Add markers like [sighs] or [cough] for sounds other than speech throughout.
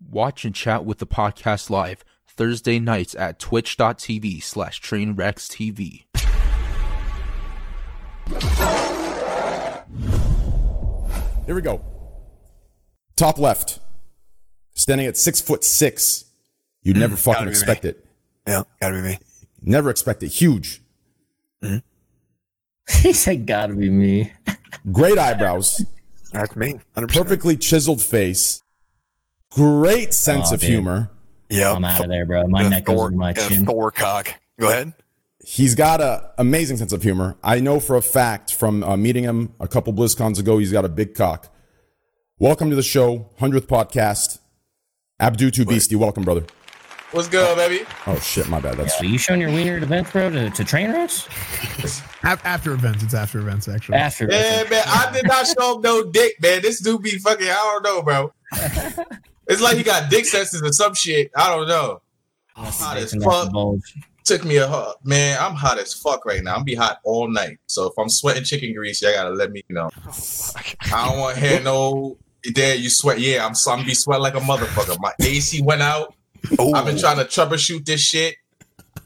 Watch and chat with the podcast live Thursday nights at twitch.tv slash trainwreckstv. Here we go. Top left. Standing at six foot six. You'd never mm, fucking be me. expect it. Yeah, gotta be me. Never expect it. Huge. Mm-hmm. [laughs] he said, "Gotta be me." Great eyebrows. That's me. 100%. Perfectly chiseled face. Great sense Aw, of dude. humor. Yeah. I'm out of there, bro. My neck goes Thor, over my yeah, chin. Thor cock. Go ahead. He's got a amazing sense of humor. I know for a fact from uh, meeting him a couple BlizzCons ago, he's got a big cock. Welcome to the show, hundredth podcast. Abdu to Beastie, welcome, brother. What's good, baby? Oh shit, my bad. That's Are you showing your wiener at events, bro, to, to train us? [laughs] After events, it's after events actually. After. Yeah, man, I did not show him no dick, man. This dude be fucking, I don't know, bro. [laughs] It's like he got dick senses or some shit. I don't know. hot as Dicks and that's fuck. Took me a hu- man. I'm hot as fuck right now. I'm be hot all night. So if I'm sweating chicken grease, y'all gotta let me know. I don't want to hear no. There you sweat. Yeah, I'm. so- I'm be sweating like a motherfucker. My AC went out. Oh, I've been trying to troubleshoot this shit.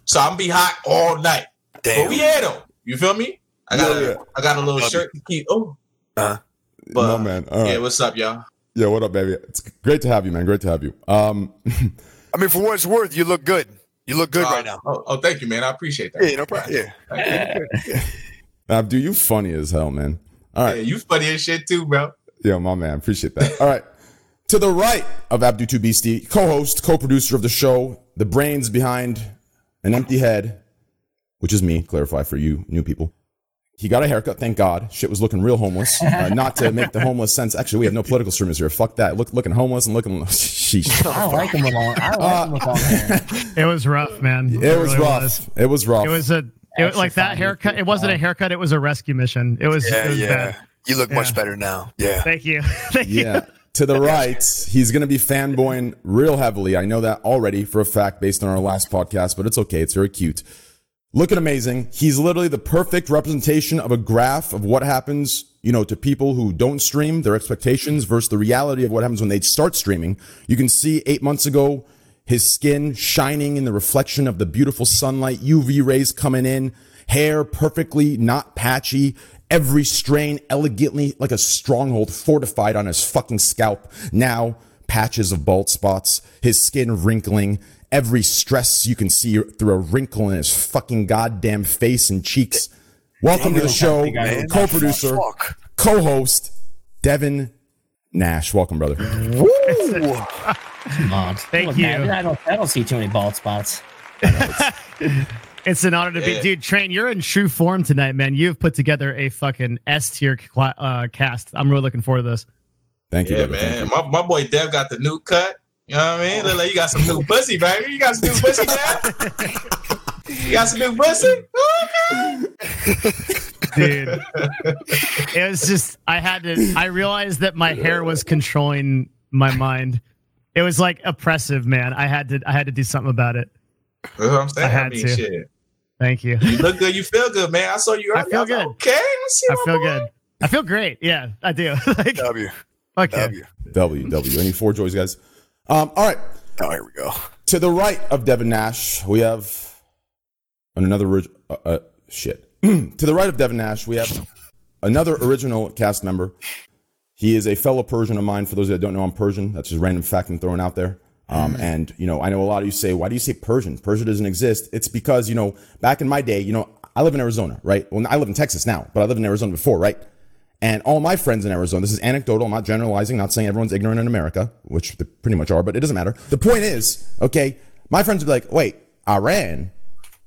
So I'm be hot all night. damn. But we here though. You feel me? I got Yeah, a, yeah. I got a little shirt to keep. Oh, Uh, but no man. All yeah. right. What's up, y'all? Yeah, what up, baby? It's great to have you, man. Great to have you. Um, [laughs] I mean, for what it's worth, you look good. You look good Uh, right now. Oh, oh, thank you, man. I appreciate that. Yeah, no problem. Yeah. Abdu, [laughs] you funny as hell, man. All right. Yeah, you funny as shit too, bro. Yeah, my man. Appreciate that. All right. To the right of Abdu Two Beastie, co-host, co-producer of the show, the brains behind an empty head, which is me. Clarify for you new people. He got a haircut, thank God. Shit was looking real homeless. [laughs] Uh, not to make the homeless sense. Actually, we have no political streamers here. Fuck that. Look, looking homeless and looking. [laughs] Sheesh. [laughs] I like him with long. I like him with long hair. It was rough, man. It was really rough. was. It was rough. It was a it, Extra like that haircut. It wasn't a haircut. It was a rescue mission. It was. Yeah, it was yeah. bad. You look much better now. Yeah. Thank you. Thank you. Yeah. To the right, he's going to be fanboying real heavily. I know that already for a fact based on our last podcast, but it's okay. It's very cute. Looking amazing. He's literally the perfect representation of a graph of what happens, you know, to people who don't stream, their expectations versus the reality of what happens when they start streaming. You can see eight months ago, his skin shining in the reflection of the beautiful sunlight, UV rays coming in, hair perfectly not patchy, every strain elegantly like a stronghold fortified on his fucking scalp. Now, patches of bald spots, his skin wrinkling, every stress you can see through a wrinkle in his fucking goddamn face and cheeks. Welcome to the show, co-producer, co-host, Devin Nash. Welcome, brother. Come on. Thank Look, you. man, I don't. I don't see too many bald spots. [laughs] It's an honor to be, Yeah. dude. Train, you're in true form tonight, man. You've put together a fucking S tier uh, cast. I'm really looking forward to this. Thank you, Yeah, brother. Thank man. you. My, my boy Dev got the new cut. You know what I mean? Look like you got some new pussy, baby. You got some new pussy, man. You got some new pussy. dude. it was just I had to. I realized that my hair was controlling my mind. It was like oppressive, man. I had to. I had to do something about it. That's what I'm saying. I I, had mean, to. shit. Thank you. You look good. You feel good, man. I saw you I earlier. feel was like, good. okay, let's see. I feel boy. good. I feel great. Yeah, I do. [laughs] like, W. okay. W. W W. Any four joys, guys? Um, all right. Oh, here we go. To the right of Devin Nash, we have another uh, uh, shit. [clears throat] to the right of Devin Nash, we have another original cast member. He is a fellow Persian of mine. For those that don't know, I'm Persian. That's just a random fact I'm throwing out there. Um, and you know, I know a lot of you say, "Why do you say Persian? Persia doesn't exist." It's because you know, back in my day, you know, I live in Arizona, right? Well, I live in Texas now, but I lived in Arizona before, right? And all my friends in Arizona, this is anecdotal, I'm not generalizing, not saying everyone's ignorant in America, which they pretty much are, but it doesn't matter. The point is, okay, my friends would be like, wait, Iran?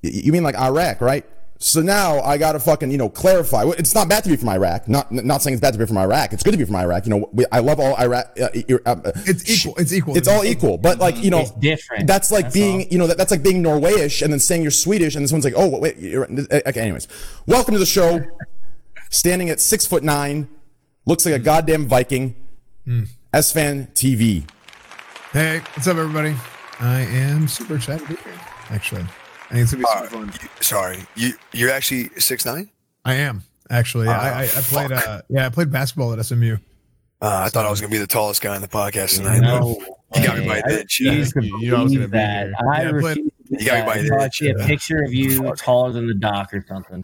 You mean like Iraq, right? So now I gotta fucking, you know, clarify. It's not bad to be from Iraq. Not not saying it's bad to be from Iraq. It's good to be from Iraq. You know, we, I love all Iraq. Uh, uh, uh, It's equal. It's equal. it's all equal, but like you know, It's different. That's like That's being all. you know that, that's like being Norwayish and then saying you're Swedish, and this one's like, oh wait, you're, okay. Anyways, welcome to the show. Standing at six foot nine, looks like a goddamn Viking. EsfandTV. Hey, what's up, everybody? I am super excited to be here. Actually, I think it's gonna be super fun. You- sorry, you you're actually six nine. I am actually. I, I, I played. Uh, yeah, I played basketball at SMU. Uh, I thought I was gonna be the tallest guy in the podcast tonight. No, You got me by way. the I itch. You- you know I was gonna be that. here. I Yeah, but- refuse You got me by the that. I itch. see a picture of you taller than the dock or something.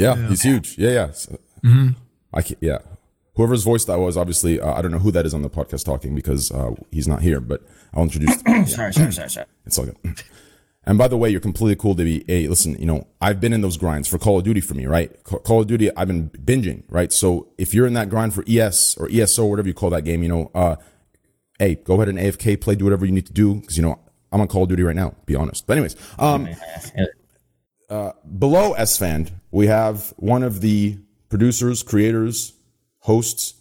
Yeah, Yeah. he's huge. Yeah, yeah. So- Mhm. I can't, yeah. Whoever's voice that was, obviously, uh, I don't know who that is on the podcast talking because uh, he's not here, but I'll introduce. [coughs] Sorry, sorry, sorry, sorry. It's all good. And by the way, you're completely cool to be. Hey, listen, you know, I've been in those grinds for Call of Duty for me, right? Call of Duty, I've been binging, right? So if you're in that grind for ES or ESO, or whatever you call that game, you know, uh, hey, go ahead and AFK, play, do whatever you need to do, because you know I'm on Call of Duty right now. Be honest. But anyways, um, below Esfand, we have one of the producers, creators, hosts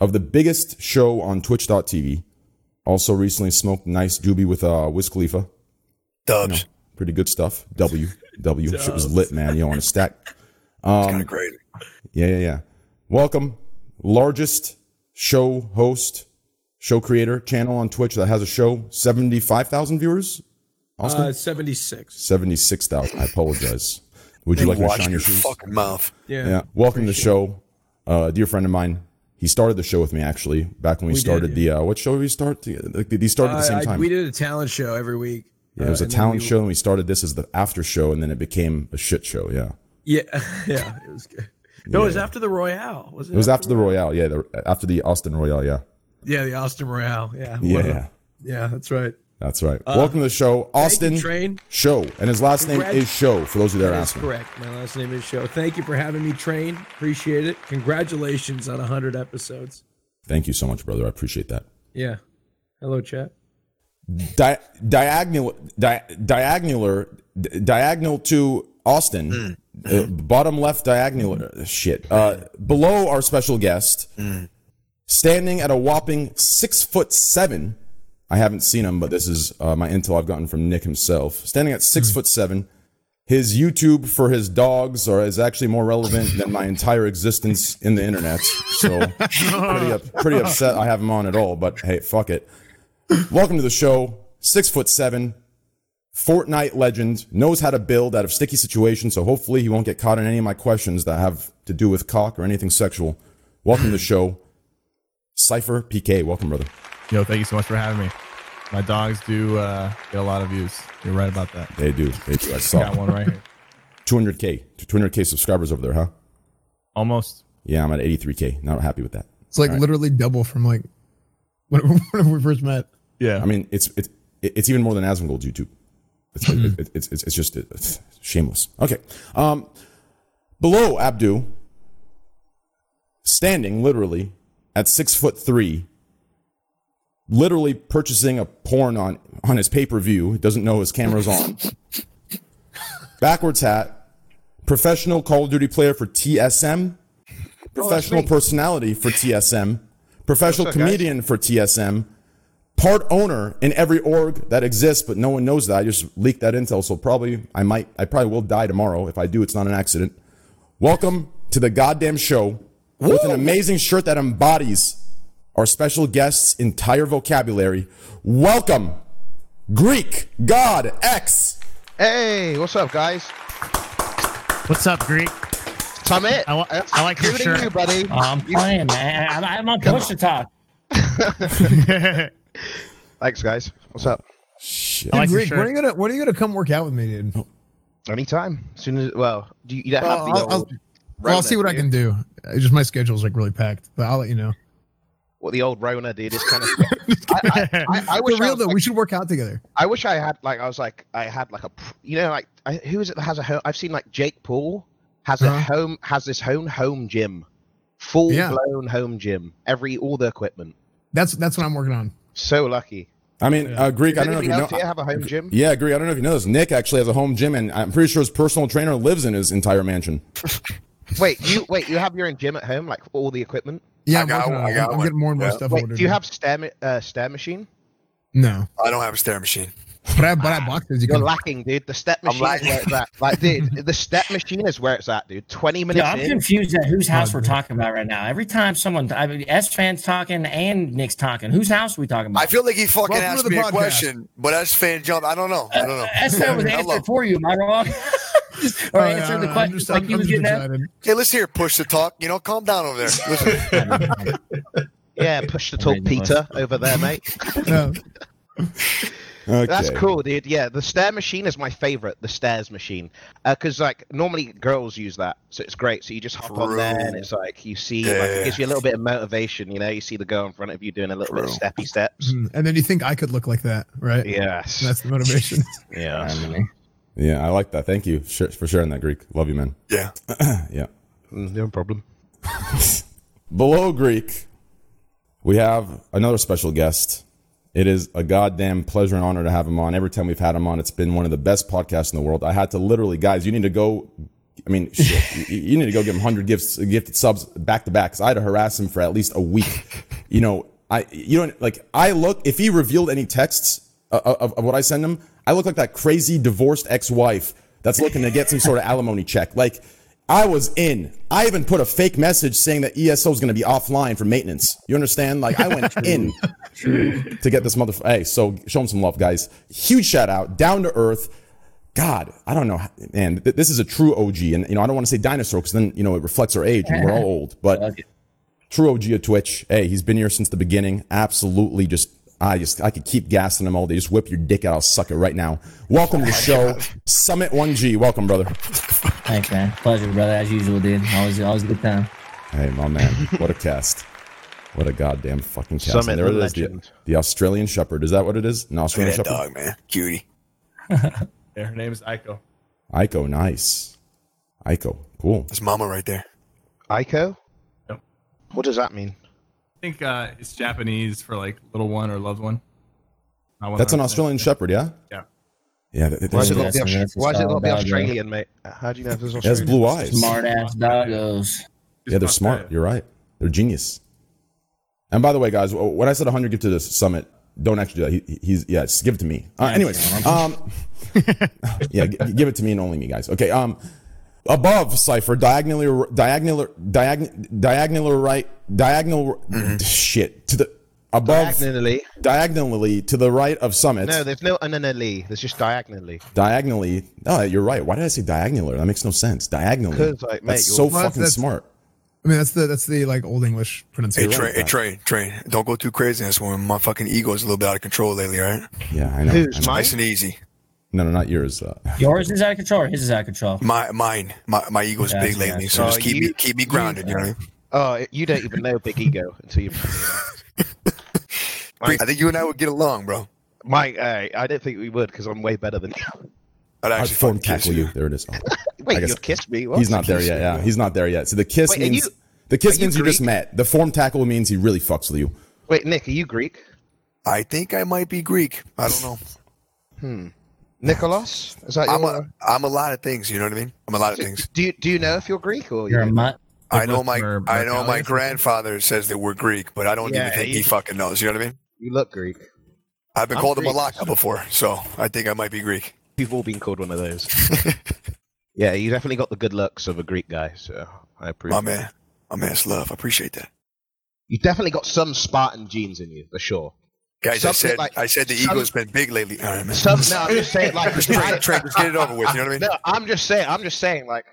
of the biggest show on Twitch.tv. Also, recently smoked nice doobie with uh, Wiz Khalifa. Dubs. Pretty good stuff. W W. Shit was lit, man. You know, on a stack. kind of crazy. Yeah, yeah, yeah. Welcome, largest show host, show creator channel on Twitch that has a show. Seventy-five thousand viewers. Austin, Uh, 76. seventy-six thousand. I apologize. Would you like me to shine your your shoes? fucking mouth. Yeah. Yeah. Welcome to the show. Uh, a dear friend of mine. He started the show with me actually back when we, We did, started the uh, what show did we start? The- He started at the same Uh, I- time. we did a talent show every week. yeah, it was Uh, a talent we- show, and we started this as the after show, and then it became a shit show. Yeah, Yeah, [laughs] yeah, it was good. No, it was after the Royale. Was it? it was after the Royale. Yeah, the, after the Austin Royale. Yeah, Yeah, the Austin Royale. Yeah, yeah, What a- yeah. yeah. That's right. That's right. Welcome to the show, Austin Uh, Train. Show, and his last name Congrat- is Show. For those of you that are That's asking, correct. My last name is Show. Thank you for having me, Train. Appreciate it. Congratulations on hundred episodes. thank you so much, brother. I appreciate that. Yeah. Hello, chat. Di- diagonal, di- diagonalar, di- diagonal to Austin, uh, bottom left diagonal. uh, Shit. Uh, below our special guest, standing at a whopping six foot seven. I haven't seen him, but this is uh, my intel I've gotten from Nick himself. Standing at six foot seven. His YouTube for his dogs are is actually more relevant than my entire existence in the internet. So [laughs] pretty up, pretty upset I have him on at all. But hey, fuck it. Welcome to the show. Six foot seven, Fortnite legend, knows how to build out of sticky situations. So hopefully he won't get caught in any of my questions that have to do with cock or anything sexual. Welcome to the show. SypherPK, welcome, brother. Yo, thank you so much for having me. My dogs do uh, get a lot of views. You're right about that. They do. They do. I Got saw one right here. 200k, 200k subscribers over there, huh? Almost. Yeah, I'm at 83k. Not happy with that. It's like literally double from like [laughs] when, when we first met. Yeah. I mean, it's it's it's even more than Asmongold's YouTube. It's, it- it's, it's, it's just it's shameless. Okay. Um, below Abdu, standing literally at six foot three, literally purchasing a porn on on his pay per view. Doesn't know his camera's on. [laughs] Backwards hat, professional Call of Duty player for TSM, professional personality for TSM, professional comedian for TSM, part owner in every org that exists, but no one knows that. I just leaked that intel, so probably I might, I probably will die tomorrow. If I do, it's not an accident. Welcome to the goddamn show with an amazing shirt that embodies our special guest's entire vocabulary. Welcome, Greek God X. Hey, what's up, guys? What's up, Greek? Summit. I li- I like your Good shirt. you, buddy. Oh, I'm playing, man. I'm, I'm on push to talk. [laughs] Thanks, guys. What's up? Shit. I like your Rick, when are you gonna when are you gonna come work out with me, dude? Anytime. As soon as well, do you, you don't Well, have the I'll, I'll, well, I'll see what I can do. Uh, Just my schedule's like really packed, but I'll let you know. What the old Rona did is kind of. [laughs] I, I, I, I For wish I, real was though, like, we should work out together. I wish I had like I was like I had like a you know like I, who is it that has a home? I've seen like Jake Paul has a Uh-huh. home has this home home gym, full Yeah. blown home gym, every all the equipment. That's that's what I'm working on. So lucky. I mean, uh, Greek, Does I don't know if you know. else here have a home gym? Yeah, Greek, I don't know if you know this. Nick actually has a home gym, and I'm pretty sure his personal trainer lives in his entire mansion. [laughs] Wait, you wait. You have your own gym at home, like all the equipment. Yeah, I I'm got working on. I got I'm, I'm getting more and more Yeah. stuff Wait, ordered. do you have stair ma- uh, stair machine? no? I don't have a stair machine. But I but I boxes. You You're can. lacking, dude. The step machine is where it's at. Like, dude, the step machine is where it's at, dude. Twenty minutes Yeah, I'm in. confused at whose house Oh, we're dude. talking about right now. Every time someone, I mean, Esfand's talking and Nick's talking, whose house are we talking about? I feel like he fucking Welcome asked the me a question, but Esfand jump, I don't know. I don't know. Esfand was [laughs] answered for you. Am I wrong? [laughs] or Oh, answer yeah, the I'm question just- like I'm- he I'm was just getting at. Hey, let's hear push the talk. You know, calm down over there. [laughs] Yeah, push the talk, Peter, over there, mate. No. [laughs] Okay. That's cool, dude. Yeah, the stair machine is my favorite. The stairs machine, because like normally girls use that, so it's great. So you just hop on there, and it's like you see, like, it gives you a little bit of motivation. You know, you see the girl in front of you doing a little bit of steppy steps. Mhm. And then you think I could look like that, right? Yes. That's the motivation. [laughs] Yeah. Yeah, I like that. Thank you for sharing that, Greek. Love you, man. [clears throat] yeah. Yeah. Mm, No problem. [laughs] Below Greek, we have another special guest. It is a goddamn pleasure and honor to have him on. Every time we've had him on, it's been one of the best podcasts in the world. I had to literally, guys, you need to go. I mean, [laughs] shit, you, you need to go give him 100 gifts, gifted subs back to back because I had to harass him for at least a week. You know, I, you know, like I look, if he revealed any texts of, of, of what I send them, I look like that crazy divorced ex wife that's looking to get some sort of [laughs] alimony check. Like, I was in. I even put a fake message saying that ESO is going to be offline for maintenance. You understand? Like I went in to get this motherfucker. Hey, so show him some love, guys. Huge shout out, down to earth. God, I don't know, man. th- This is a true OG, and you know I don't want to say dinosaur because then you know it reflects our age and we're all [laughs] old. But true OG of Twitch. Hey, he's been here since the beginning. Absolutely, just I just I could keep gassing them all day. Just whip your dick out. I'll suck it right now. Welcome to the [laughs] show, Summit1G. Welcome, brother. Thanks, man. Pleasure, brother, as usual, dude. Always, always a good time. Hey, my man, what a cast. What a goddamn fucking cast. Summit And there it is. the the, legend. the Australian Shepherd. Is that what it is? An Look at Australian that Shepherd? dog, man. Cutie. [laughs] Yeah, her name is Aiko. Aiko, nice. Aiko, cool. That's mama right there. Aiko? Yep. What does that mean? I think uh, it's Japanese for like little one or loved one. One That's an hundred Australian Shepherd, yeah? Yeah. Yeah, th- th- Why is it there's- not the, That's- Aus- that's a why is it not the Australian, mate? How do you know this is it has blue eyes. Smart ass doggos. Yeah, they're smart. You're right. They're genius. And by the way, guys, when I said 100 give to the summit, don't actually do that. He, he's yeah, just give it to me. Uh, anyways, um, [laughs] yeah, g- give it to me and only me, guys. Okay. Um, above Sypher, diagonally, diagonal, diagonal, diagonal right, diagonal. Mm-hmm. Shit to the above Diagonally. diagonally to the right of summit. No, there's no ananally. There's just diagonally. diagonally. Oh, you're right. Why did I say diagonal? That makes no sense. diagonally like, mate, That's you're- so Well, fucking that's- smart. I mean, that's the that's the like old English pronunciation. You're train, right, hey, train, train. Don't go too crazy in this one. My fucking ego is a little bit out of control lately, right? Yeah, I know. Who's I know. Nice and easy. No, no, not yours. Uh, [laughs] Yours is out of control. Or his is out of control. My mine, my my ego's Gotcha, big lately, so gotcha. just keep you- me keep me grounded. You know what I? Oh, you don't even know big ego until you. [laughs] I think you and I would get along, bro. Mike, uh, I don't think we would because I'm way better than you. I'd I'd actually form fucking kiss tackle you. There it is. Oh, [laughs] Wait, you kissed me? What? he's not there yet. Yeah, he's not there yet. So the kiss Wait, means you- the kiss are you means you just met. The form tackle means he really fucks with you. Wait, Nick, are you Greek? I think I might be Greek. I don't know. Nicholas? Is that I'm your? a I'm a lot of things. You know what I mean? I'm a lot of things. do you do you know if you're Greek or You're a mutt. I know my I know my grandfather says that we're Greek, but I don't Yeah, even think he he- fucking knows. You know what I mean? you look Greek? I've been I'm called a Greek. malaka before, so I think I might be Greek. We've all been called one of those. [laughs] yeah, you definitely got the good looks of a Greek guy, so I approve. My man, my man's love. I appreciate that, You definitely got some Spartan genes in you for sure. Guys. Something I said like- I said the some- ego's been big lately. All right, man. Some, no, I'm just saying, like, [laughs] Just Trey, Trey, just get it over with. You know what I mean? No, I'm just saying. I'm just saying, like,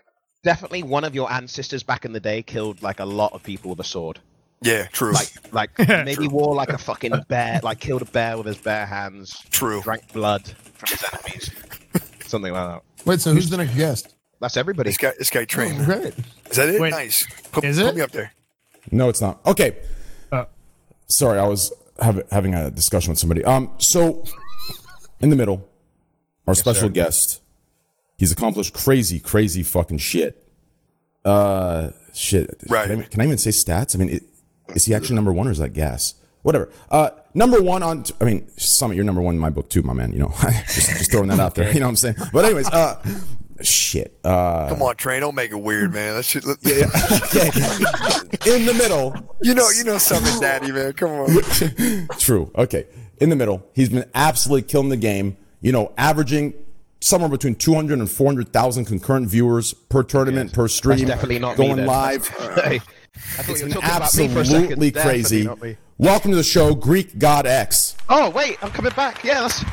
definitely one of your ancestors back in the day killed like a lot of people with a sword. Yeah, true, Like, like [laughs] maybe wore like a fucking bear, like killed a bear with his bare hands, true. drank blood from his enemies, [laughs] something like that. Wait, so who's the next guest? That's everybody. This guy, this guy trained. Oh, great. Is that it? Wait, nice. Put, is put it? me up there. No, it's not. Okay. Uh. Sorry, I was have, having a discussion with somebody. Um, so in the middle, our special guest, he's accomplished crazy, crazy fucking shit. Uh, shit. Right. Can I, can I even say stats? I mean, it, is he actually number one or is that gas? Whatever. Uh, number one on. I mean, Summit, you're number one in my book too, my man. You know, [laughs] just, just throwing that out there. You know what I'm saying? But anyways, uh, shit. Uh, Come on, train. Don't make it weird, man. Let's just, let, in the middle. you know, you know something, daddy, man. Come on. [laughs] True. Okay. In the middle, he's been absolutely killing the game. You know, averaging somewhere between 200 and 400,000 concurrent viewers per tournament, per stream. That's definitely not me going then. live. [laughs] Hey, I thought It's you were been talking about me for a absolutely crazy. Welcome to the show, Greek God X. Oh wait, I'm coming back. Yes.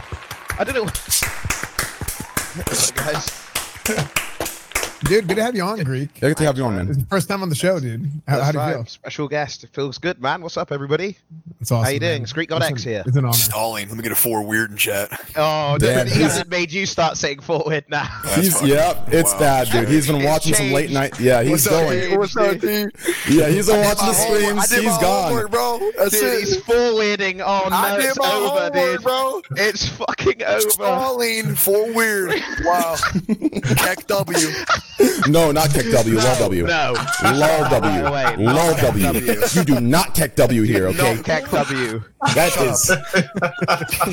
I don't know. [laughs] guys. Yeah. [laughs] Dude, good to have you on, Greek. Good to have you on, man. It's the first time on the show, dude. How, how do you right. feel? Special guest. It feels good, man. What's up, everybody? It's awesome. How you doing? man. Screek God It's X an- here. It's an honor. Stalling. Let me get a 4Weird in chat. Oh, [laughs] Damn, dude, he he's- hasn't made you start saying forward now. He's fucking- yep, it's wow. bad, dude. He's been It's watching some late night. Yeah, he's What's going. dude? What's up, dude? Yeah, he's been watching the homework. streams. I did He's my gone. homework, bro. That's Dude, it. he's forwarding. Oh no, I did it's my over, homework, dude. bro. It's fucking over. Stalling for weird. [laughs] Wow. Heck W. [laughs] [laughs] No, not KEKW. No, LULW. No. LULW. No way, not LULW. W. You do not KEKW here, okay? Not KEKW. That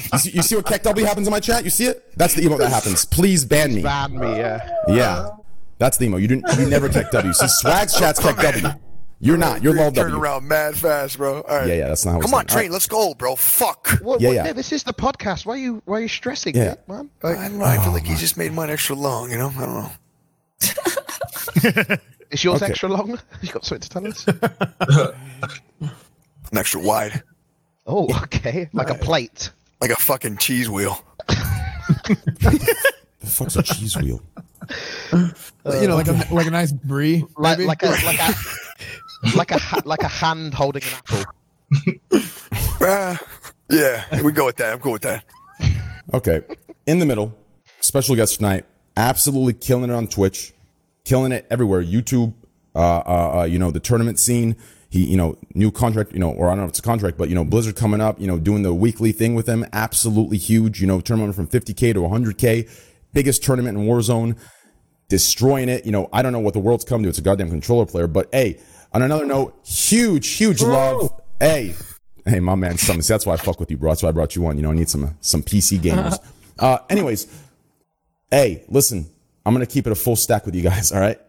is. you, [laughs] see, you see what KEKW happens in my chat? You see it? That's the emote that happens. Please ban me. Ban me, yeah. Yeah, that's the emote. You didn't. You never KEKW. See, Swagg's chat's KEKW. You're not. You're Lol Turn around mad fast, bro. All right. Yeah, yeah. That's not how. it's Come on, done. All train. Let's go, bro. Fuck. What, Yeah, what- yeah. no, this is the podcast. Why are you why are you stressing, Yeah. Nick, man? I don't know. I feel like he just made mine extra long. You know. I don't know. [laughs] Is yours Okay. extra long? [laughs] You got something to tell us? [laughs] I'm extra wide, Oh, okay. Like a plate. like a fucking cheese wheel. The fuck's a cheese wheel? you know, like a like a nice brie. Like like a like a like a like a hand holding an apple. Ah, yeah, we go with that. I'm cool with that. Okay. In the middle, special guest tonight, absolutely killing it on Twitch, killing it everywhere. YouTube, uh, uh, uh, you know, the tournament scene. He, you know, new contract, you know, or I don't know if it's a contract, but you know, Blizzard coming up, you know, doing the weekly thing with them, absolutely huge. You know, tournament from 50k to 100k, biggest tournament in Warzone, destroying it. You know, I don't know what the world's come to. It's a goddamn controller player, but hey, on another note, huge, huge love. Hey, hey, my man, something. That's why I fuck with you, bro. That's why I brought you on. You know, I need some some PC gamers. [laughs] Uh, anyways, hey, listen, I'm gonna keep it a full stack with you guys. All right.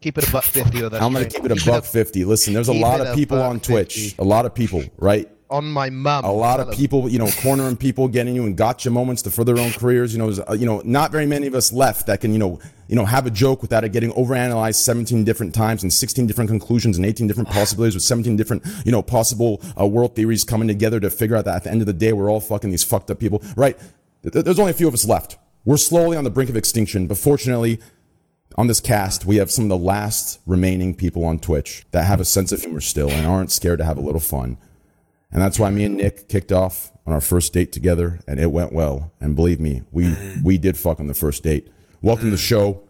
Keep it a buck fifty or that. I'm gonna keep it a buck fifty. Listen, there's a lot of people on Twitch. A lot of people, right? on my mum. A lot of people, you know, cornering people, getting you in gotcha moments to further their own careers. You know, there's, uh, you know, not very many of us left that can, you know, you know, have a joke without it getting overanalyzed 17 different times and 16 different conclusions and 18 different possibilities with 17 different, you know, possible uh, world theories coming together to figure out that at the end of the day, we're all fucking these fucked up people, right? There's only a few of us left. We're slowly on the brink of extinction, but fortunately, on this cast, we have some of the last remaining people on Twitch that have a sense of humor still and aren't scared to have a little fun. And that's why me and Nick kicked off on our first date together, and it went well. And believe me, we we did fuck on the first date. Welcome to the show,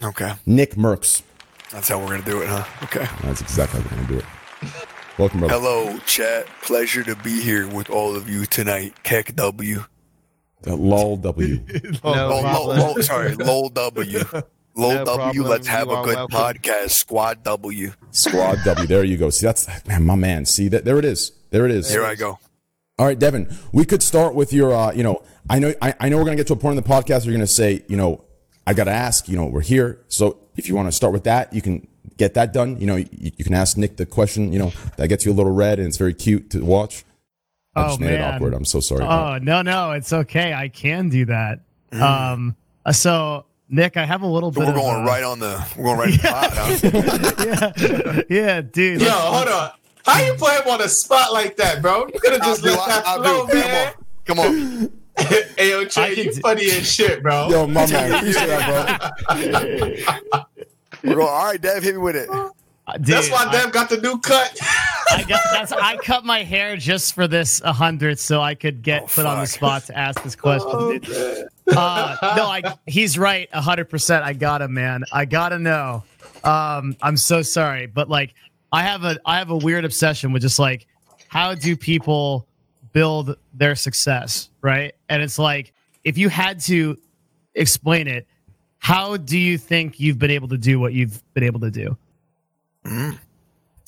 Okay, Nick Mercs. that's how we're gonna do it, huh? Okay. That's exactly how we're gonna do it. Welcome, brother. Hello, chat. Pleasure to be here with all of you tonight. KEKW. Uh, lol [laughs] W. No Lol, lol, lol, sorry, LULW. [laughs] Lol No W. problem. Let's have You a good welcome. podcast. Squad W. Squad W. There you go. See, that's man, my man. See that? There it is. There it is. Here I go. All right, Devin, we could start with your, uh, you know, I know, I, I know we're going to get to a point in the podcast where you're going to say, you know, I got to ask, you know, we're here. So if you want to start with that, you can get that done. You know, you, you can ask Nick the question, you know, that gets you a little red and it's very cute to watch. I Oh just made it man. awkward. I'm so sorry. Oh no, no, it's okay. I can do that. Um, uh, so Nick, I have a little So bit. we're of, going uh, right on the. We're going right in the pot. Huh? [laughs] yeah, yeah, dude. Yo, hold on. How you put him on a spot like that, bro? You could have I'll just do, let that I'll flow, do. man. Come on. Come on. [laughs] hey, yo, I Trey, you do- funny as shit, bro. Yo, my man, appreciate that, bro. [laughs] We're going. All right, Dev, hit me with it. Uh, That's why Dev got the new cut. I got that's I cut my hair just for this a hundred so I could get Oh, put on the spot to ask this question. dude. uh, no, I he's right, a hundred percent. I got him, man. I gotta know. Um, I'm so sorry, but like I have a I have a weird obsession with just like how do people build their success, right? And it's like if you had to explain it, how do you think you've been able to do what you've been able to do? Mm.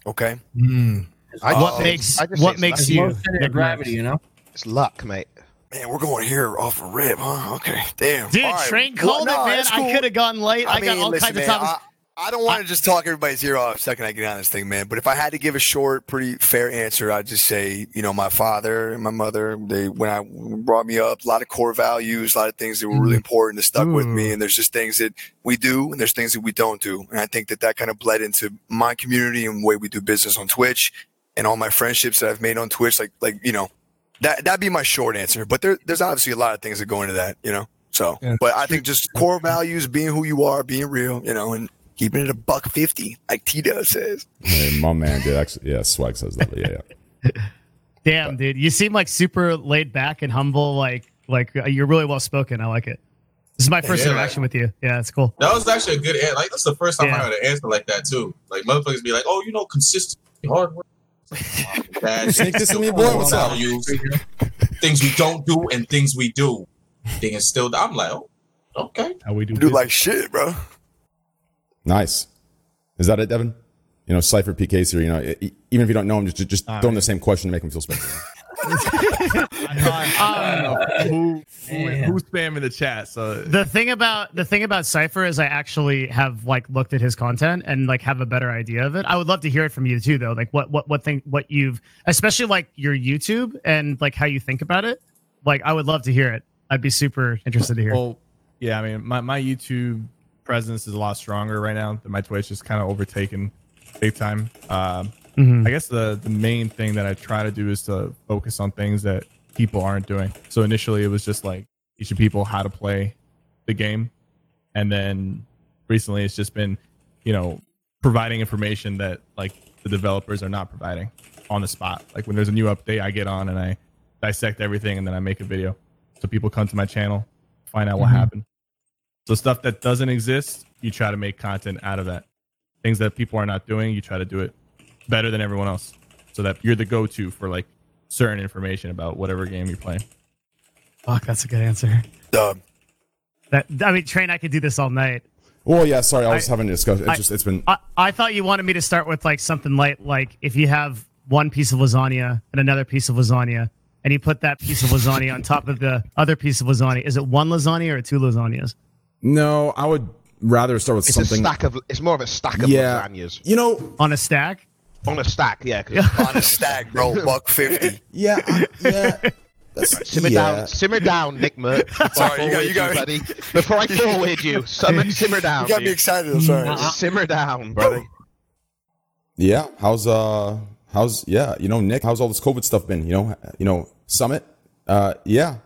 Okay. Mm. I what just say- makes I just what say makes it's you Low center of Nick gravity, you know. It's luck, mate. Man, we're going here off a rip, huh? Okay. Damn. Dude, All right. train Well, called no, it, man. that's I could have gone late. I, got all listen, kinds of man, topics. I, don't want to just talk everybody's ear off the second I get on this thing, man. But if I had to give a short, pretty fair answer, I'd just say, you know, my father and my mother, they when I brought me up, a lot of core values, a lot of things that were really mm-hmm. important that stuck with me. And there's just things that we do, and there's things that we don't do. And I think that that kind of bled into my community and the way we do business on Twitch, and all my friendships that I've made on Twitch. Like, like you know, that that'd be my short answer. But there, there's obviously a lot of things that go into that, you know. So, Yeah. but I think just core values, being who you are, being real, you know, and keeping it a buck fifty, like Tito says. Hey, my man did actually. Yeah, Swagg says that. Yeah, yeah. [laughs] Damn, dude, you seem like super laid back and humble. Like, like uh, you're really well spoken. I like it. This is my first Yeah. interaction with you. Yeah, it's cool. That was actually a good answer. Like that's the first time Yeah. I heard an answer like that too. Like motherfuckers be like, "Oh, you know, consistent hard work." [laughs] Bad Sneak this in me, boy. What's up? values, things we don't do and things we do. Being instilled. I'm like, oh, okay. How we do? Do like shit, bro. Nice. Is that it, Devin? You know, SypherPKs here. You know, e- even if you don't know him, just just throw him the same question to make him feel special. [laughs] [laughs] who, who, who's spamming the chat? So The thing about the thing about Sypher is I actually have like looked at his content and like have a better idea of it. I would love to hear it from you too, though. Like what what what thing what you've especially like your YouTube and like how you think about it. Like I would love to hear it. I'd be super interested to hear. Well, yeah, I mean, my, my YouTube presence is a lot stronger right now. My Twitch is kind of overtaken big time. Um, Mhm. I guess the, the main thing that I try to do is to focus on things that people aren't doing. So initially, it was just like teaching people how to play the game. And then recently, it's just been, you know, providing information that like the developers are not providing on the spot. Like when there's a new update, I get on and I dissect everything and then I make a video. So people come to my channel, find out what Mhm. happened. So stuff that doesn't exist, you try to make content out of that. Things that people are not doing, you try to do it better than everyone else. So that you're the go-to for like certain information about whatever game you're playing. Fuck, that's a good answer. Dub. That I mean, train. I could do this all night. well, yeah. Sorry, I was I- having a discussion. It's I- just it's been I, I thought you wanted me to start with like something light, like if you have one piece of lasagna and another piece of lasagna, and you put that piece of lasagna on top of the other piece of lasagna. Is it one lasagna or two lasagnas? No. I would rather start with It's something. a stack of. It's more of a stack of Yeah. lasagnas You know, On a stack? on a stack. yeah. [laughs] On a stack, bro. Buck fifty. [laughs] yeah, I- yeah. That's, Simmer yeah. down, simmer down, Nick Mert. [laughs] Before Sorry, I you got- you forward got- buddy. Before I forward you, simmer, simmer down. You got me excited. I'm sorry. Simmer down, brother. Yeah. How's uh how's yeah, you know, Nick, how's all this COVID stuff been? You know, you know, summit? Uh yeah.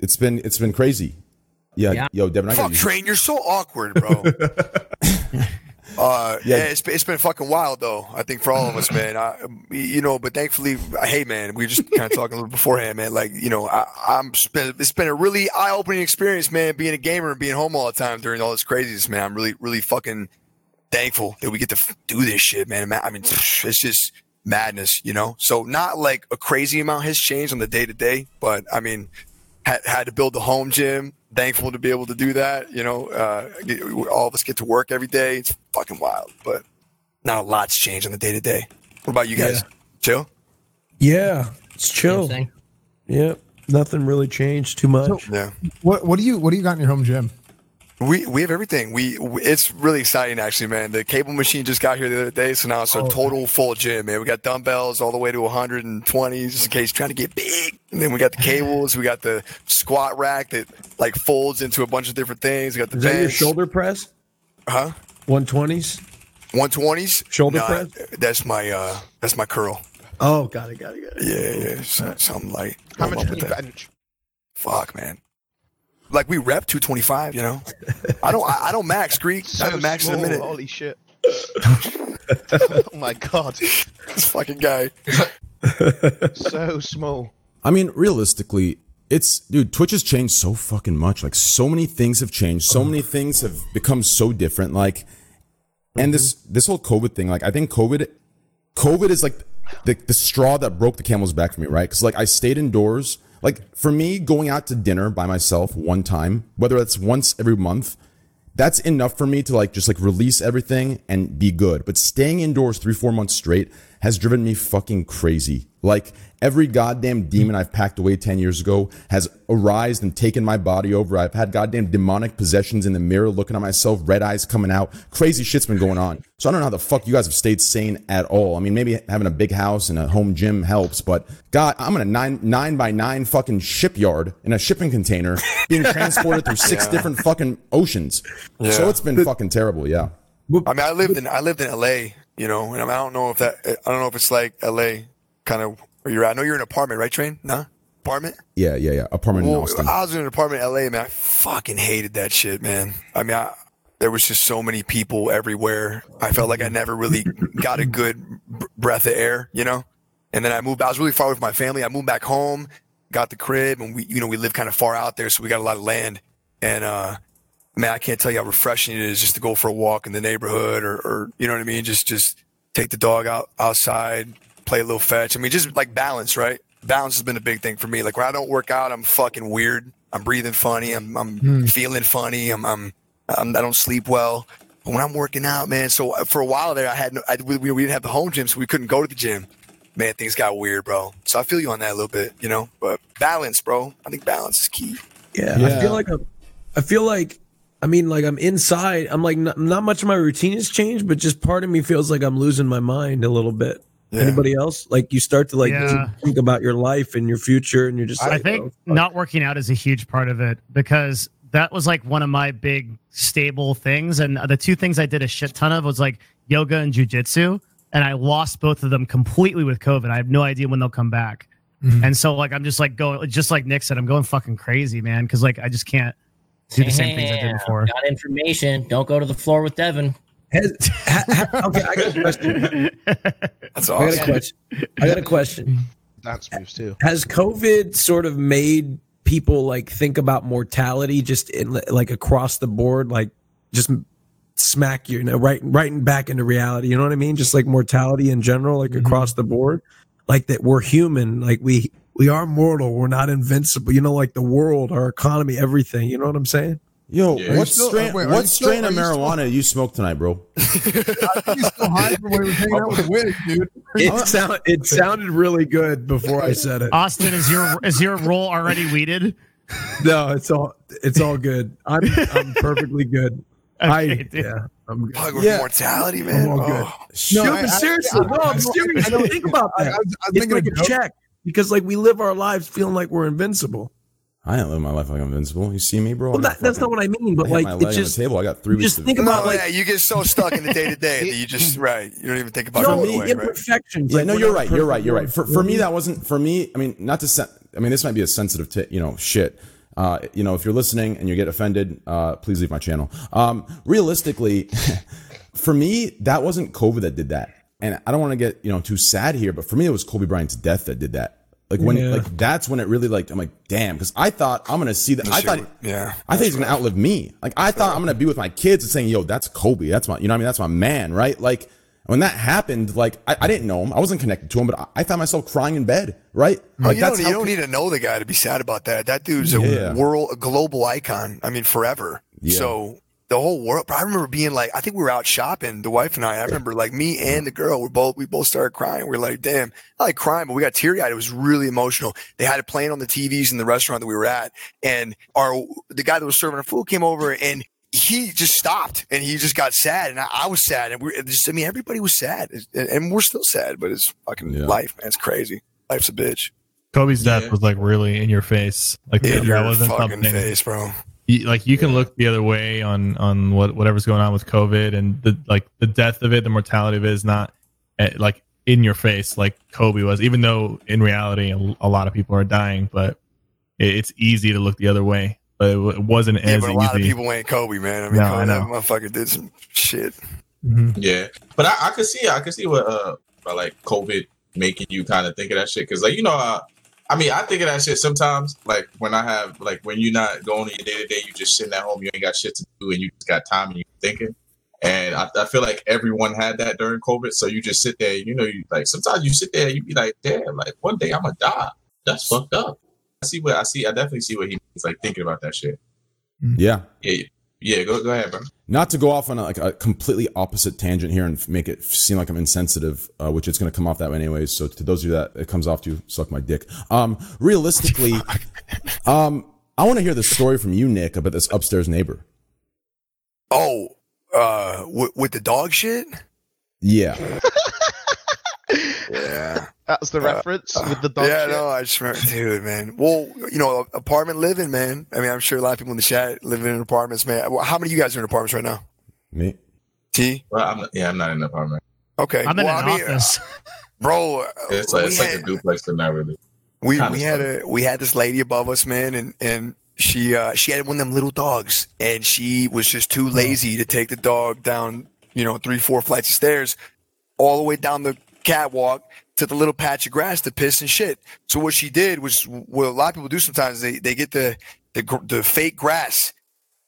It's been it's been crazy. Yeah, Yeah. yo, Devin, I got Fuck, you. Train, you're so awkward, bro. [laughs] uh, yeah, Yeah. it's been, it's been fucking wild though. I think for all of us, man. I, you know, but thankfully, hey, man, we were just kind of talking a little beforehand, man. Like, you know, I, I'm it's been a really eye opening experience, man. Being a gamer and being home all the time during all this craziness, man. I'm really, really fucking thankful that we get to f- do this shit, man. I mean, [sighs] it's just madness, you know. So not like a crazy amount has changed on the day to day, but I mean, had, had to build the home gym. Thankful to be able to do that. You know, uh, all of us get to work every day. It's fucking wild, but not a lot's changed on the day to day. What about you guys? Chill. Yeah, it's chill. Same thing. Yep, nothing really changed too much. Yeah. What what do you what do you got in your home gym? We we have everything. We, we it's really exciting actually, man. The cable machine just got here the other day, so now it's a Oh, total full gym, man. We got dumbbells all the way to 120, just in case trying to get big. And then we got the [laughs] cables. We got the squat rack that like folds into a bunch of different things. We got the Is that your shoulder press? Huh? 120s? 120s. Shoulder Nah, press? That's my uh that's my curl. Oh, got it, got it, got it. Yeah, yeah. Something like How much up can you that. bench? Fuck, man. Like we rep 225, you know. I don't. I, I don't max Greek. [laughs] I haven't maxed in a minute. Holy shit. [laughs] oh my god. This fucking guy. [laughs] So small. I mean, realistically, it's dude, Twitch has changed so fucking much. Like so many things have changed. So many things have become so different. Like and this mm-hmm. this whole COVID thing, like I think COVID COVID is like the, the straw that broke the camel's back for me, right? Because like I stayed indoors. Like for me, going out to dinner by myself one time, whether that's once every month, that's enough for me to like just like release everything and be good. But staying indoors three, four months straight has driven me fucking crazy. Like every goddamn demon I've packed away 10 years ago has arised and taken my body over. I've had goddamn demonic possessions in the mirror looking at myself, red eyes coming out. Crazy shit's been going on. So I don't know how the fuck you guys have stayed sane at all. I mean, maybe having a big house and a home gym helps, but God, I'm in a nine, nine by nine fucking shipyard in a shipping container [laughs] being transported through six different fucking oceans. So it's been fucking terrible. Yeah. I mean, I lived in I lived in L.A. You know, and I, don't know if that I don't know if it's like L.A. kind of where you're at. I know you're in an apartment, right, Train? Nah. apartment. Yeah, yeah, yeah. Apartment in Austin. I was in an apartment in LA, man. I fucking hated that shit, man. I mean, I, there was just so many people everywhere. I felt like I never really got a good b- breath of air, you know. And then I moved. I was really far away from my family. I moved back home, got the crib, and we, you know, we live kind of far out there, so we got a lot of land. And uh, man, I can't tell you how refreshing it is just to go for a walk in the neighborhood, or, or you know what I mean. Just, just take the dog out outside, play a little fetch. I mean, just like balance, right? Balance has been a big thing for me. Like when I don't work out, I'm fucking weird. I'm breathing funny. I'm, I'm feeling funny. I'm, I'm, I'm, I don't sleep well. But when I'm working out, man. So uh, for a while there, I had no, I, we, we didn't have the home gym, so we couldn't go to the gym. Man, things got weird, bro. So I feel you on that a little bit, you know. But balance, bro. I think balance is key. Yeah, Yeah. I feel like I'm, I feel like I mean like I'm inside. I'm like not, not much of my routine has changed, but just part of me feels like I'm losing my mind a little bit. Yeah. Anybody else? Like you start to like Yeah. think about your life and your future, and you're just. I like, think oh, not working out is a huge part of it because that was like one of my big stable things. And the two things I did a shit ton of was like yoga and jujitsu. And I lost both of them completely with COVID. I have no idea when they'll come back. Mm-hmm. And so like I'm just like going just like Nick said, I'm going fucking crazy, man. Cause like I just can't do the same things I did Damn, before. Got information. Don't go to the floor with Devin. Has- ha- ha- okay, I got a question. [laughs] That's I got a awesome. question. I got a question. Dance moves too. Has COVID sort of made people like think about mortality just in, like across the board, like just smack you, you know, right, right back into reality? You know what I mean? Just like mortality in general, like mm-hmm. across the board, like that we're human, like we we are mortal, we're not invincible. You know, like the world, our economy, everything. You know what I'm saying? Yo, Yeah. What still- strain? wait, what you still- strain of you still- marijuana you smoked tonight, bro? [laughs] He's still high from when he was hanging out with the wig, dude. It sound it sounded really good before I said it. Austin, is your is your roll already weeded? No, it's all it's all good. I'm I'm perfectly good. [laughs] I dude. yeah, I'm good. Yeah. mortality, man. I'm all good. Oh. No, No, but I- I- seriously, I- no, I I'm don't- serious. I don't- Think about that. I was, I was it's thinking like a joke. check because like we live our lives feeling like we're invincible. I didn't live my life like I'm invincible. You see me, bro? Well, that, that's not what I mean. But I like, my leg it's on just the table. I got three weeks. just to- think No, about like yeah, you get so stuck in the day to day that you just [laughs] right. You don't even think about no it away, right? Yeah, like, no, you're right. You're right. You're right. For for me, that wasn't for me. I mean, not to. Sen- I mean, this might be a sensitive, t- you know, shit. Uh, you know, if you're listening and you get offended, uh, please leave my channel. Um, realistically, [laughs] for me, that wasn't COVID that did that, and I don't want to get you know too sad here, but for me, it was Kobe Bryant's death that did that. Like when, Yeah. like that's when it really like I'm like, damn, because I thought I'm gonna see that. I thought, yeah, I think he's gonna outlive me. Like I thought I'm gonna be with my kids and saying, yo, that's Kobe. That's my, you know, what I mean, that's my man, right? Like when that happened, like I, I didn't know him, I wasn't connected to him, but I, I found myself crying in bed, right? Oh, Like you that's don't, how you don't need to know the guy to be sad about that. That dude's a Yeah. world, a global icon. I mean, forever. Yeah. So the whole world. I remember being like, I think we were out shopping, the wife and I. I remember like me and the girl, we both we both started crying. We are like, damn, I like crying, but we got teary eyed. It was really emotional. They had it playing on the TVs in the restaurant that we were at, and our the guy that was serving our food came over and. He just stopped and he just got sad, and I, I was sad, and we are just, I mean, everybody was sad, and, and we're still sad, but it's fucking Yeah. life, man. It's crazy. Life's a bitch. Kobe's death Yeah. was like really in your face. Like In that your wasn't fucking something. face, bro. You- like you can look the other way on on what whatever's going on with COVID and the like the death of it, the mortality of it is not eh, like in your face like Kobe was. Even though in reality a, a lot of people are dying, but it, it's easy to look the other way. But it, it wasn't Yeah, as but a easy. lot of people ain't Kobe, man. I mean, No, Kobe, I that know. motherfucker did some shit. Yeah, but I, I could see, I could see what uh, about, like COVID making you kind of think of that shit because, like, you know, uh, I mean, I think of that shit sometimes. Like when I have, like, when you're not going to your day to day, you just sitting at home, you ain't got shit to do, and you just got time and you thinking. And I, I feel like everyone had that during COVID, so you just sit there. You know, you like sometimes you sit there, you be like, damn, like one day I'm gonna die. That's fucked up. I see what I see. I definitely see what he means, like thinking about that shit. Yeah. Yeah, yeah. Go, go ahead, bro. Not to go off on a, like a completely opposite tangent here and make it seem like I'm insensitive, uh, which it's going to come off that way anyways. So to those of you that it comes off to, you, suck my dick. Um, realistically, [laughs] um, I want to hear the story from you, Nick, about this upstairs neighbor. Oh, uh, w- with the dog shit. Yeah. [laughs] Yeah, That's the reference with the dog yeah. shit. No, I just remember, dude, man. Well, you know, apartment living, man. I mean, I'm sure a lot of people in the chat living in apartments, man. Well, How many of you guys are in apartments right now? Me. T. Well, I'm, yeah, I'm not in an apartment. Okay. I'm in well, an I mean, office. [laughs] bro. uh, It's like we it's like a duplex, but not really. We we had a we had this lady above us, man, and and she uh she had one of them little dogs, and she was just too lazy to take the dog down, you know, three four flights of stairs, all the way down the catwalk to the little patch of grass to piss and shit. So what she did was what a lot of people do sometimes they they get the the the fake grass,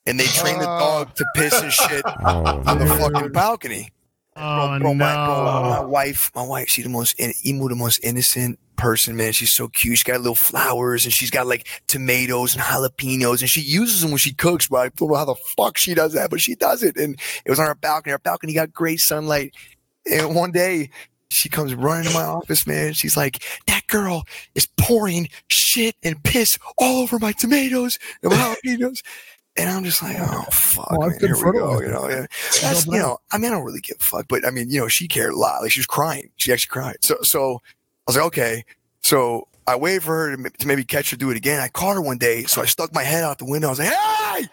and they train the dog to piss and shit [laughs] oh, on the fucking balcony. Oh bro, no! my, bro, my wife, my wife, she's the most in, Emu, the most innocent person, man. She's so cute. She's got little flowers and she's got like tomatoes and jalapenos and she uses them when she cooks. But I don't know how the fuck she does that, but she does it. And it was on our balcony. Our balcony got great sunlight. And one day she comes running to my office, man. She's like, "That girl is pouring shit and piss all over my tomatoes and my [laughs] jalapenos." And I'm just like, oh fuck, Well, man, here we go. You know, yeah. That's, you know, I mean, I don't really give a fuck, but I mean, you know, she cared a lot. Like she was crying. She actually cried. So, so I was like, okay. So I waited for her to, to maybe catch her do it again. I caught her one day, so I stuck my head out the window. I was like, hey,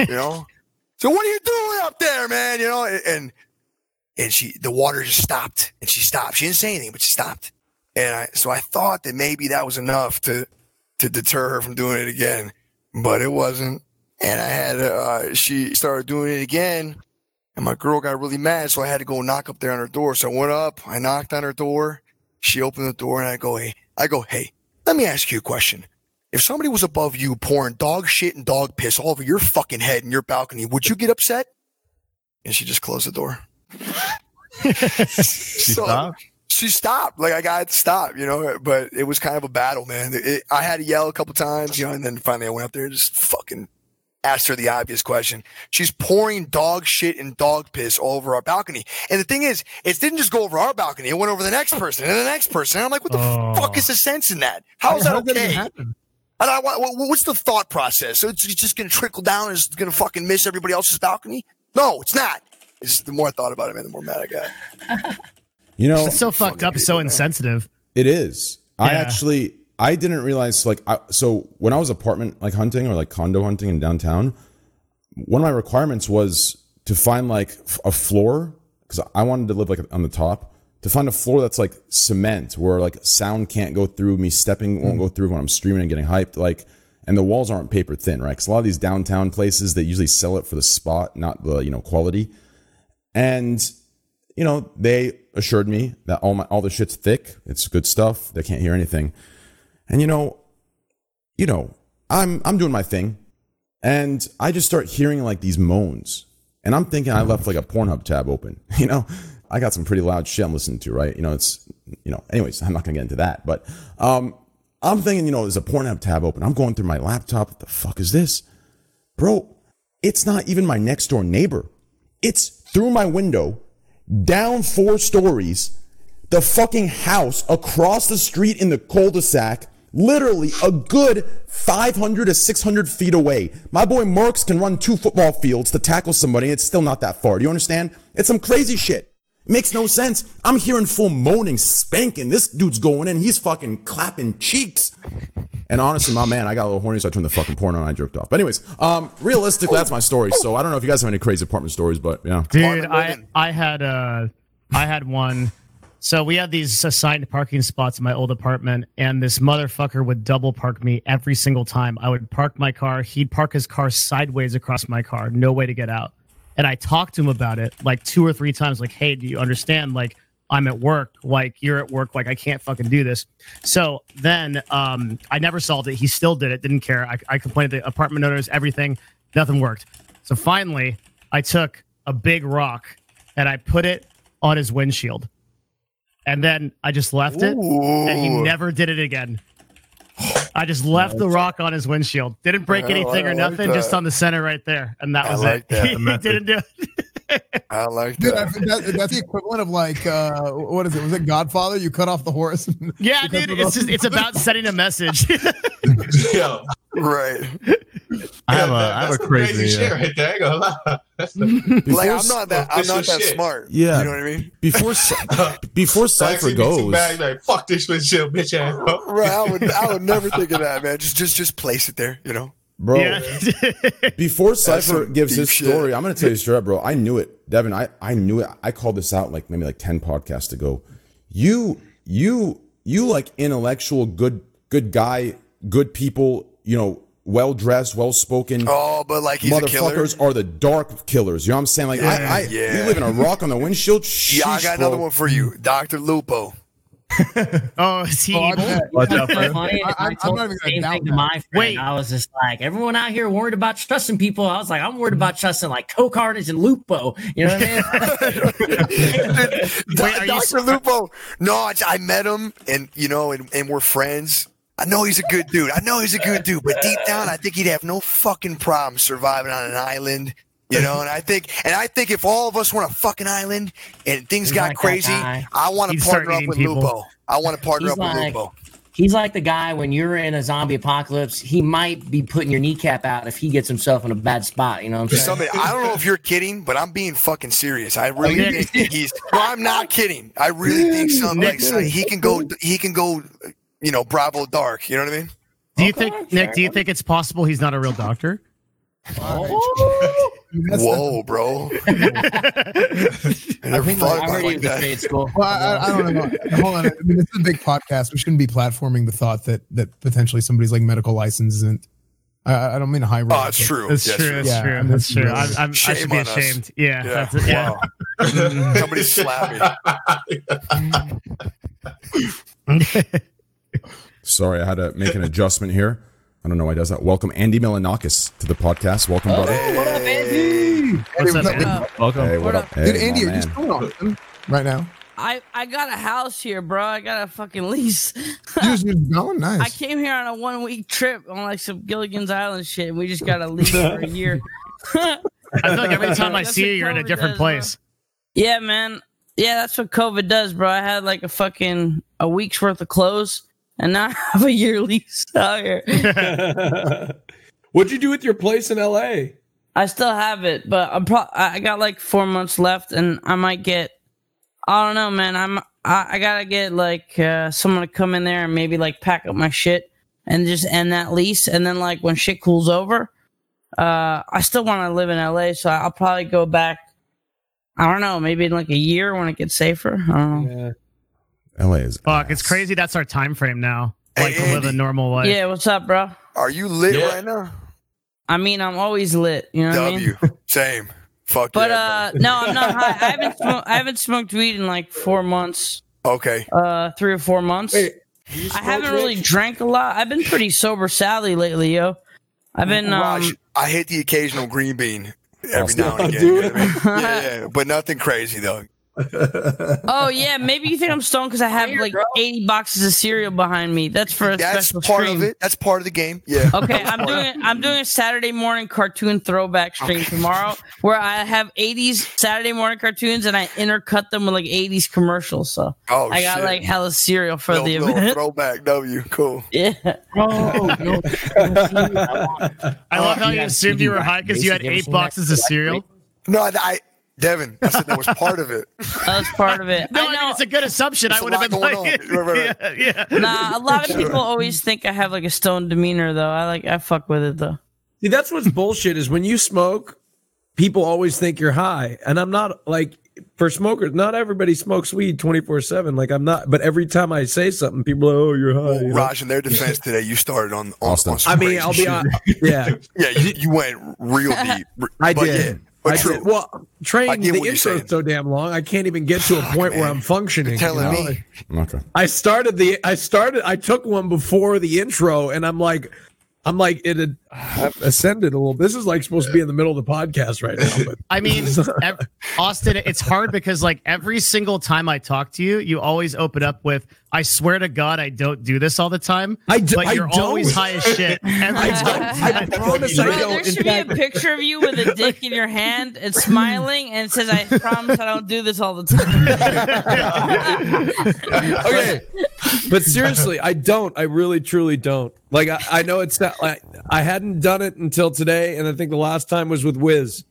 you know. [laughs] so what are you doing up there, man? You know, and- and and she, the water just stopped, and she stopped. She didn't say anything, but she stopped. And I, so I thought that maybe that was enough to to deter her from doing it again, but it wasn't. And I had, uh, she started doing it again. And my girl got really mad, so I had to go knock up there on her door. So I went up, I knocked on her door. She opened the door, and I go, "Hey, I go, hey, let me ask you a question. If somebody was above you pouring dog shit and dog piss all over your fucking head in your balcony, would you get upset?" And she just closed the door. She So- stopped? She stopped. Like I got to stop, you know. But it was kind of a battle, man. It, I had to yell a couple times, you know, and then finally I went up there and just fucking asked her the obvious question. She's pouring dog shit and dog piss all over our balcony. And the thing is, it didn't just go over our balcony. It went over the next person and the next person. And I'm like, what the Oh. fuck is the sense in that? How is that okay? And I, what, what- what's the thought process? So it's, it's just going to trickle down and it's going to fucking miss everybody else's balcony? No, it's not. It's just, the more I thought about it, man, the more mad I got. [laughs] You know, It's so fucked up. It's so insensitive. It is. I actually I didn't realize like I, so when I was apartment like hunting or like condo hunting in downtown, one of my requirements was to find like a floor because I wanted to live like on the top to find a floor that's like cement where like sound can't go through me stepping won't go mm. through when I'm streaming and getting hyped like and the walls aren't paper thin right because a lot of these downtown places they usually sell it for the spot not the you know quality and you know, they assured me that all my all the shit's thick. It's good stuff. They can't hear anything. And you know, you know, I'm I'm doing my thing, and I just start hearing like these moans, and I'm thinking I left like a Pornhub tab open. [laughs] You know, I got some pretty loud shit I'm listening to, right? You know, it's you know. Anyways, I'm not gonna get into that, but um, I'm thinking, you know, there's a Pornhub tab open. I'm going through my laptop. What the fuck is this, bro? It's not even my next door neighbor. It's through my window down four stories, the fucking house across the street in the cul-de-sac, literally a good 500 to 600 feet away. My boy Marks can run two football fields to tackle somebody, and it's still not that far. Do you understand? It's some crazy shit. It makes no sense. I'm hearing full moaning, spanking. This dude's going in. He's fucking clapping cheeks. And honestly, my man, I got a little horny, so I turned the fucking porn on. and I jerked off. But anyways, um, realistically, that's my story. So I don't know if you guys have any crazy apartment stories, but yeah. Dude, I I had uh I had one. So we had these assigned parking spots in my old apartment, and this motherfucker would double park me every single time. I would park my car, he'd park his car sideways across my car, no way to get out. And I talked to him about it like two or three times, like, hey, do you understand? Like, I'm at work, like you're at work, like I can't fucking do this. So then um I never solved it. He still did it, didn't care. I, I complained to the apartment owners, everything, nothing worked. So finally, I took a big rock and I put it on his windshield. And then I just left it and he never did it again. I just left the rock on his windshield. Didn't break I anything or like nothing, just on the center right there. And that I was like it. that. [laughs] he didn't do it. I like Dude, that. I think that, that's the equivalent of like uh, what is it? Was it Godfather? You cut off the horse. Yeah, [laughs] dude. It's just it's about sending a message. [laughs] yeah, Right. I have a, that- I have a some crazy. shit uh, right there. I ain't gonna lie. [laughs] That's the, [laughs] Like Before I'm not that I'm not that shit. smart. Yeah. You know what I mean? Before [laughs] before Sypher Actually, be goes, bad, like, fuck this with chill, bitch ass. Right. I would I would never think of that, man. Just just just place it there, you know? bro. yeah. Before Sypher gives deep his shit. story, I'm gonna tell you straight up, bro. I knew it, Devin. I I knew it. I called this out like maybe like ten podcasts ago. You you you like intellectual good good guy, good people, you know, well dressed, well spoken. Oh, but like he's a motherfuckers are the dark killers. You know what I'm saying? Like I, I Yeah. you live in a rock on the windshield. [laughs] Yeah, I Sheesh, got another one for you, Doctor Lupo. [laughs] Oh, is he Oh, I evil? bet. Watch out It's for so him. funny. I- I, I'm- told I'm not the even gonna same thing to my friend. Wait. I was just like, everyone out here worried about trusting people. I was like, I'm worried about trusting like CohhCarnage and Lupo. You know what I mean? [laughs] Wait, Doctor Lupo. No, I, I met him, and you know, and, and we're friends. I know he's a good dude. I know he's a good dude, but deep down, I think he'd have no fucking problem surviving on an island. You know, and I think, and I think if all of us were on a fucking island and things He's got like crazy. I want to partner up with people. Lupo. I want to partner He's up like- with Lupo. He's like the guy when you're in a zombie apocalypse, he might be putting your kneecap out if he gets himself in a bad spot. You know what I'm saying? Somebody, I don't know if you're kidding, but I'm being fucking serious. I really think he's. No, I'm not kidding. I really think something like something- he can go. He can go. You know, Bravo Dark. You know what I mean? Do you Okay, think, Nick? fair Do you think it's possible he's not a real doctor? That's Whoa, bro! [laughs] I think thought I heard like that. trade school. Well, I, I- I don't know. Hold on. I mean, this is a big podcast. We shouldn't be platforming the thought that that potentially somebody's like medical license isn't. I, I don't mean to high. Oh, it's true. That's Yes, true. it That's. Yeah, true. and That's that's true. really- I'm, I'm, I should be on us. ashamed. Yeah. Yeah. That's, yeah. Wow. [laughs] Somebody slap me. [laughs] Mm. Sorry, I had to make an adjustment here. I don't know why he does that. Welcome Andy Milonakis to the podcast. Welcome, brother. what up, Andy? What's up, Hey, Andy? Uh, Welcome. Hey, what What up? up? Hey, Dude, my Andy, are you man. still in Austin right now? I, I got a house here, bro. I got a fucking lease. You just, you're going [laughs] nice. I came here on a one week trip on like some Gilligan's Island shit. And we just got a lease for a year. [laughs] [laughs] I feel like every time I see you, you're in a different does, bro. place. yeah, man. Yeah, that's what COVID does, bro. I had like a fucking a week's worth of clothes, and now I [laughs] have a year lease [laughs] out here. What'd you do with your place in L.A.? I still have it, but I'm pro- I got like four months left, and I might get. I don't know, man. I'm I, I gotta get like uh, someone to come in there and maybe like pack up my shit and just end that lease, and then like when shit cools over, uh, I still want to live in LA, so I'll probably go back. I don't know, maybe in like a year when it gets safer. I don't know. LA is Fuck, it's crazy. That's our time frame now. Hey, Like to live a normal life. Yeah, what's up, bro? Are you lit Yeah. right now? I mean, I'm always lit. You know what I mean? W. [laughs] Same. Fuck But yeah, uh, no, I'm not [laughs] high. I haven't smo- I haven't smoked weed in like four months. Okay. uh three or four months. Wait, I haven't really drank a lot. I've been pretty sober Sally lately, yo. I've been um Raj, I hit the occasional green bean every now and again. You know I mean? [laughs] yeah, yeah, but nothing crazy though. Oh yeah, maybe you think I'm stoned because I have like 80 boxes of cereal behind me. That's for a That's special part stream. of it. That's part of the game. Yeah. Okay, I'm doing. I'm doing a Saturday morning cartoon throwback stream tomorrow where I have 80s Saturday morning cartoons and I intercut them with like 80s commercials. So Oh, I got shit. like hella cereal for little, the little event. throwback W. Cool. [laughs] yeah. Bro, no, [laughs] I love how you assumed you were high because you had Racer, you ever eight boxes of cereal. No, I, I Devin, I said [laughs] that was part of it. That was part of it. No, I I, mean it's a good assumption. There's I a would have been going like, on. Right, right, [laughs] yeah, yeah. Nah, a lot of people always think I have like a stone demeanor though. I like I fuck with it though. See, that's what's bullshit is when you smoke, people always think you're high. And I'm not like for smokers, not everybody smokes weed 24 7. Like I'm not, but every time I say something, people are, oh, you're high. Well, you know? Raj, in their defense today, you started on on, Austin. on some I mean, crazy I'll be shit. honest. Yeah, [laughs] Yeah, you, you went real deep. I But did. yeah, but I true. did. Well, train, the intro what you're intro's saying. so damn long. I can't even get to a point where. I'm functioning. You're telling you know? me. Okay. I started the I started I took one before the intro and I'm like I'm like it had ascended a little. This is like supposed to be in the middle of the podcast right now. But [laughs] I mean, [laughs] Austin, it's hard because like every single time I talk to you, you always open up with, "I swear to God, I don't do this all the time." I d- but I you're always don't. high as shit. [laughs] Every time. I promise I don't. there should be a picture of you with a dick in your hand and [laughs] smiling, and it says, "I promise I don't do this all the time." [laughs] okay, but seriously, I don't. I really, truly don't. Like I, I know it's not. Like, I hadn't done it until today, and I think the last time was with Wiz.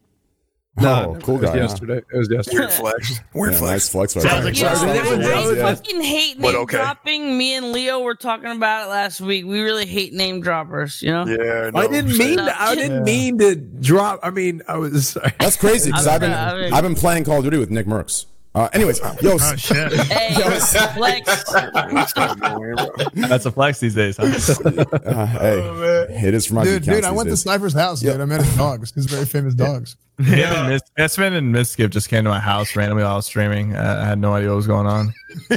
Oh, cool it was guy. yesterday. It was yesterday. Weird [laughs] flex. Weird Yeah, flex. nice flex right Sounds there. like Yo, Sorry, I, that Yeah. fucking hate name okay. dropping. Me and Leo were talking about it last week. We really hate name droppers. You know. Yeah, no, I didn't mean. To, I didn't mean to drop. I mean, I was. Sorry. That's crazy because I I've been I was- I've been playing Call of Duty with Nick Mercs. Uh, anyways, [laughs] yo, Oh shit. [laughs] Hey, flex. That's a flex these days, huh? [laughs] uh, hey, it is for my Dude, dude, I these went to. Sniper's house, dude. I met his dogs, his very famous dogs. Yeah, Miss, Espen and Miskip just came to my house randomly while I was streaming. Uh, I had no idea what was going on.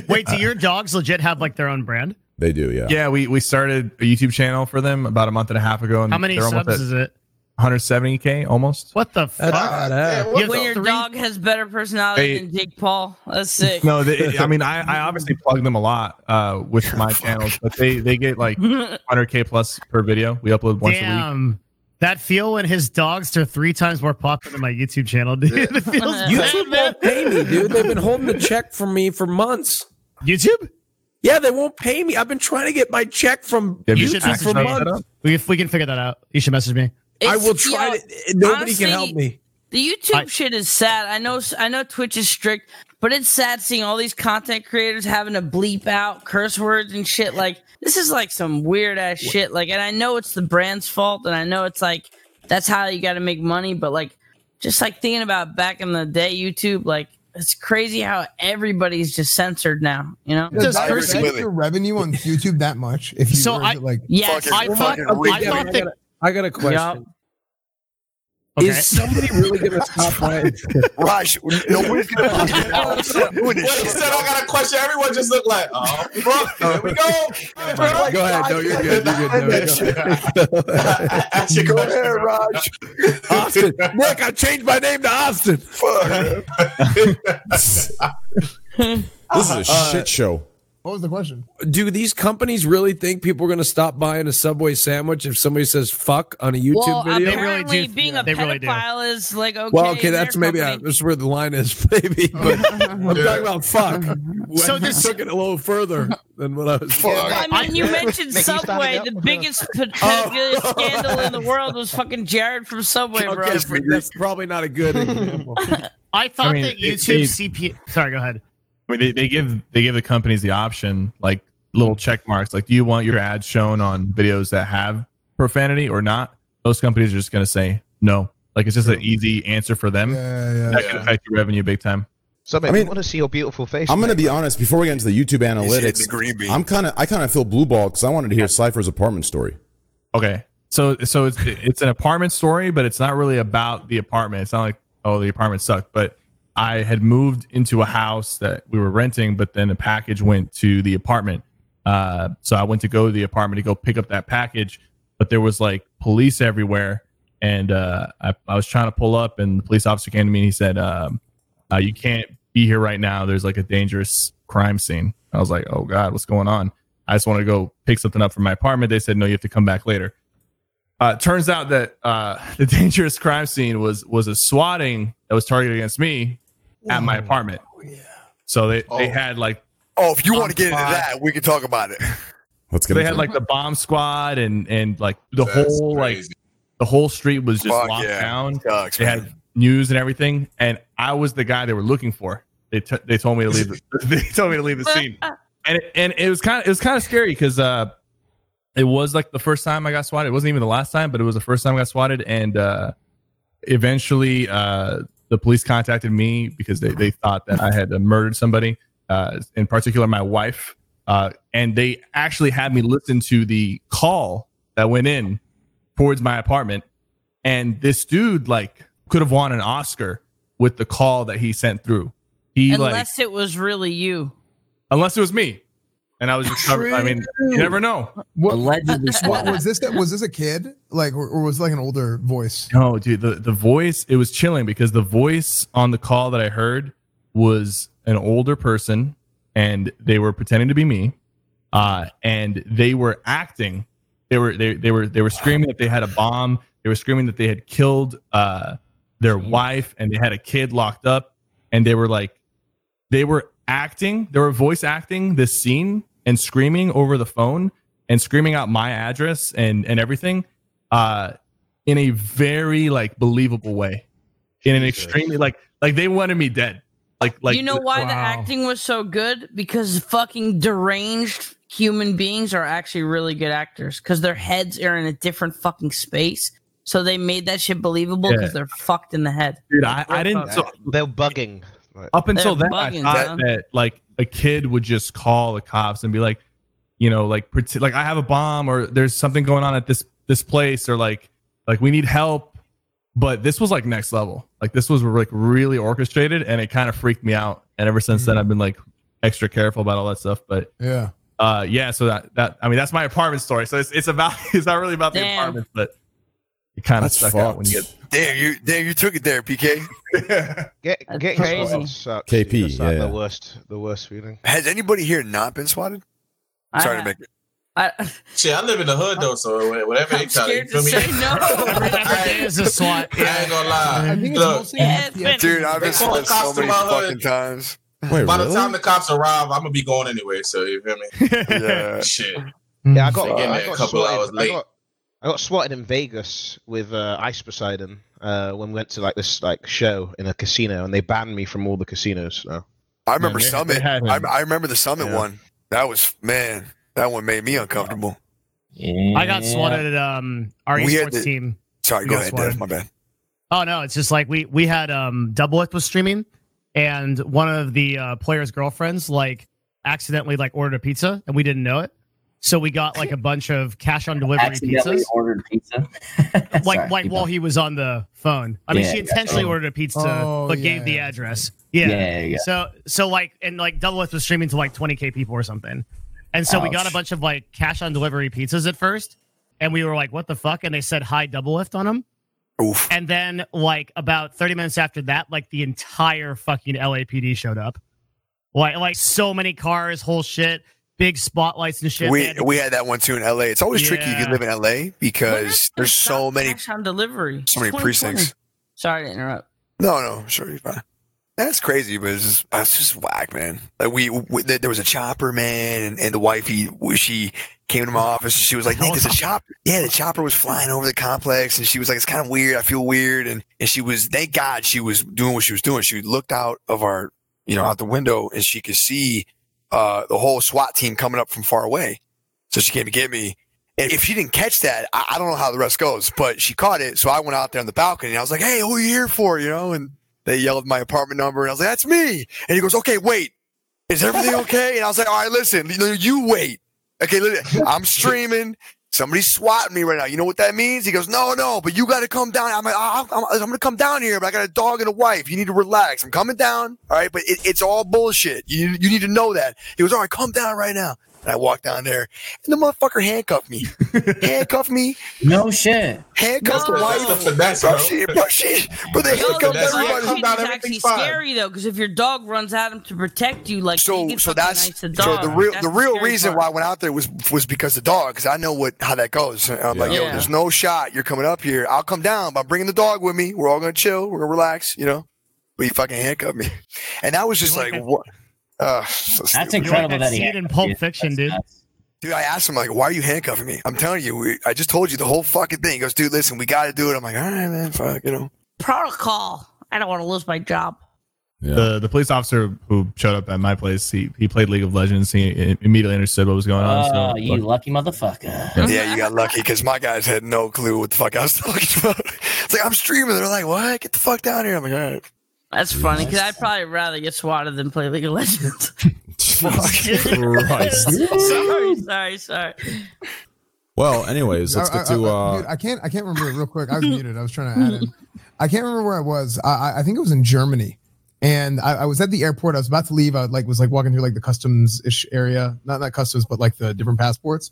Wait, do your dogs legit have like their own brand? They do, yeah. Yeah, we we started a YouTube channel for them about a month and a half ago. And How many subs at is it? 170k almost. What the fuck? That's badass. You when your three- dog has better personality Hey. than Jake Paul, that's [laughs] sick. No, they, I mean I, I [laughs] obviously plug them a lot uh, with my channels, but they they get like [laughs] 100k plus per video. We upload once a week. That feel when his dogs are three times more popular than my YouTube channel, dude. It feels YouTube man. won't pay me, dude. They've been holding the check from me for months. YouTube? Yeah, they won't pay me. I've been trying to get my check from Have You you YouTube for months. We, if we can figure that out, you should message me. I will It's- try yo, to. Nobody honestly, can help me. The YouTube I- shit is sad. I know. I know Twitch is strict, but it's sad seeing all these content creators having to bleep out curse words and shit. Like this is like some weird ass shit. Like, and I know it's the brand's fault, and I know it's like that's how you got to make money. But like, just like thinking about back in the day, YouTube, like it's crazy how everybody's just censored now. You know? Does I agree Cursing your revenue on YouTube that much? If you So were to, I- like, Yes. I thought, fucking I thought I that. Got, a, I got a question. Yup. Okay. Is somebody really going [laughs] to stop by? Raj, nobody's gonna [laughs] fucking out. Stop doing this he shit. said I got a question, everyone just looked like, oh, fuck, here we go. [laughs] Go ahead. No, you're good. You're good. No, go ahead. Ask your Go question. ahead, Raj. Austin, Nick, I changed my name to Austin. Fuck. This is a uh, shit show. What was the question? Do these companies really think people are going to stop buying a Subway sandwich if somebody says "fuck" on a YouTube well, video? They really apparently, do- being yeah, a they really do. pedophile is like okay. well, okay, that's maybe uh, company. that's where the line is, [laughs] maybe. But I'm talking about fuck. [laughs] So so this- this took it a little further than what I was. I mean, you [laughs] mentioned Subway. The biggest pe- pedophilia scandal in the world was fucking Jared from Subway, bro. That's probably not a good example. I thought I mean, that YouTube it- CP. Sorry, go ahead. I mean, they, they give they give the companies the option, like little check marks, like do you want your ads shown on videos that have profanity or not? Most companies are just going to say no. Like it's just an easy answer for them. Yeah, yeah. That can affect your revenue big time. So, I we mean, want to see your beautiful face. I'm going to be honest. Before we get into the YouTube analytics, the green. I'm kind of, I kind of feel blue ball because I wanted to hear Sypher's apartment story. Okay, so so it's it's an apartment story, but it's not really about the apartment. It's not like oh the apartment sucked, but I had moved into a house that we were renting, but then a package went to the apartment. Uh, so I went to go to the apartment to go pick up that package, but there was like police everywhere, and uh, I, I was trying to pull up, and the police officer came to me and he said, um, uh, "You can't be here right now. There's like a dangerous crime scene." I was like, "Oh God, what's going on?" I just want to go pick something up from my apartment. They said, "No, you have to come back later." Uh, turns out that uh, [laughs] the dangerous crime scene was was a swatting that was targeted against me at my apartment. So they, they Oh. had like Oh, if you want to get into that, we can talk about it. Let's get they had like the bomb squad and and like the That's whole like the whole street was just Fuck locked yeah. down. Sucks, They man. had news and everything, and I was the guy they were looking for. They t- they told me to leave. The, [laughs] [laughs] they told me to leave the scene, and it, and it was kind of it was kind of scary because uh, it was like the first time I got swatted. It wasn't even the last time, but it was the first time I got swatted, and uh, eventually uh, the police contacted me because they they thought that I had murdered somebody, uh, in particular my wife, uh, and they actually had me listen to the call that went in towards my apartment and this dude like could have won an Oscar with the call that he sent through. He like Unless it was really you. unless it was me, and I was just covered. I mean, you never know. Allegedly. [laughs] What was this? That was this a kid? Like, or, or was it like an older voice? No, dude, the the voice it was chilling because the voice on the call that I heard was an older person, and they were pretending to be me, uh, and they were acting. They were they they were they were screaming that they had a bomb. They were screaming that they had killed uh, their wife and they had a kid locked up, and they were like, they were acting. They were voice acting this scene and screaming over the phone and screaming out my address and and everything, uh, in a very like believable way, in an extremely like like they wanted me dead. Like like you know why the acting was so good? Because fucking deranged human beings are actually really good actors because their heads are in a different fucking space. So they made that shit believable because Yeah. they're fucked in the head. dude, I, I didn't. So They're bugging. Like, Up until They're then, I thought son. that like a kid would just call the cops and be like, you know, like pret- like I have a bomb or there's something going on at this this place or like like we need help. But this was like next level. Like this was like really orchestrated, and it kind of freaked me out. And ever since then, I've been like extra careful about all that stuff. But Yeah. uh, yeah, so that that I mean that's my apartment story. So it's it's about [laughs] it's not really about the apartment, but it kind of That's stuck out when you fucked. get Damn, you damn, you took it there, PK. [laughs] get That's getting crazy. spotted sucks. KP, That's yeah. the worst, the worst feeling. Has anybody here not been swatted? I Sorry to make it. I, [laughs] Shit, I live in the hood though, so whatever they I'm tell you, scared to me? say no. [laughs] Every day is a SWAT. I ain't gonna lie. It's Look, Yeah, in it's FPS. Dude, I've been call swatted the so cops many my hood. fucking times. Wait, by the time the cops arrive, I'm gonna be going anyway. So you feel me? Yeah. Shit. Yeah, I got, They get I there a couple swatted. hours I late. got, I got swatted in Vegas with uh, Ice Poseidon uh, when we went to like this like show in a casino, and they banned me from all the casinos. So. I remember they- they Summit. had I. I remember the Summit Yeah. one. That was man. That one made me uncomfortable. I got swatted at um our We esports the- team. Sorry, You go ahead, swatted. Dev. My bad. Oh no, it's just like we we had um Doublelift was streaming, and one of the uh, players' girlfriends like accidentally like ordered a pizza, and we didn't know it. So we got like a bunch of cash on delivery Accidentally pizzas, ordered pizza. [laughs] like Sorry, like while going. he was on the phone. I mean, Yeah, she intentionally ordered a pizza, Oh, but gave the address. Yeah. Yeah, yeah. So so like and like Doublelift was streaming to like 20k people or something, and so we got a bunch of like cash on delivery pizzas at first, and we were like, "What the fuck?" And they said hi Doublelift on them. Oof. And then, like about thirty minutes after that, like the entire fucking LAPD showed up. Like, like so many cars, whole shit, big spotlights and shit. We had we had that one too in LA. It's always tricky if you Yeah. live in LA because there's so many cash on delivery. so many precincts. Sorry to interrupt. No, no, sure, you're fine. That's crazy, but it's just, that's just whack, man. Like we, we there was a chopper, man, and, and the wifey, she came to my office and she was like, "Nick, [laughs] there's a chopper." Yeah, the chopper was flying over the complex, and she was like, "It's kind of weird. I feel weird." And and she was, thank God, she was doing what she was doing. She looked out of our, you know, out the window, and she could see uh, the whole SWAT team coming up from far away. So she came to get me. And if she didn't catch that, I, I don't know how the rest goes, but she caught it. So I went out there on the balcony and I was like, Hey, who are you here for? You know, and they yelled my apartment number and I was like, that's me. And he goes, okay, wait, is everything okay? And I was like, all right, listen, you, you wait. Okay, I'm streaming. Somebody's swatting me right now. You know what that means? He goes, no, no, but you got to come down. I'm like, I'm, I'm, I'm going to come down here, but I got a dog and a wife. You need to relax. I'm coming down. All right. But it, it's all bullshit. You, you need to know that. He goes, all right, come down right now. And I walked down there and the motherfucker handcuffed me. [laughs] handcuffed me. No shit. Handcuffed the No. wife. That's the finesse, Bro, bro. she, bro, she, bro, they Yo, handcuffed that's- dog yeah, everybody. come down, actually everything's fine. scary though, because if your dog runs at him to protect you, like so so that's nice to so the real That's the real scary reason part. why I went out there was was because the dog because I know what how that goes. I'm like, yo, Yeah. there's no shot you're coming up here. I'll come down, but I'm bringing the dog with me. We're all gonna chill. We're gonna relax, you know. But you fucking handcuffed me, and that was just Like like [laughs] what. Uh, so That's stupid. incredible that that he scene in Pulp yeah, Fiction, dude. nuts. Dude, I asked him like, "Why are you handcuffing me?" I'm telling you, we, I just told you the whole fucking thing. He goes, "Dude, listen, we got to do it." I'm like, "All right, man, fuck, you know." protocol. I don't want to lose my job. Yeah. the the police officer who showed up at my place. He he played League of Legends. He immediately understood what was going on. Oh, so you lucky motherfucker. Yeah, you got lucky because my guys had no clue what the fuck I was [laughs] talking about. It's like I'm streaming. They're like, "What? Get the fuck down here!" I'm like, "All right." That's funny because I'd probably rather get swatted than play League of Legends. [laughs] Christ. [laughs] sorry, sorry, sorry. Well, anyways, let's I- get I- to. I- Uh, dude, I can't. I can't remember real quick. I was muted. I was trying to add in. I can't remember where I was. I, I- I think it was in Germany, and I, I was at the airport. I was about to leave. I like was like walking through like the customs ish area, not not customs, but like the different passports.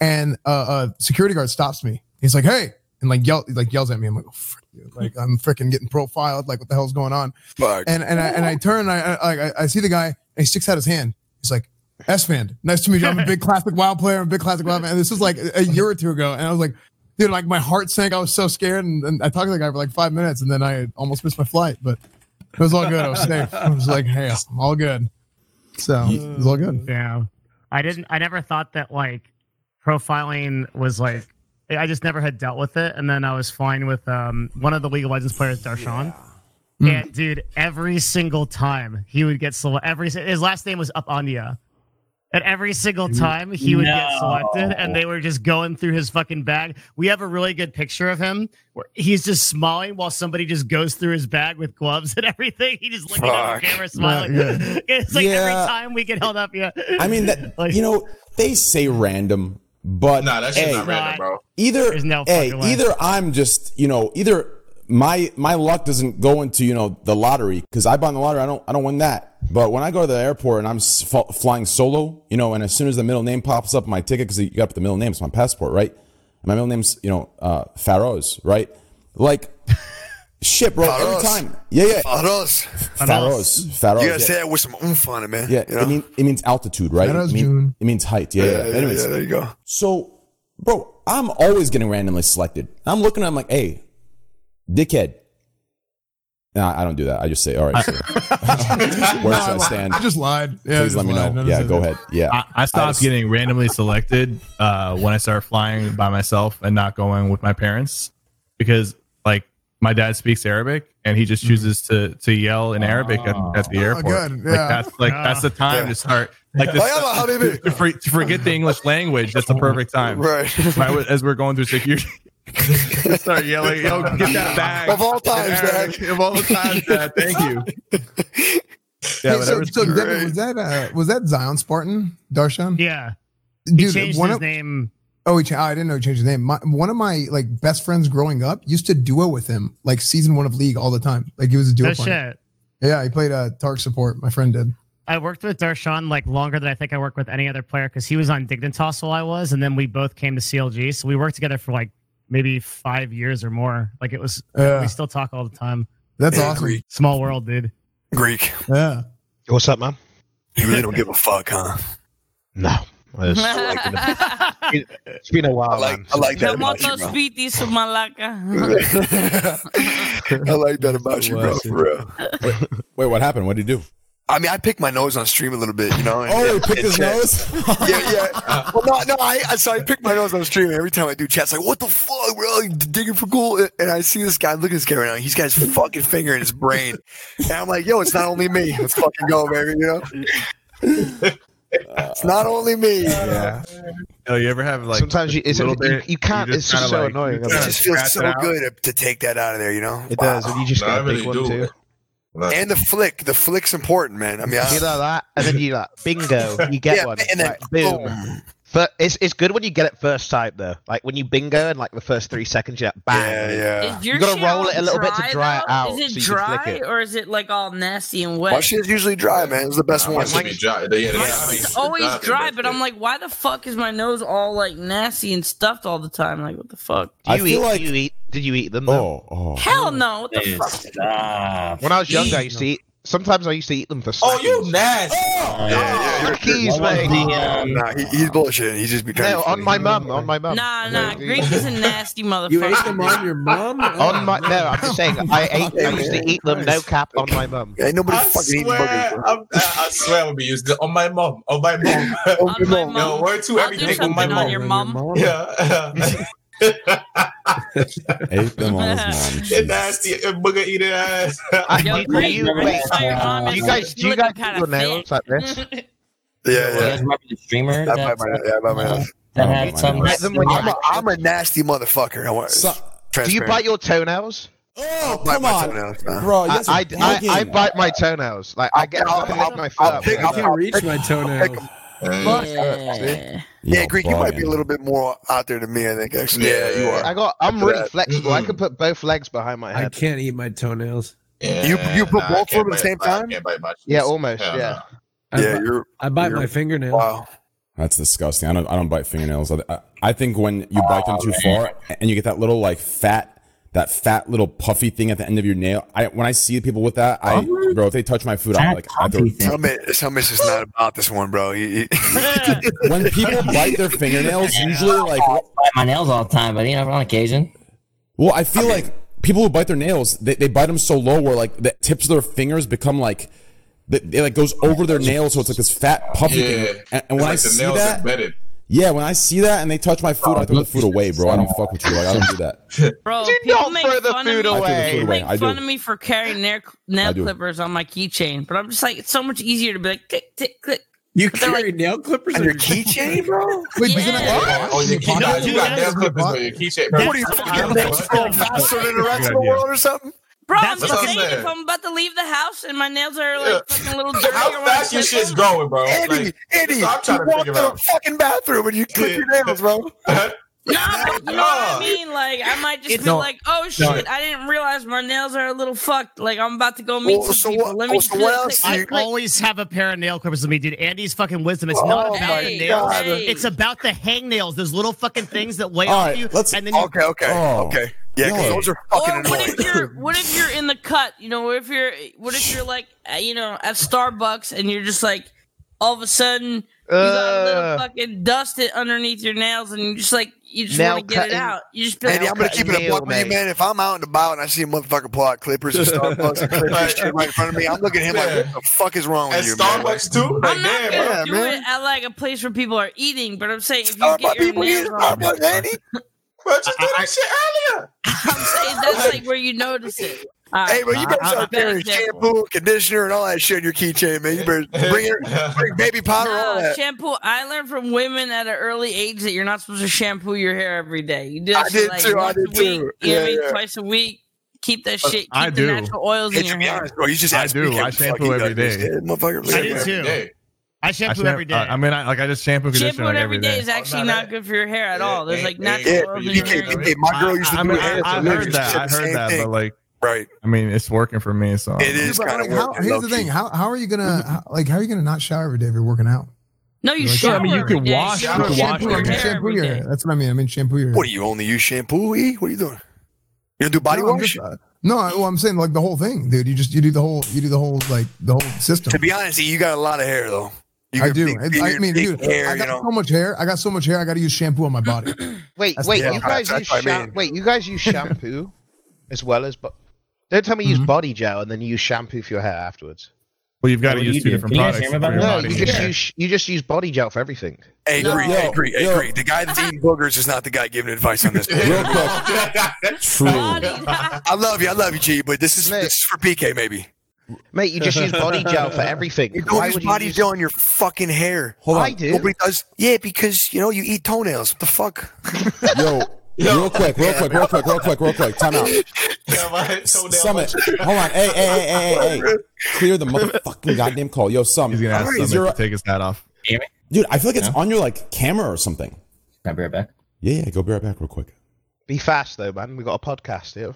And uh, a security guard stops me. He's like, "Hey!" And like yell like yells at me. I'm like, "Oh, frick you!" [laughs] Like I'm freaking getting profiled. Like what the hell's going on? Fuck. And and I and I turn. And I, I I I see the guy. And he sticks out his hand. He's like, Esfand, nice to meet you. I'm a big [laughs] Classic WoW player. I'm a big Classic WoW fan. And this was like a year or two ago. And I was like, dude, like my heart sank. I was so scared. And, and I talked to the guy for like five minutes and then I almost missed my flight, but it was all good. I was safe. I was like, hey, I'm all good. So it was all good. Yeah. I didn't I never thought that like profiling was like I just never had dealt with it. And then I was flying with um one of the League of Legends players, Darshan. And dude, every single time he would get selected. every his last name was Upadhyaya. And every single time he would get selected, and they were just going through his fucking bag. We have a really good picture of him where he's just smiling while somebody just goes through his bag with gloves [laughs] and everything. He just looking at the camera, smiling. Yeah. [laughs] It's like Yeah. every time we get held up, yeah. I mean that [laughs] Like- you know they say random, but Nah, that shit's hey, not random, bro. either no hey, fucking way. either I'm just you know either my my luck doesn't go into you know the lottery because I buy the lottery I don't I don't win that. But when I go to the airport and I'm s- f- flying solo, you know, and as soon as the middle name pops up on my ticket because you got to put the middle name, it's my passport, right? And my middle name's you know uh, Faroz, right? Like shit, bro. Every time, yeah, yeah, Faros. Faroz, Faroz. You gotta say that with some oomph on it, man. Yeah, you know? it, mean, it means altitude, right? Shout out It, mean- June. it means height. Yeah, yeah. yeah, yeah, Anyways, yeah, there you go. so, bro, I'm always getting randomly selected. I'm looking at, I'm like, hey, dickhead. Nah, I don't do that. I just say, all right, sir. [laughs] Where should I stand? I just lied. Yeah, Please just let me lied. know. None Yeah, this- go ahead. Yeah. I, I stopped just- getting randomly selected uh, when I started flying by myself and not going with my parents because, like, my dad speaks Arabic and he just chooses to to yell in Arabic at, at the Oh, airport. good. Like that's like that's the time Yeah. to start like this, Like, I'm a Habibi. to, for, to forget the English language. That's the perfect time. Right. Right, as we're going through security. [laughs] Start yelling, "Yo, get that bag!" Of all times, In Arabic. Of all times, Dad. Thank you. [laughs] Yeah, Hey, so, ever so Devin, was that uh, was that Zion Spartan Darshan? Yeah. He Dude, changed one his of, name. Oh, he cha- I didn't know he changed his name. My, one of my like best friends growing up used to duo with him, like season one of League all the time. Like he was a duo. No partner. shit. Yeah, he played uh, Taric support. My friend did. I worked with Darshan like longer than I think I worked with any other player because he was on Dignitas while I was, and then we both came to CLG. So we worked together for like maybe five years or more. Like it was, Yeah. we still talk all the time. That's Yeah, awesome. Greek. Small world, dude. Greek. Yeah. What's up, man? You really don't give a fuck, huh? No. I just- [laughs] it's been a while. I like man. I like that about you, bro. spiti su malaka. [laughs] I like that about you, bro. For real. Wait, what happened? What did he do? I mean, I picked my nose on stream a little bit, you know. and- Oh, he and- picked his chat- nose? [laughs] Yeah, yeah. Well, no, no. I, I so I pick my nose on stream. Every time I do chat, it's like, what the fuck, bro? You digging for cool? And I see this guy. Look at this guy right now. He's got his fucking finger in his brain, and I'm like, yo, it's not only me. Let's fucking go, baby. You know. It's not only me. Yeah. Oh, you ever have like Sometimes you, it's, a you, little bit, you can't. you it's just kinda, so like, annoying. It just feels so good to, to take that out of there. You know. It Wow. does, and you just No, got a big really one too. Nah. And the flick, the flick's important, man. I mean, I, You know that, and then you like bingo, you get yeah, one. and then Like, boom. boom. But it's it's good when you get it first time though. Like when you bingo and like the first three seconds, you're like, bang. Yeah, yeah. Is your You gotta shit roll it a little bit to dry it though? out Is so it you can flick dry it. or is it like all nasty and wet? My wet? shit's usually dry, man. It's the best Nah, one. mine should be dry. Yeah, yeah, It's always dry, but I'm like, why the fuck is my nose all like nasty and stuffed all the time? Like, what the fuck? Do I you feel eat? like- do you eat? Did you eat them? Though? Oh, oh. Hell no! What the fuck? Stop. When I was younger, I used to eat. Sometimes I used to eat them for. Oh, you seconds. nasty. yeah, yeah, you're- Keys, What mate. the, um, Nah, he, he's bullshitting. He's just be No, on my mum. On my mum. Nah, nah. Greek is a nasty motherfucker. You ate them on your mom? [laughs] On my no, I'm just saying. I [laughs] ate. I used to eat them. No cap on my mum. Ain't nobody I fucking eating swear, burgers. bro. I'm, I I swear I'm be used to, on my mom, on my mom. Oh, [laughs] on my mom. mom. Yo, word to I'll do everything on my something on your mom. Yeah, Ate them on his you nasty booger eating ass. [laughs] I, Yo, you, Greek, you, you're wait, gonna tell your mom do you guys, like do you guys do kinda your nails fat. like this? [laughs] Yeah, You yeah. guys remember the streamer I bite that, my, yeah, I bite my nose. that Oh, had my some? nose. Let them when you- I'm a, I'm a nasty motherfucker. I want So- Do you bite your toenails? Oh, Bite come my on. toenails. Bro, I, I, I. I bite my toenails. Like I get, I'll- I can I'll- lick my I'll foot up. pick- I I'll- can't reach my toenails. Yeah. Yeah, You're Greek, you might be a little bit more out there than me. I think actually. Yeah, you are. I got. I'm Look really that. flexible. I can put both legs behind my head. I can't eat my toenails. You- you put I both of them at the same time? can't bite my Yeah, cheeks. almost. Hell yeah. I, Yeah, bi- you're. I bite you're- my fingernails. Wow. That's disgusting. I don't. I don't bite fingernails. I, I think when you bite them too oh, far and you get that little like fat, that fat little puffy thing at the end of your nail. I when I see people with that, I bro, if they touch my food, I'm Fat like, I throw, puffy thing. Summit, Summit's just not about this one, bro. He- he- when people bite their fingernails, usually like, I bite my nails all the time, but you know, on occasion. well, I feel like people who bite their nails, they, they bite them so low where like the tips of their fingers become like. They, it like goes over their nails, so it's like this fat puffy Yeah. thing. And, and when It's I the see nails that, embedded. Yeah, when I see that and they touch my food, oh, I throw the food away, bro. I don't fuck with you. Like I don't do that. [laughs] Bro, Do people not make throw the food of me. I throw the away. food away. make I fun do. of me for carrying nail, nail clippers on my keychain, but I'm just like, it's so much easier to be like, click, click, click. You carry nail clippers on on your your keychain, bro? Wait, Yeah. isn't oh, that- Oh, your key, You nah, you got nail clippers on your keychain. What are you fucking faster than the rest of the world or something? Bro, That's I'm just saying, saying. if I'm about to leave the house and my nails are like Yeah. fucking a little dirty, How fast your whatever, shit's growing, bro? Andy, Like, Andy, I'm trying you to walk figure to the fucking bathroom and you clip your nails, bro. [laughs] No, you know what I mean? Like, I might just It's- be No. like, oh shit, I didn't realize my nails are a little fucked. Like, I'm about to go meet Well, some so people. what- Let me well, so what else I you- always have a pair of nail clippers with me, dude. Andy's fucking wisdom. It's not Oh about the nails. God. It's about the hangnails. Those little fucking things that weigh All off right, you. let's- and then you, Okay, okay, Oh. okay. Yeah, because those are fucking Or what if you're what if you're in the cut? You know, what if you're what if you're like you know at Starbucks and you're just like all of a sudden you got a little Uh. fucking dust it underneath your nails and you just like you just Nail want to get it cutting. out. You just be like, Andy, I'm gonna keep it a nail, buck with you, mate. man. If I'm out and about and I see a motherfucker pull out clippers and [laughs] Starbucks and clip this shit right in front of me, I'm looking at him like, what the fuck is wrong with And you, man? Starbucks too? Like, I'm not damn, gonna bro. do man. it at like a place where people are eating, but I'm saying if you Starbucks get your people eat nails on, Starbucks, Andy. Bro, just do that shit earlier. I'm saying that's like where you notice it. All Hey, right. but you better I- I- start carrying shampoo, conditioner, and all that shit in your keychain, man. You better [laughs] bring it, bring baby powder, all that. shampoo. I learned from women at an early age that you're not supposed to shampoo your hair every day. You do I did like too, I once did a week, too. You know what I Yeah, mean? yeah. Twice a week. Keep that shit. Keep I the do. natural oils Hey, in to your be hair. honest, bro, you just I asked do. me I what the fuck shampoo you every guys day. did, motherfucker. I do too. Hey, I I shampoo shampoo every day. I, I mean, I, like I just shampoo conditioner Shampoo like, every day is Oh, actually no, not that- good for your hair at all. There's like Yeah, natural Yeah, oils in your PK, hair. PK, my girl used to I, I do mean, hair. I, I so heard that. I heard that, thing. but like, Right. I mean, it's working for me. So It is But, kind like, of how, here's the thing. How, how are you gonna how, like how are you gonna not shower every day if you're working out? No, you Like, shower I mean, you every can wash- You you don't can shampoo wash your your shampoo, hair shampoo your day. hair. That's what I mean. I mean shampoo your hair. What do you only use shampoo? E? What are you doing? You don't do body no, I'm wash? just, uh, no, I- well, I'm saying like the whole thing, dude. You just you do the whole you do the whole like the whole system. to be honest, E, you got a lot of hair though. You I do. big I, I mean, dude, hair, I you got know. so much hair. I got so much hair. I got to use shampoo on my body. [clears throat] Wait, That's wait, you guys use what I mean. wait, you guys use shampoo as well as but don't tell me you use mm-hmm. body gel and then you use shampoo for your hair afterwards. well, you've got to What do use two do? different Can products hear me for about your that? No, you just use you just use body gel for everything. Hey, No. agree, Yo, agree, yo. agree. The guy that's eating boogers is not the guy giving advice on this. [laughs] Real quick, true. I love you, I love you, G, but this is this is for PK maybe. Mate, you just use body [laughs] gel for everything. You don't Why use body you use gel on your fucking hair. Hold I on, do. Nobody does. Yeah, because you know you eat toenails. What the fuck? yo, real quick, real quick, real quick, real quick, real quick. Time out. [laughs] Yeah, my toenail Summit, hold on. Hey, hey, hey, hey, hey, hey. Clear the motherfucking goddamn call. Yo, He's Summit, gonna ask Summit your to take his hat off. dude? I feel like it's on your like camera or something. I'll be right back. Yeah, yeah. Go be right back, real quick. Be fast though, man. We got a podcast here.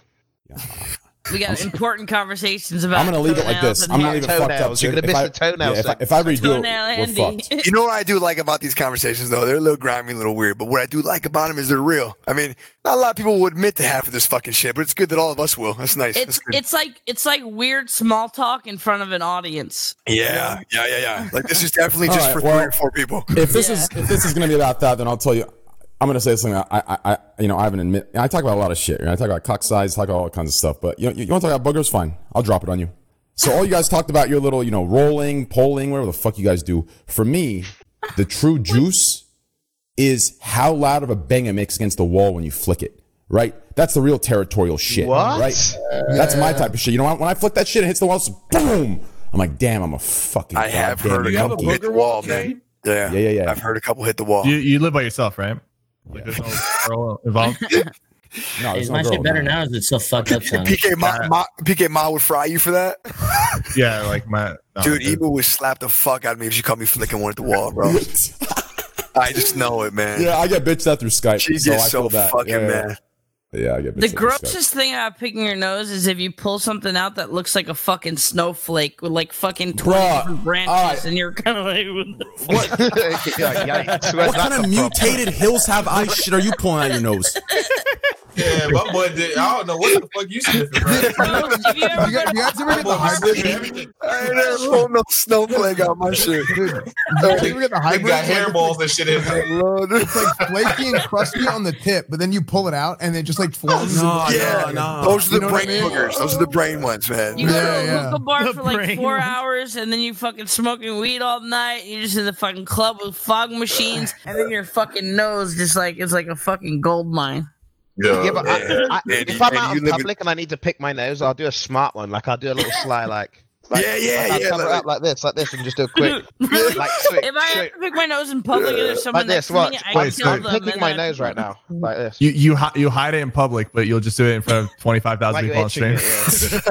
We got important conversations about. I'm gonna leave it like toenails this. I'm gonna leave it fucked up. Toenails. You're gonna miss I- the toenail yeah, if, I, section. if I redo it, we're fucked. You know what I do like about these conversations though? They're a little grimy, a little weird. But what I do like about them is they're real. I mean, not a lot of people will admit to half of this fucking shit, but it's good that all of us will. That's nice. It's good. it's like it's like weird small talk in front of an audience. yeah, yeah, yeah, yeah. Like this is definitely just right, for well- three or four people. If this Yeah. is if this is gonna be about that, then I'll tell you. I'm gonna say something. I, I, I you know, I haven't admit. I talk about a lot of shit. I talk about cock size, talk about all kinds of stuff. But you know, you, you want to talk about boogers? Fine, I'll drop it on you. So all you guys talked about your little, you know, rolling, polling, whatever the fuck you guys do. For me, the true [laughs] juice is how loud of a bang it makes against the wall when you flick it. Right? That's the real territorial shit. What? Right? That's my type of shit. You know, when I flick that shit and it hits the wall, it's boom. I'm like, damn, I'm a fucking. I have heard a You have a couple hit the wall, wall, man. Yeah, Yeah, yeah, yeah. I've heard a couple hit the wall. You you live by yourself, right? Like, there's no girl involved. [laughs] No, Is my no shit better no. now? Or is it still fucked up? sounding? PK Ma, Ma, PK Ma would fry you for that. Yeah, like my no, Dude, there's- Eva would slap the fuck out of me if she caught me flicking one at the wall, bro. I just know it, man. Yeah, I get bitched at through Skype. She so gets I so feel that. fucking yeah, yeah. mad. Yeah, I get The at through grossest thing about picking your nose is if you pull something out that looks like a fucking snowflake with like fucking twenty Bruh, different branches, alright. and you're kind of like, what the [laughs] fuck? [laughs] Yeah, What kind of come from? mutated hills have [laughs] eyes shit are you pulling out your nose? Yeah, my boy did. I don't know what the fuck you sniffing, bro. Bro, if you ever You go to- you guys ever get the be hybrid? I ain't never pulled no snowflake out my shit. Dude, you ever get the hybrid? got Like, hairballs and shit in there. It's like flaky and crusty on the tip, but then you pull it out and it just like forms. [laughs] No, Yeah, no, no. those are the You know what I brain mean? boogers. Those are the brain ones, man. You go Yeah, to a yeah. hookah bar The for like brain four one. hours, and then you fucking smoking weed all night. And you're just in the fucking club with fog machines, and then your fucking nose just like it's like a fucking gold mine. Yeah, but I, I, Andy, if I'm Andy, out in live in- public and I need to pick my nose, I'll do a smart one. Like I'll do a little sly, like Like, Yeah, yeah, like, I'll yeah, Cover like- it up like this, like this, and just do a quick. [laughs] like, sweep, if I have sweep. to pick my nose in public and there's someone like next this, to watch. me, I Wait, kill I'm them. picking my then- nose right now, like this. You you hi- you hide it in public, but you'll just do it in front of [laughs] twenty five thousand Like people on stream. it,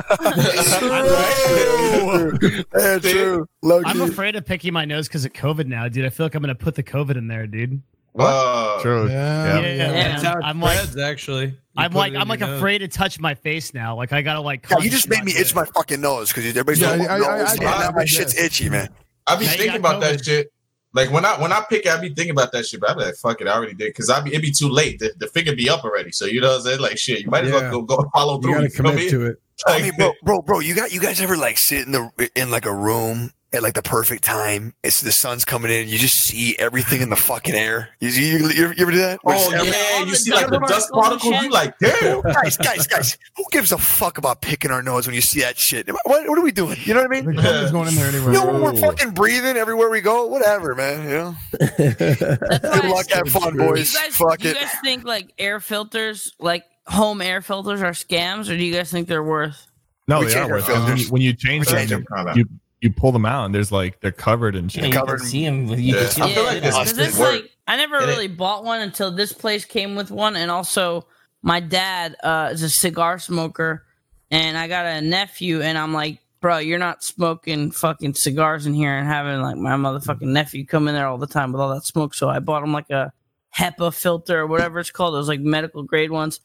Yeah, [laughs] true. Low I'm afraid of picking my nose because of COVID now, dude. I feel like I'm gonna put the COVID in there, dude. Uh, True. Yeah. Yeah, Yeah. That's how it I'm like, actually. You I'm like, I'm like nose. afraid to touch my face now. Like I gotta like. Yeah, you just made me on itch my fucking nose because everybody's Yeah, like, I- I- nose, I- I man, did now my with shit's itchy, man. I be Now you thinking got about that shit. Like when I when I pick it, I be thinking about that shit. But I be like, fuck it, I already did because I be it be too late. The, the finger be up already. So you know what I'm saying? Like shit, you might as Yeah. well go, go follow You through. gotta You commit me? to it. I mean, bro, [laughs] bro, bro, you got you guys ever like sit in the in like a room at like the perfect time? It's the sun's coming in, you just see everything in the fucking air. You you, you, you ever do that? Where Oh just every- yeah, you see like the dust dust particles particles. You like damn. guys, guys, guys, who gives a fuck about picking our nose when you see that shit? What, what are we doing? You know what I The mean? COVID's going in there anyway. You know, we're fucking breathing everywhere we go. Whatever, man. You know. Good luck, have fun, Do you boys. guys, Fuck do you it. guys think like air filters, like home air filters, are scams, or do you guys think they're worth? No, We they are our worth it. When you, when change We them, you, them. You you pull them out and there's like they're covered in Yeah, shit. you Covered can in- see them. You Yeah. can see I feel like it's- because it's work. like I never And it- really bought one until this place came with one, and also my dad uh, is a cigar smoker, and I got a nephew, and I'm like, bro, you're not smoking fucking cigars in here and having like my motherfucking nephew come in there all the time with all that smoke. So I bought him like a HEPA filter or whatever it's called, those like medical grade ones.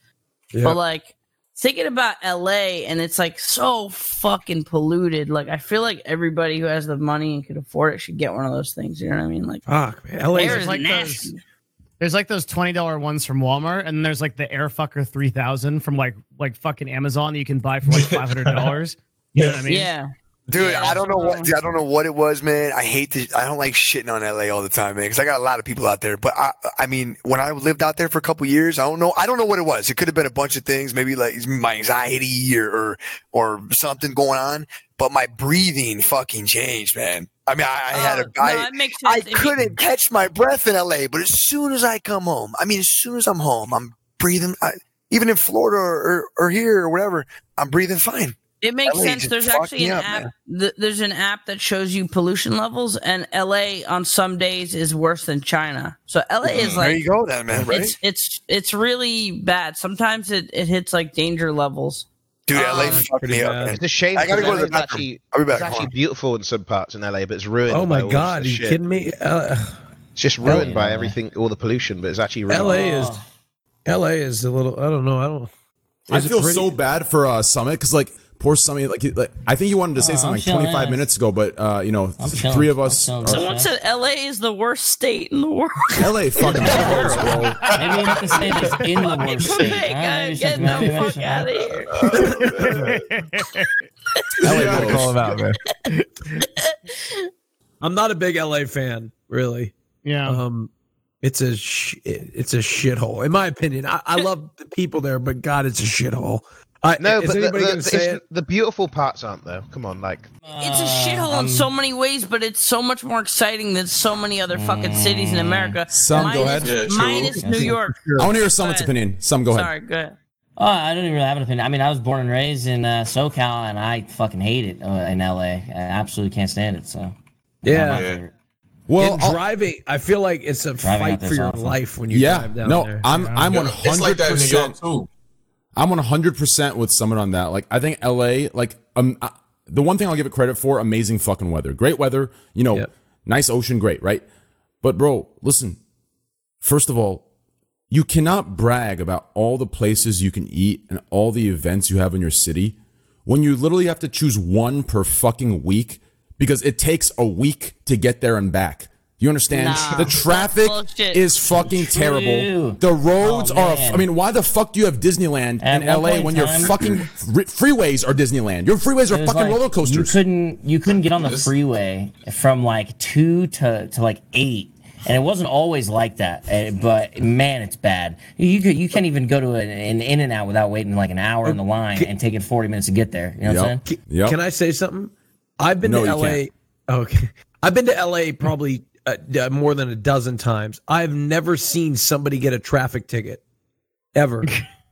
Yeah. But like thinking about LA and it's like so fucking polluted. Like I feel like everybody who has the money and could afford it should get one of those things. You know what I mean? Like Fuck, man. LA is like nasty. those- There's like those twenty dollar ones from Walmart, and then there's like the Airfucker three thousand from like like fucking Amazon that you can buy for like [laughs] five hundred dollars. You know what I mean? yeah. Dude, Yeah, I don't know what dude, I don't know what it was, man. I hate to I don't like shitting on LA all the time, man, because I got a lot of people out there. But I I mean, when I lived out there for a couple years, I don't know I don't know what it was. It could have been a bunch of things, maybe like my anxiety or or, or something going on. But my breathing fucking changed, man. I mean, I, I had a Oh, no, I, it. I If couldn't catch my breath in LA, but as soon as I come home, I mean, as soon as I'm home, I'm breathing. I, even in Florida or, or, or here or whatever, I'm breathing fine. It makes LA sense. There's actually an up, app. Th- there's an app that shows you pollution levels, and LA on some days is worse than China. So LA is like there you go, then, man. Right, it's it's it's really bad. Sometimes it, it hits like danger levels. dude, LA um, fucked pretty me up. Man. It's a shame. I gotta go to the is bathroom. actually, I'll be back. it's actually beautiful in some parts in LA, but it's ruined. Oh my all god, are you shit. kidding me? Uh, It's just ruined yeah. by everything, all the pollution, but it's actually ruined. LA is Oh. LA is a little. I don't know. I don't. I Is feel pretty? so bad for uh, Summit because like poor Summit, like, like I think you wanted to say Oh, something I'm like 25 yeah. minutes ago, but uh, you know, I'm th- chilling. three of us. chilling. Are, Someone said LA is the worst state in the world. [laughs] LA fucking sucks, bro. Maybe you have to say this in the [laughs] worst state. Hey, All right, guys, maybe get the fuck out of here. [laughs] LA gotta call him out, man. I'm not a big LA fan, really. Yeah. Um, it's a sh- it's a shithole, in my opinion. I, I love the people there, but God, it's a shithole. I, No, is but the, anybody the, gonna say it? the beautiful parts aren't there. Come on, like It's a shithole I'm- in so many ways, but it's so much more exciting than so many other fucking cities in America. Some, go minus, ahead. Yeah, true. minus New York. I want to hear Summit's Go ahead. opinion. Some, go ahead. Sorry, go ahead. Oh, I don't even really have an opinion. I mean, I was born and raised in uh, SoCal, and I fucking hate it uh, in LA. I absolutely can't stand it. So, not Yeah. favorite. Well, In I'll- driving, I feel like it's a fight for your awful. life when you yeah, drive down no, there. I'm I'm Yeah, 100. It's like that in New York too. I'm 100% with Summit on that. Like, I think LA, like, um, uh, the one thing I'll give it credit for, amazing fucking weather. Great weather, you know, Yep. nice ocean, great, right? But, bro, listen, first of all, you cannot brag about all the places you can eat and all the events you have in your city when you literally have to choose one per fucking week because it takes a week to get there and back. You understand? Nah, the traffic is fucking terrible. The roads Oh, are. I mean, why the fuck do you have Disneyland At in LA point in when your fucking [laughs] freeways are Disneyland? Your freeways are fucking like, roller You couldn't you couldn't get on the freeway from like two to, to like eight. And it wasn't always like that, uh, but man, it's bad. You could, you can't even go to an, an In and Out without waiting like an hour in the line and taking forty minutes to get there. You know what I'm Yep. saying? Yep. Can I say something? I've been No, to LA. can't. [laughs] Okay, I've been to LA probably uh, uh, more than a dozen times. I've never seen somebody get a traffic ticket ever.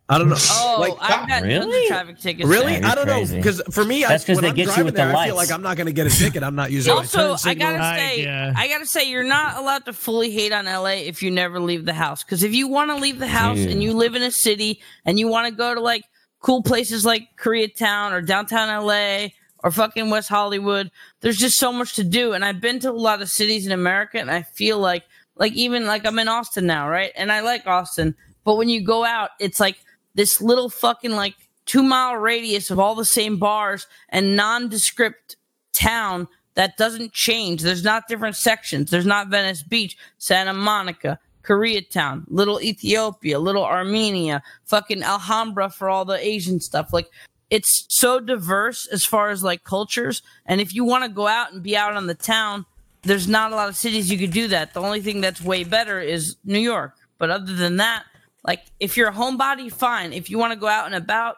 I don't know. [laughs] Oh, like, I've got really? traffic tickets. Really? I don't crazy. know. Because for me, That's I, when they I'm get you driving with the there, I feel like I'm not going to get a ticket. I'm not using my also, I gotta I- say, yeah. I gotta say, you're not allowed to fully hate on LA if you never leave the house. Because if you want to leave the house and you live in a city and you want to go to like cool places like Koreatown or downtown LA or fucking West Hollywood, there's just so much to do. And I've been to a lot of cities in America, and I feel like, like even like I'm in Austin now, right? And I like Austin, but when you go out, it's like this little fucking like two mile radius of all the same bars and nondescript town that doesn't change. There's not different sections. There's not Venice Beach, Santa Monica, Koreatown, Little Ethiopia, Little Armenia, fucking Alhambra for all the Asian stuff. Like it's so diverse as far as like cultures. And if you want to go out and be out on the town, there's not a lot of cities you could do that. The only thing that's way better is New York. But other than that, like if you're a homebody, fine. If you want to go out and about,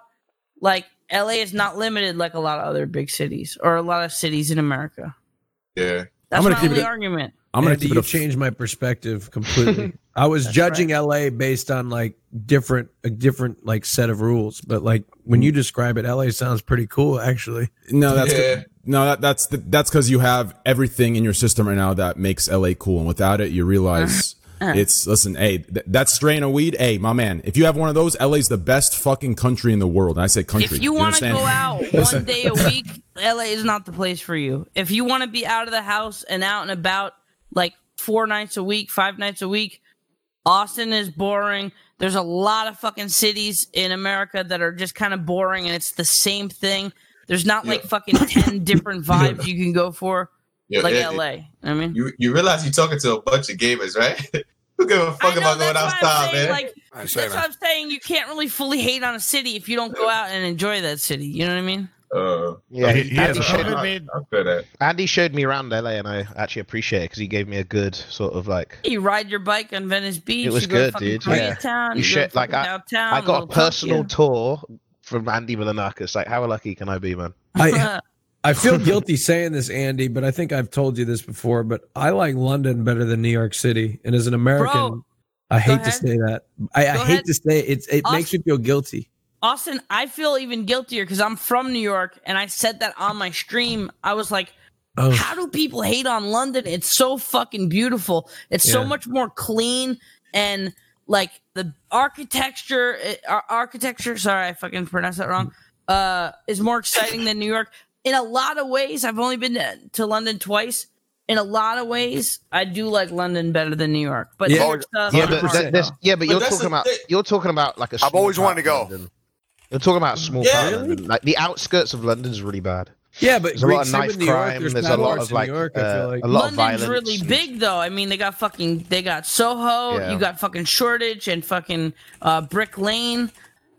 like LA is not limited like a lot of other big cities or a lot of cities in America. Yeah. That's gonna my keep only it- argument. I'm gonna Andy, keep it you a changed my perspective completely. [laughs] I was judging LA based on like different a different like set of rules, but like when you mm. describe it, LA sounds pretty cool actually. No, that's Yeah. no, that, that's that's because you have everything in your system right now that makes LA cool, and without it, you realize uh-huh. Uh-huh. it's listen. Hey, th- that strain of weed. Hey, my man, if you have one of those, LA's the best fucking country in the world. And I say country. If you want to understand? go out [laughs] one day a week, LA is not the place for you. If you want to be out of the house and out and about like four nights a week, five nights a week, Austin is boring. There's a lot of fucking cities in America that are just kind of boring and it's the same thing. There's not like fucking [coughs] 10 different vibes you can go for Yeah, like yeah, LA. I mean, You you realize you're talking to a bunch of gamers, right? [laughs] Who give a fuck know, about going that's why outside, saying, man? Like, that's say, what man. I'm saying. You can't really fully hate on a city if you don't go out and enjoy that city. You know what I mean? Uh, Yeah, He- he Andy, a showed, COVID I, made- I. Andy showed me around LA, and I actually appreciate it because he gave me a good sort of like. You ride your bike on Venice Beach. It was you go good, to dude, yeah. Koreatown. You You, should- like, like I- downtown. I got a personal tour from Andy Milonakis. Like, how lucky can I be, man? I [laughs] I feel [laughs] guilty saying this, Andy, but I think I've told you this before. But I like London better than New York City, and as an American, Bro, I hate to say that. I, I hate to say it. It's, it Us- makes me feel guilty. Austin, I feel even guiltier because I'm from New York and I said that on my stream. I was like, Oh. how do people hate on London? It's so fucking beautiful. It's so much more clean and like the architecture, uh, architecture. Sorry, I fucking pronounced that wrong. Uh, is more exciting than New York in a lot of ways. I've only been to, to London twice. In a lot of ways, I do like London better than New York. But Yeah. New York stuff, Yeah, but 100%. th- there's- yeah, but But you're that's talking about thing. you're talking about like a. I've always wanted to go. London. You're talking about small Yeah. part of London. Like the outskirts of London's really bad. Yeah, but There's a lot of same knife with New York, crime. There's, There's a lot of like, New York. I uh, feel like a lot of London's violence. really big though. I mean, they got fucking they got Soho, Yeah. you got fucking Shoreditch and fucking uh, Brick Lane.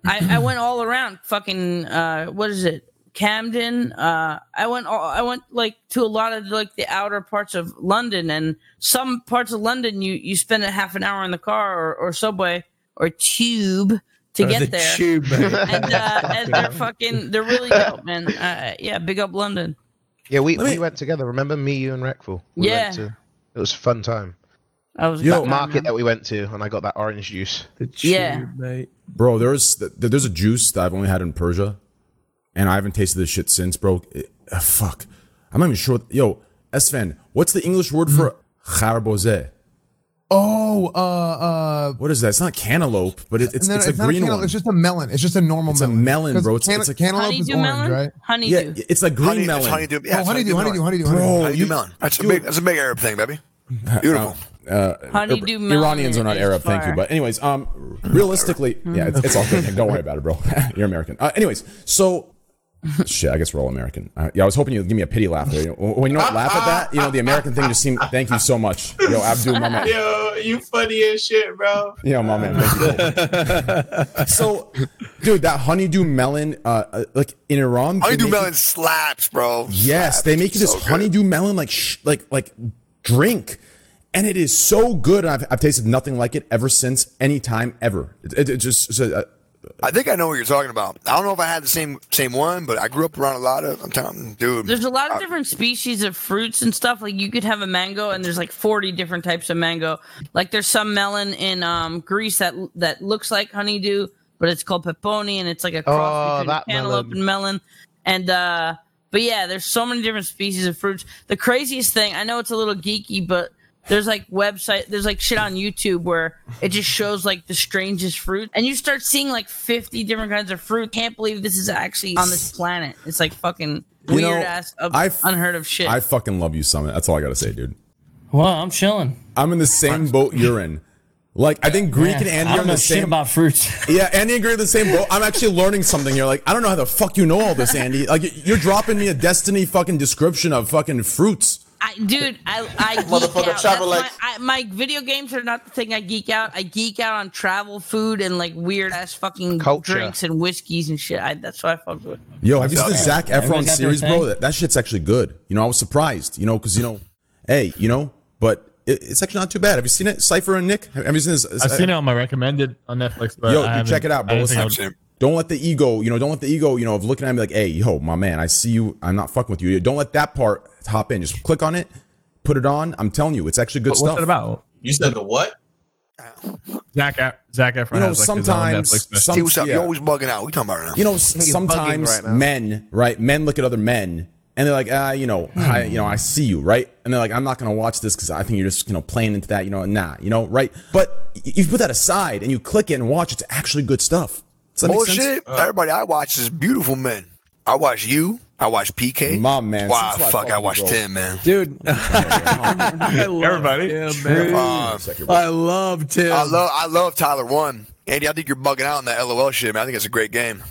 I, I went all around fucking uh, what is it? Camden. Uh, I went all, I went like to a lot of like the outer parts of London and some parts of London you you spend a half an hour in the car or, or subway or tube to Or get the there. tube, man. And, uh, and they're [laughs] fucking they're really dope, man. Uh, yeah, big up London. Yeah, we, me- we went together. Remember me, you, and Reckful? We Yeah. Went to, it was a fun time. I was a Yo, That market man. that we went to, and I got that orange juice. The tube, Yeah. mate. bro. There's there's a juice that I've only had in Persia, and I haven't tasted this shit since, bro. It- uh, fuck, I'm not even sure. Yo, Sven, what's the English word for kharbose? Oh, uh, uh, What is that? It's not cantaloupe, but it, it's no, no, it's, a green cantaloupe, one. It's just a melon. It's just a normal It's a melon. melon, 'Cause bro. It's- canna- it's a- cantaloupe is Honeydew orange, melon? right? Honeydew. yeah, it's a green Honey, melon. It's honeydew. Yeah, oh, it's honeydew, honeydew, honeydew, Bro, honeydew. Honeydew you- melon. That's a big. That's a big Arab thing, baby. [laughs] Beautiful. Uh, Honeydew Ir- melon Iranians are not is Arab, thank you. But anyways, um, realistically, yeah, it's, it's all good. Don't worry about it, bro. [laughs] You're American. Uh, anyways, so shit, I guess we're all American. Uh, yeah, I was hoping you'd give me a pity laugh there. You know, when you don't laugh at that, you know, the American thing just seemed. Thank you so much, yo, Abdul, my man. Yo, you funny as shit, bro. Yo, my man. You. so, dude, that honeydew melon, uh, uh, like in Iran, Honeydew melon it- slaps, bro. Yes, they make you this So honeydew melon like sh- like like drink, and it is so good. I've, I've tasted nothing like it ever since, any time ever. It, it, it just it's a- uh, I think I know what you're talking about. I don't know if I had the same same one, but I grew up around a lot of. I'm telling, you, dude. There's a lot of different species of fruits and stuff. Like you could have a mango, and there's like 40 different types of mango. Like there's some melon in um, Greece that that looks like honeydew. but it's called peponi, and it's like a cross Oh, between cantaloupe melon. and melon. And uh, but yeah, there's so many different species of fruits. The craziest thing, I know it's a little geeky, but there's like website, there's like shit on YouTube where it just shows like the strangest fruit, and you start seeing like 50 different kinds of fruit. Can't believe this is actually on this planet. It's like fucking You weird know, ass, I f- unheard of shit. I fucking love you, Summit. That's all I gotta say, dude. Well, I'm chilling. I'm in the same boat you're in. Like I think Greek Yeah, and Andy I are don't in know the shit same. about fruits. [laughs] yeah, Andy and Greek are the same boat. I'm actually learning something. You're like, I don't know how the fuck you know all this, Andy. Like you're dropping me a Destiny fucking description of fucking fruits. I, dude, I, I [laughs] geek Motherfucker out. travel That's like- my, I, my video games are not the thing I geek out. I geek out on travel, food, and like weird ass fucking Culture. drinks and whiskeys and shit. I, that's what I fuck with. Yo, have you seen the Zac Efron Everybody's got their series, bro? That, that shit's actually good. You know, I was surprised. You know, because you know, hey, you know, but it, it's actually not too bad. Have you seen it, Sypher and Nick? Have you seen this? I've seen it on my recommended on Netflix, but Yo, I you check it out, bro. didn't think Listen, I would- don't let the ego, you know, don't let the ego, you know, of looking at me like, hey, yo, my man, I see you. I'm not fucking with you. Don't let that part hop in. Just click on it, put it on. I'm telling you, it's actually good What- stuff. What's it about? You said the what? Zach Ef- Zac Efron You know, has like sometimes, his own Netflix some, See what's up? yeah. You're always bugging out. We talking about right now? you know, He's sometimes right men, right? Men look at other men and they're like, ah, you know, I, you know, I see you, right? And they're like, I'm not gonna watch this because I think you're just, you know, playing into that, you know, nah, you know, right? But y- you put that aside and you click it and watch. It's actually good stuff. Does that make sense? Bullshit. Everybody I watch is beautiful men. I watch you. I watch PK. My man, Wow, since fuck, fuck I you, watch bro. Tim, man. dude. [laughs] I love Everybody. Tim, man. Uh, I love Tim. I love I love Tyler One. Andy, I think you're bugging out on that LOL shit, man. I think it's a great game.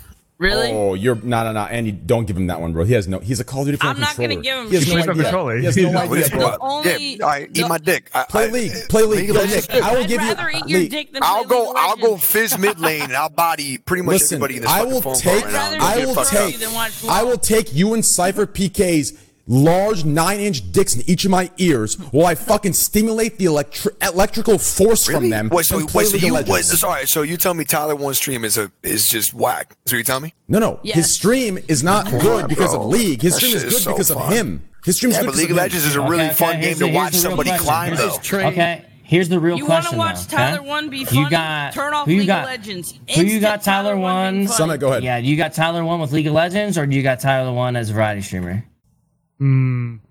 Really? Oh, you're no, no, no, Andy. Don't give him that one, bro. He has no. He's a Call of Duty I'm phone not gonna give him He has no idea. controller. He has no He's idea, bro. only- yeah, all right, eat my dick. I, Play I- league. Play league. League Yo, of Legends I will I'd give you. eat your League. dick than I'll go. League I'll go fizz mid lane and I'll body pretty much Listen, everybody in this I will phone take. call right now. I'd Don't I will take. up. than watch I will take you and SypherPK's large nine-inch dicks in each of my ears while I fucking stimulate the electri- electrical force from them. Wait, so, wait, so you, wait, sorry, So you tell me Tyler One stream is a is just whack? So you tell me? No, no. Yes. His stream is not good because bro. of League. His That stream is good is so because of him. His stream is Yeah, good but because League of of him. Legends is a really Okay, fun okay, game here's to watch somebody question. climb Here's though. Okay, here's the real You want to watch though, Tyler okay? One be Who funny? you got? Turn off who you League got? of Legends. Who you got? Tyler being One. funny. Summit, go ahead. Yeah, you got Tyler One with League of Legends, or do you got Tyler One as a variety streamer?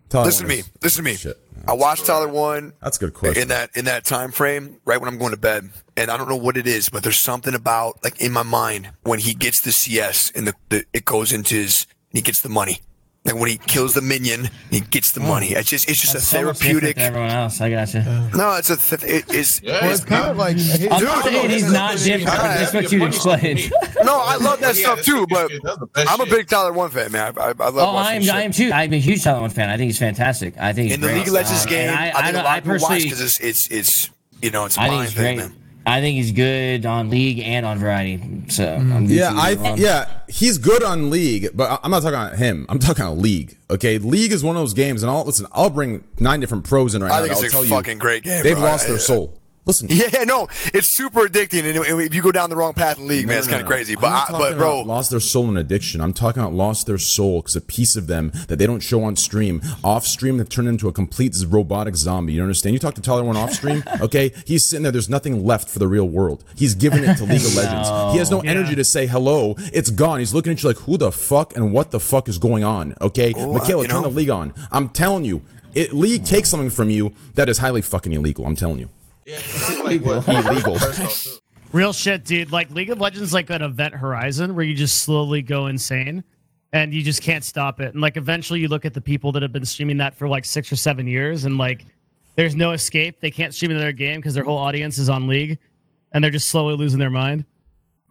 Tyler Listen to me. Listen to me. Shit. I watched Tyler One That's a good question. in that in that time frame right when I'm going to bed, and I don't know what it is, but there's something about like in my mind when he gets the CS and the, the it goes into his and he gets the money. Like when he kills the minion, he gets the money. It's just it's just That's a so much different therapeutic. than everyone else. I got you. No, it's a th- it is. Yeah, Well, it's kind of like his, I'm not saying he's not different. Alright. That's what you explained. [laughs] No, I love that Yeah, stuff that's too, but. That's the best I'm a shit. big Tyler One fan, man. I, I, I love Oh, I watching am. his I am too. I'm a huge Tyler One fan. I think he's fantastic. I think he's in the great. League of Legends Uh, game. and I, I, think I, a lot I of people watch personally, because it's, it's it's you know it's a I think mind he's thing, great. man. I think he's good on League and on Variety. So Mm-hmm. I'm Yeah, I he's yeah, he's good on League, but I- I'm not talking about him. I'm talking about League. Okay, League is one of those games, and I'll listen. I'll bring nine different pros in right I now. think that'll it's a tell fucking you great game. they've bro. lost I- their soul. Listen, Yeah, no, it's super addicting, and if you go down the wrong path in league, man, it's No, kind of no. crazy. But I, but bro, lost their soul in addiction. I'm talking about lost their soul because a piece of them that they don't show on stream, off stream, that turned into a complete robotic zombie. You understand? You talk to Tyler one off stream, [laughs] okay? He's sitting there. There's nothing left for the real world. He's giving it to League of [laughs] Legends. He has no energy to say hello. It's gone. He's looking at you like, who the fuck and what the fuck is going on? Okay, Oh, Michaela, you turn know- the League on. I'm telling you. It, League takes something from you that is highly fucking illegal. I'm telling you. Yeah, [laughs] it's like what? Illegal. Real shit, dude. Like League of Legends, like an event horizon where you just slowly go insane, and you just can't stop it. And like eventually, you look at the people that have been streaming that for like six or seven years, and like there's no escape. They can't stream another game because their whole audience is on League, and they're just slowly losing their mind.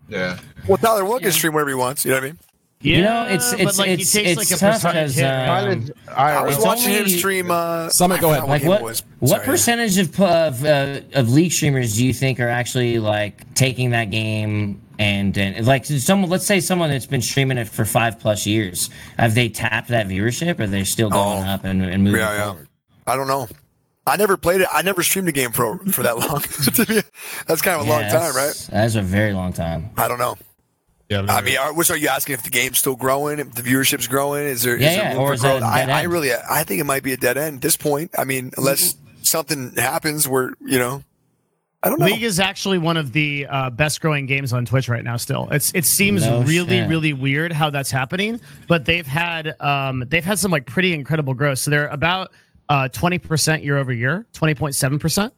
Yeah. well, Tyler One can stream wherever he wants. You know what I mean? Yeah, You know, it's- but it's- like it's- he takes it's like a tough percentage 'cause, hit. um, Island, I was It's watching him only- stream. Uh, Summit, go ahead. Like what? was. What Sorry. percentage of of uh, of league streamers do you think are actually like taking that game and, and like someone? Let's say someone that's been streaming it for five plus years. Have they tapped that viewership? Or are they still going Oh. up and, and moving Yeah, yeah. forward? I don't know. I never played it. I never streamed a game for for that [laughs] long. That's kind of a long time, right? That's a very long time. I don't know. Yeah, I mean, are, which are you asking if the game's still growing? If the viewership's growing? Is there? is Yeah, there yeah, or is that growth? a dead I, I really, I think it might be a dead end at this point. I mean, unless something happens where you know. I don't know. League is actually one of the uh, best growing games on Twitch right now. Still, it's it seems No really shit. really weird how that's happening, but they've had um they've had some like pretty incredible growth. So they're about uh twenty percent year over year, twenty point seven percent,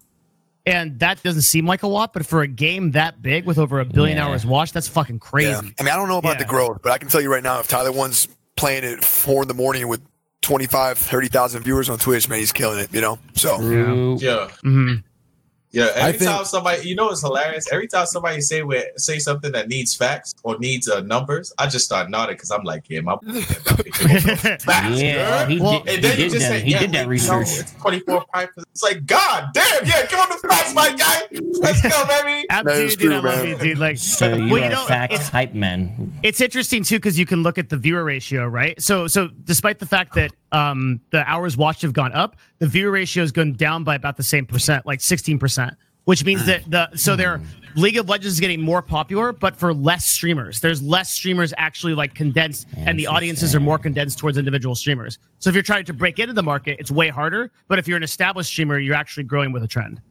and that doesn't seem like a lot, but for a game that big with over a billion Yeah. hours watched, that's fucking crazy. Yeah. I mean, I don't know about the growth, but I can tell you right now, if Tyler One's playing at four in the morning with 25, 30,000 viewers on Twitch, man, he's killing it, you know? So, True. Yeah. hmm Yeah, I every think- time somebody, you know, it's hilarious. Every time somebody say where, say something that needs facts or needs uh, numbers, I just start nodding because I'm like, yeah, my [laughs] facts. Yeah, he Well, did, And then he you did just that. say, He yeah, did that wait, no, research. it's 24 pipe. It's like, God damn, yeah, give him the facts, my guy. Let's go, baby. [laughs] Ab- That dude, dude, true, I love man. you, dude. Like, So you well, are you know, facts it's, hype man. it's interesting too because you can look at the viewer ratio, right? So, so despite the fact that um, the hours watched have gone up, the viewer ratio has gone down by about the same percent, like sixteen percent, which means that the so their League of Legends is getting more popular, but for less streamers. There's less streamers actually like condensed, and the audiences are more condensed towards individual streamers. So if you're trying to break into the market, it's way harder. But if you're an established streamer, you're actually growing with a trend.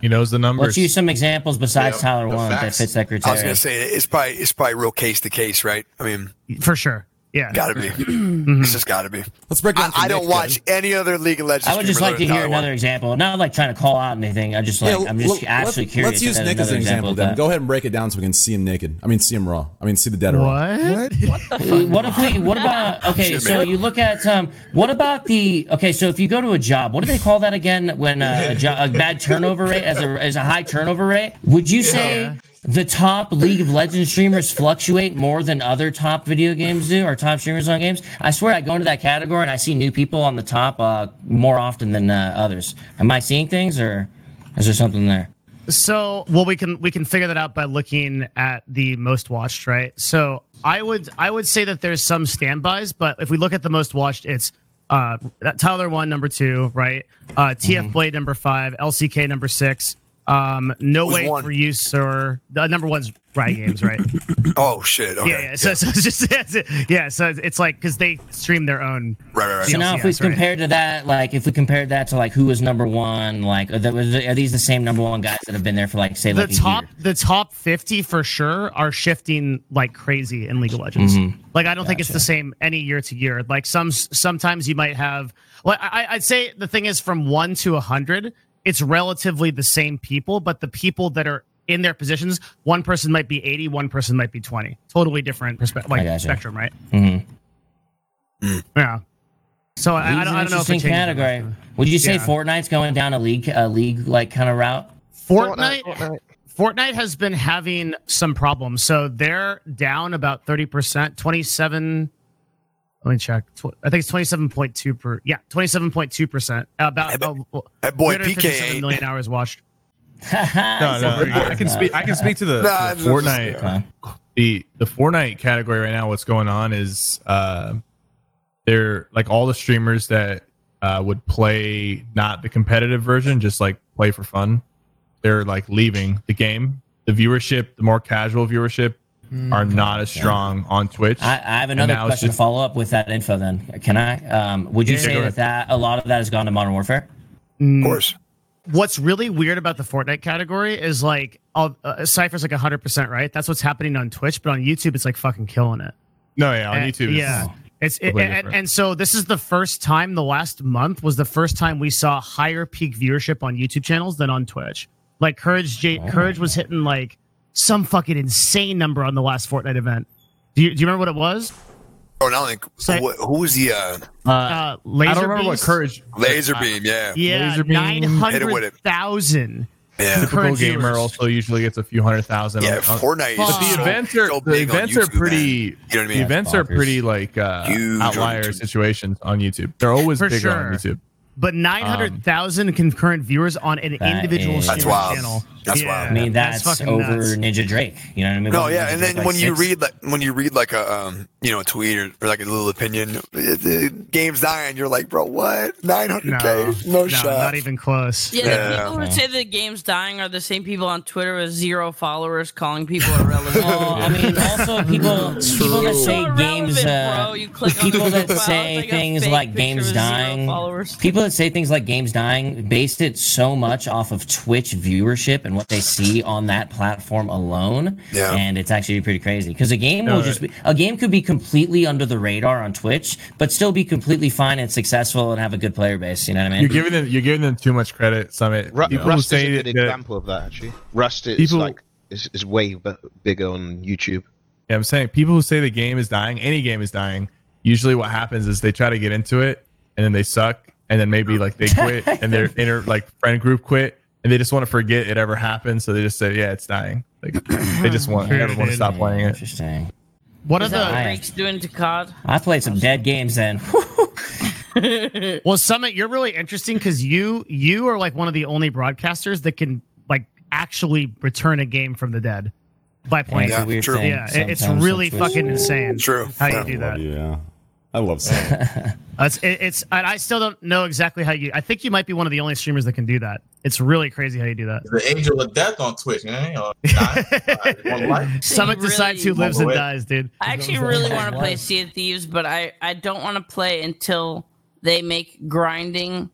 He knows the numbers. Let's use some examples besides Yeah, Tyler the One that fits that criteria. I was going to say, it's probably, it's probably real case to case, right? I mean, For sure. Yeah. gotta be. [clears throat] Mm-hmm. It's just gotta be. Let's break it down. I, I don't Nick, watch then. any other League of Legends. I would just like to hear Tyler One. another example. Not like trying to call out anything. I just like Yeah, I'm just let- actually let's, curious. Let's use Nick as an another example. Then go ahead and break it down so we can see him naked. I mean, see him raw. I mean, see the dead or raw. What? Uh, [laughs] what if we what about [laughs] okay so you look at um what about the okay so if you go to a job what do they call that again when uh, a, jo- a bad turnover rate as a as a high turnover rate would you say the top League of Legends streamers fluctuate more than other top video games do or top streamers on games I swear I go into that category and I see new people on the top uh more often than uh, others am I seeing things or is there something there So, well, we can we can figure that out by looking at the most watched, right? So, I would I would say that there's some standbys, but if we look at the most watched, it's uh Tyler one number two, right? Uh TF Blade number five, LCK number six. Um, no Who's way one? for use or the number one's Riot Games, right? [laughs] Oh, shit. Okay. yeah, yeah. So, so it's just [laughs] yeah. So it's like because they stream their own. right, right, right. So now, if we LCS, right. compare to that, like if we compared that to like who was number one, like are, there, are these the same number one guys that have been there for like say the like a top year? the top 50 for sure are shifting like crazy in league of legends like i don't think it's the same any year to year like some sometimes you might have well I, i'd say the thing is from 1 to a 100 it's relatively the same people but the people that are in their positions one person might be 80 one person might be 20 totally different perspective like spectrum right Mhm. yeah so I, I, don't, I don't know if it interesting category. Would you say Yeah. Fortnite's going down a league, a league like kind of route? Fortnite, Fortnite. Fortnite has been having some problems. So they're down about 30%, 27 let me check. I think it's 27.2 per yeah, 27.2%. About That uh, that boy 357 PK million hours watched. [laughs] no, no, I, I can speak. I can speak to the, Nah, the this is- Fortnite. The the Fortnite category right now. What's going on is uh, they're like all the streamers that uh, would play not the competitive version, just like play for fun. They're like leaving the game. The viewership, the more casual viewership, are not as strong on Twitch. I, I have another question just- to follow up with that info. Then can I? Um, would you Yeah, say go that, that a lot of that has gone to Modern Warfare? Of course. What's really weird about the Fortnite category is like all, uh, Sypher's like 100% right. That's what's happening on Twitch, but on YouTube it's like fucking killing it. no, yeah, on And- YouTube. Yeah. It's it, Completely and, and so this is the first time the last month was the first time we saw higher peak viewership on YouTube channels than on Twitch. Like Courage, J- Courage was hitting like some fucking insane number on the last Fortnite event. Do you, do you remember what it was? Oh, now like, Say- who, who was the uh, Uh, laser I don't remember what courage. Lazarbeam? Yeah. Yeah, Lazarbeam, nine hit it with hundred it. thousand. Yeah. Typical current gamer viewers. also usually gets a few hundred thousand. Yeah, on- on- Fortnite But is the so, the events are so the big on events are pretty. man. You know what I mean? The mean? events are pretty like uh, Huge on outlier situations on YouTube. They're always For bigger sure. on YouTube. But nine hundred thousand concurrent viewers on an That individual is- That's wild. channel. That's Yeah, wild. I mean, that's, fucking over nuts. Ninja Drake. You know what I mean? No, Wasn't yeah, Ninja and Drake, then like, when you six? read like when you read like a um you know a tweet or, or like a little opinion, it, it, game's dying. You're like, bro, what? Nine hundred No, k? No, no, shot. not even close. Yeah, Yeah. the people who say the game's dying are the same people on Twitter with zero followers calling people irrelevant. [laughs] Well, I mean, also people [laughs] people that say So games uh, bro. You click on people that profile, say it's like a things like games dying. followers. People that say things like games dying based it so much off of Twitch viewership and what they see on that platform alone. Yeah. And it's actually pretty crazy because a game No, will just be a game could be completely under the radar on Twitch, but still be completely fine and successful and have a good player base. You know what I mean? You're giving them you're giving them too much credit. Summit. Ru- People who Rust is a good that- example of that. Actually, Rust is People- like is, is way b- bigger on YouTube. Yeah, I'm saying people who say the game is dying, any game is dying. Usually, what happens is they try to get into it, and then they suck, and then maybe like they quit, [laughs] and their inner like friend group quit, and they just want to forget it ever happened, so they just say, "Yeah, it's dying." Like [clears throat] they just want never want to stop playing it. Interesting. What are Is that what the Drake's doing to COD? I played some dead games then. [laughs] well, Summit? You're really interesting because you you are like one of the only broadcasters that can like actually return a game from the dead by playing. it's a weird true. thing. Yeah, it's really on fucking insane. True. How Yeah. you do that? yeah. I love saying. Uh, It's it's and I still don't know exactly how you. I think you might be one of the only streamers that can do that. It's really crazy how you do that. The angel of death on Twitch, man. Or die, one life. [laughs] Summit really- decides who lives and dies, dude. I actually really want to play Sea of Thieves, but I, I don't want to play until they make grinding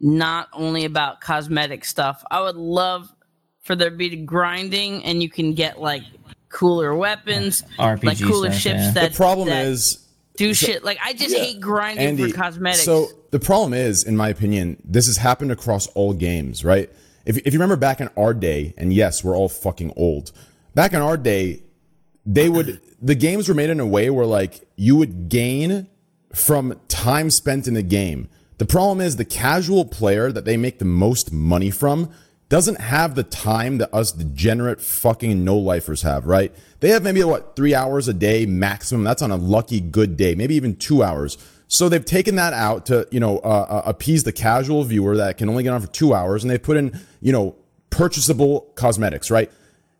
not only about cosmetic stuff. I would love for there to be grinding and you can get like cooler weapons, RPG like cooler stuff, ships yeah. that the problem that is do shit. Like I just Yeah. hate grinding Andy, for cosmetics. So the problem is, in my opinion, this has happened across all games, right? If, if you remember back in our day, and yes, we're all fucking old. Back in our day, they would the games were made in a way where like you would gain from time spent in the game. The problem is the casual player that they make the most money from doesn't have the time that us degenerate fucking no lifers have, right? They have maybe what three hours a day maximum. That's on a lucky good day, maybe even two hours. So they've taken that out to you know uh, uh, appease the casual viewer that can only get on for two hours, and they put in you know purchasable cosmetics, right?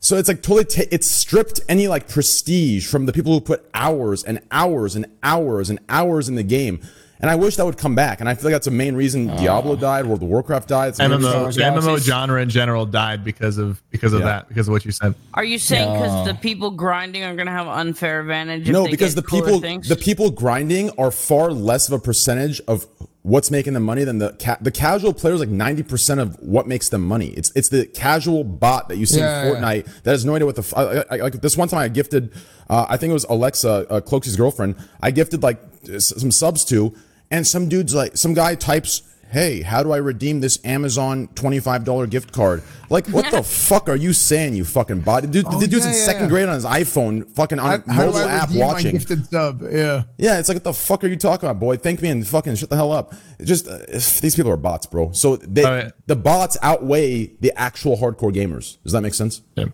So it's like totally ta it's stripped any like prestige from the people who put hours and hours and hours and hours in the game. And I wish that would come back. And I feel like that's the main reason Diablo died, World of Warcraft died. It's the main MMO, the MMO genre in general died because of because of Yeah. that because of what you said. Are you saying because No. the people grinding are gonna have unfair advantage? No, because the people things? the people grinding are far less of a percentage of what's making them money than the ca- the casual players. Like ninety percent of what makes them money. It's it's the casual bot that you see Yeah, in yeah. Fortnite that has no idea what the f- I, I, like. This one time I gifted, uh, I think it was Alexa, uh, Cloakzy's girlfriend. I gifted like some subs to, and some dude's like some guy types. Hey, how do I redeem this Amazon $25 gift card? Like, what the [laughs] fuck are you saying, you fucking bot? Dude, Oh, the dude's in yeah, yeah, second yeah. grade on his iPhone, fucking on a How, how mobile app watching. sub? Yeah. Yeah, it's like, what the fuck are you talking about, boy? Thank me and fucking shut the hell up. It just uh, these people are bots, bro. So they, yeah. the bots outweigh the actual hardcore gamers. Does that make sense? Yeah.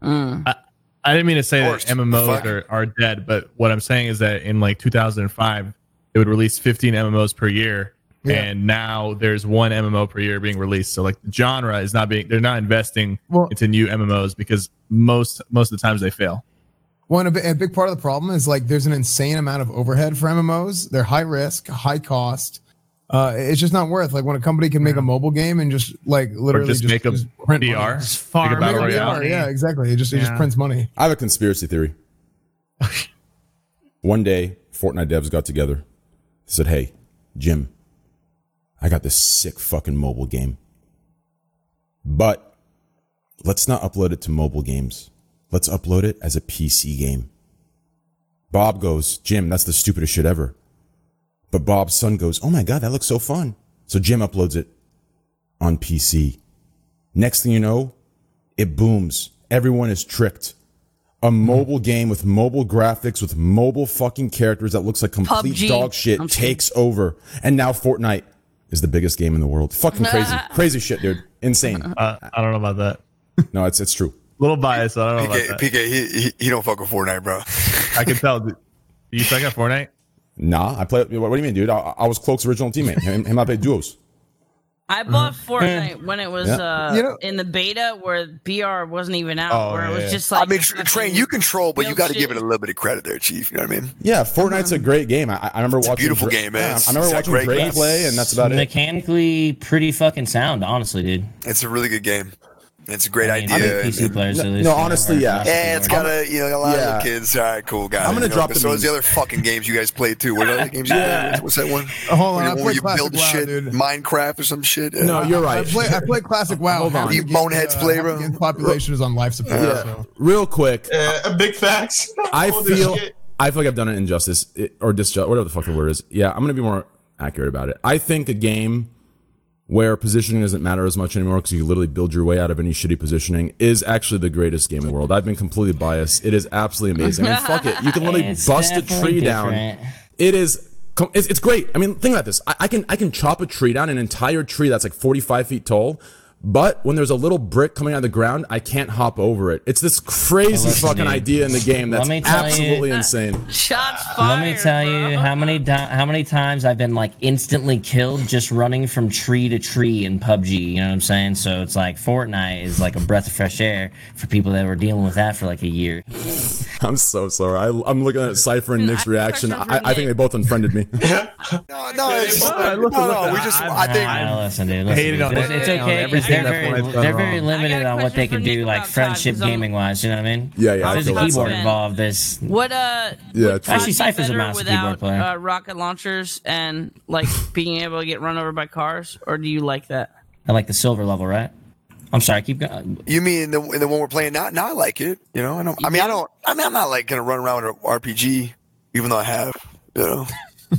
I didn't mean to say that. MMOs are, are dead, but what I'm saying is that in like 2005, it would release 15 MMOs per year, Yeah. and now there's one MMO per year being released. So like the genre is not being, they're not investing Well- into new MMOs because most most of the times they fail. One a, bi- a big part of the problem is like there's an insane amount of overhead for MMOs. They're high risk, high cost. Uh, it's just not worth like when a company can make a mobile game and just like Or literally just, make a print money. VR, Just make farm a Make a royale. VR, yeah, exactly. It just it just Yeah. prints money. I have a conspiracy theory. [laughs] One day, Fortnite devs got together. Said, "Hey, Jim, I got this sick fucking mobile game, but let's not upload it to mobile games. Let's upload it as a PC game." Bob goes, "Jim, that's the stupidest shit ever." But Bob's son goes, "Oh my god, that looks so fun." So Jim uploads it on PC. Next thing you know, it booms. Everyone is tricked. A mobile game with mobile graphics, with mobile fucking characters that looks like complete PUBG. dog shit I'm kidding. takes over. And now Fortnite is the biggest game in the world. Fucking crazy. [laughs] crazy shit, dude. Insane. [laughs] Uh, I don't know about that. No, it's it's true. little biased. I don't know PK, about that. PK he, he, he don't fuck with Fortnite, bro. I can tell. Do you suck at Fortnite? Nah, I play. What do you mean, dude? I, I was Cloak's original teammate. Him, him I played duos. I bought Fortnite when it was Yeah. uh, You know- in the beta where BR wasn't even out, Oh, where it was yeah. just like I mean, tr- train you control, but you got to give it a little bit of credit there, Chief. You know what I mean? Yeah, Fortnite's a great game. I, I remember watching. beautiful Dra- game, man. Yeah, I remember it's watching great Drake play, and that's about it. Mechanically, pretty fucking sound, honestly, dude. It's a really good game. It's a great I mean, idea. PC players, No- there's no, more honestly, yeah. less Yeah, it's reward. got a you know a lot Yeah. of kids. All right, cool guys. I'm gonna You know, drop the So memes. the other fucking games you guys played too. What other games? you Yeah. played? What's that one? Oh, hold on, Where I you- play where you build WoW, shit, dude. Minecraft or some shit. Yeah. No, you're I right. play, I play classic WoW. Hold on. The You boneheads uh, play, half bro. population is on life support. Yeah. So. Real quick, Yeah, big facts. [laughs] I feel. I feel like I've done an injustice or disjustice, whatever the fuck the word is. Yeah, I'm gonna be more accurate about it. I think a game where positioning doesn't matter as much anymore because you literally build your way out of any shitty positioning is actually the greatest game in the world. I've been completely biased. It is absolutely amazing. I mean, fuck it, you can literally [laughs] It's bust a tree down. different. It is. It's, it's great. I mean, think about this. I, I can I can chop a tree down, an entire tree that's like 45 feet tall. But when there's a little brick coming out of the ground, I can't hop over it. It's this crazy Listen, fucking dude. idea in the game Let that's me tell you- absolutely [laughs] insane. Shots fired. Let me tell bro. you how many di- how many times I've been like instantly killed just running from tree to tree in PUBG. You know what I'm saying? So it's like Fortnite is like a breath of fresh air for people that were dealing with that for like a year. [laughs] I'm so sorry. I, I'm looking at Sypher and Nick's I have a reaction. I, I think they both unfriended me. [laughs] No, no, it's, look, no, no. We just, I've- I think. I listen, dude. Listen, hated dude. on it's, it- it's on okay. 'Cause everything They're very, they're very limited I got a on what they can do, Nick like friendship Todd, 'cause I'm- gaming wise. You know what I mean? Yeah, yeah, I There's a keyboard Man. involved. There's What uh? Yeah, would Actually, be Sypher's a better master without, keyboard player. Uh, rocket launchers and like being able to get run over by cars, or do you like that? I like the silver level, right? I'm sorry. Keep going. You mean the the one we're playing now? Now I like it. You know, I don't. I mean, I don't. I mean, I'm not like gonna run around with an RPG, even though I have. You know. [laughs]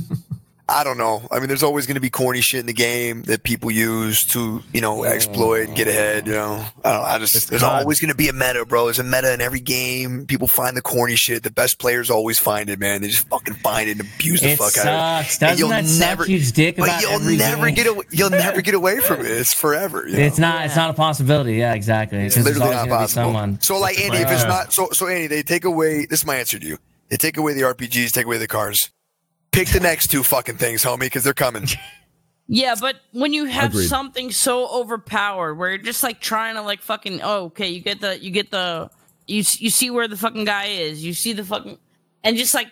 I don't know. I mean, there's always going to be corny shit in the game that people use to, you know, exploit, get ahead. You know, I don't. know. I just there's COD. always going to be a meta, bro. There's a meta in every game. People find the corny shit. The best players always find it, man. They just fucking find it and abuse the It fuck out of it. sucks. And Doesn't that suck, you dick, but you'll never game? get away, you'll [laughs] never get away from it. It's forever. you know? It's not. It's not a possibility. Yeah, exactly. It's there's literally not possible. So, like Andy, if it's not so, so Andy, they take away. This is my answer to you. They take away the RPGs, take away the cars. Pick the next two fucking things, homie, because they're coming. [laughs] Yeah, but when you have Agreed. something so overpowered, where you're just like trying to like fucking, oh, okay, you get the, you get the, you you see where the fucking guy is, you see the fucking, and just like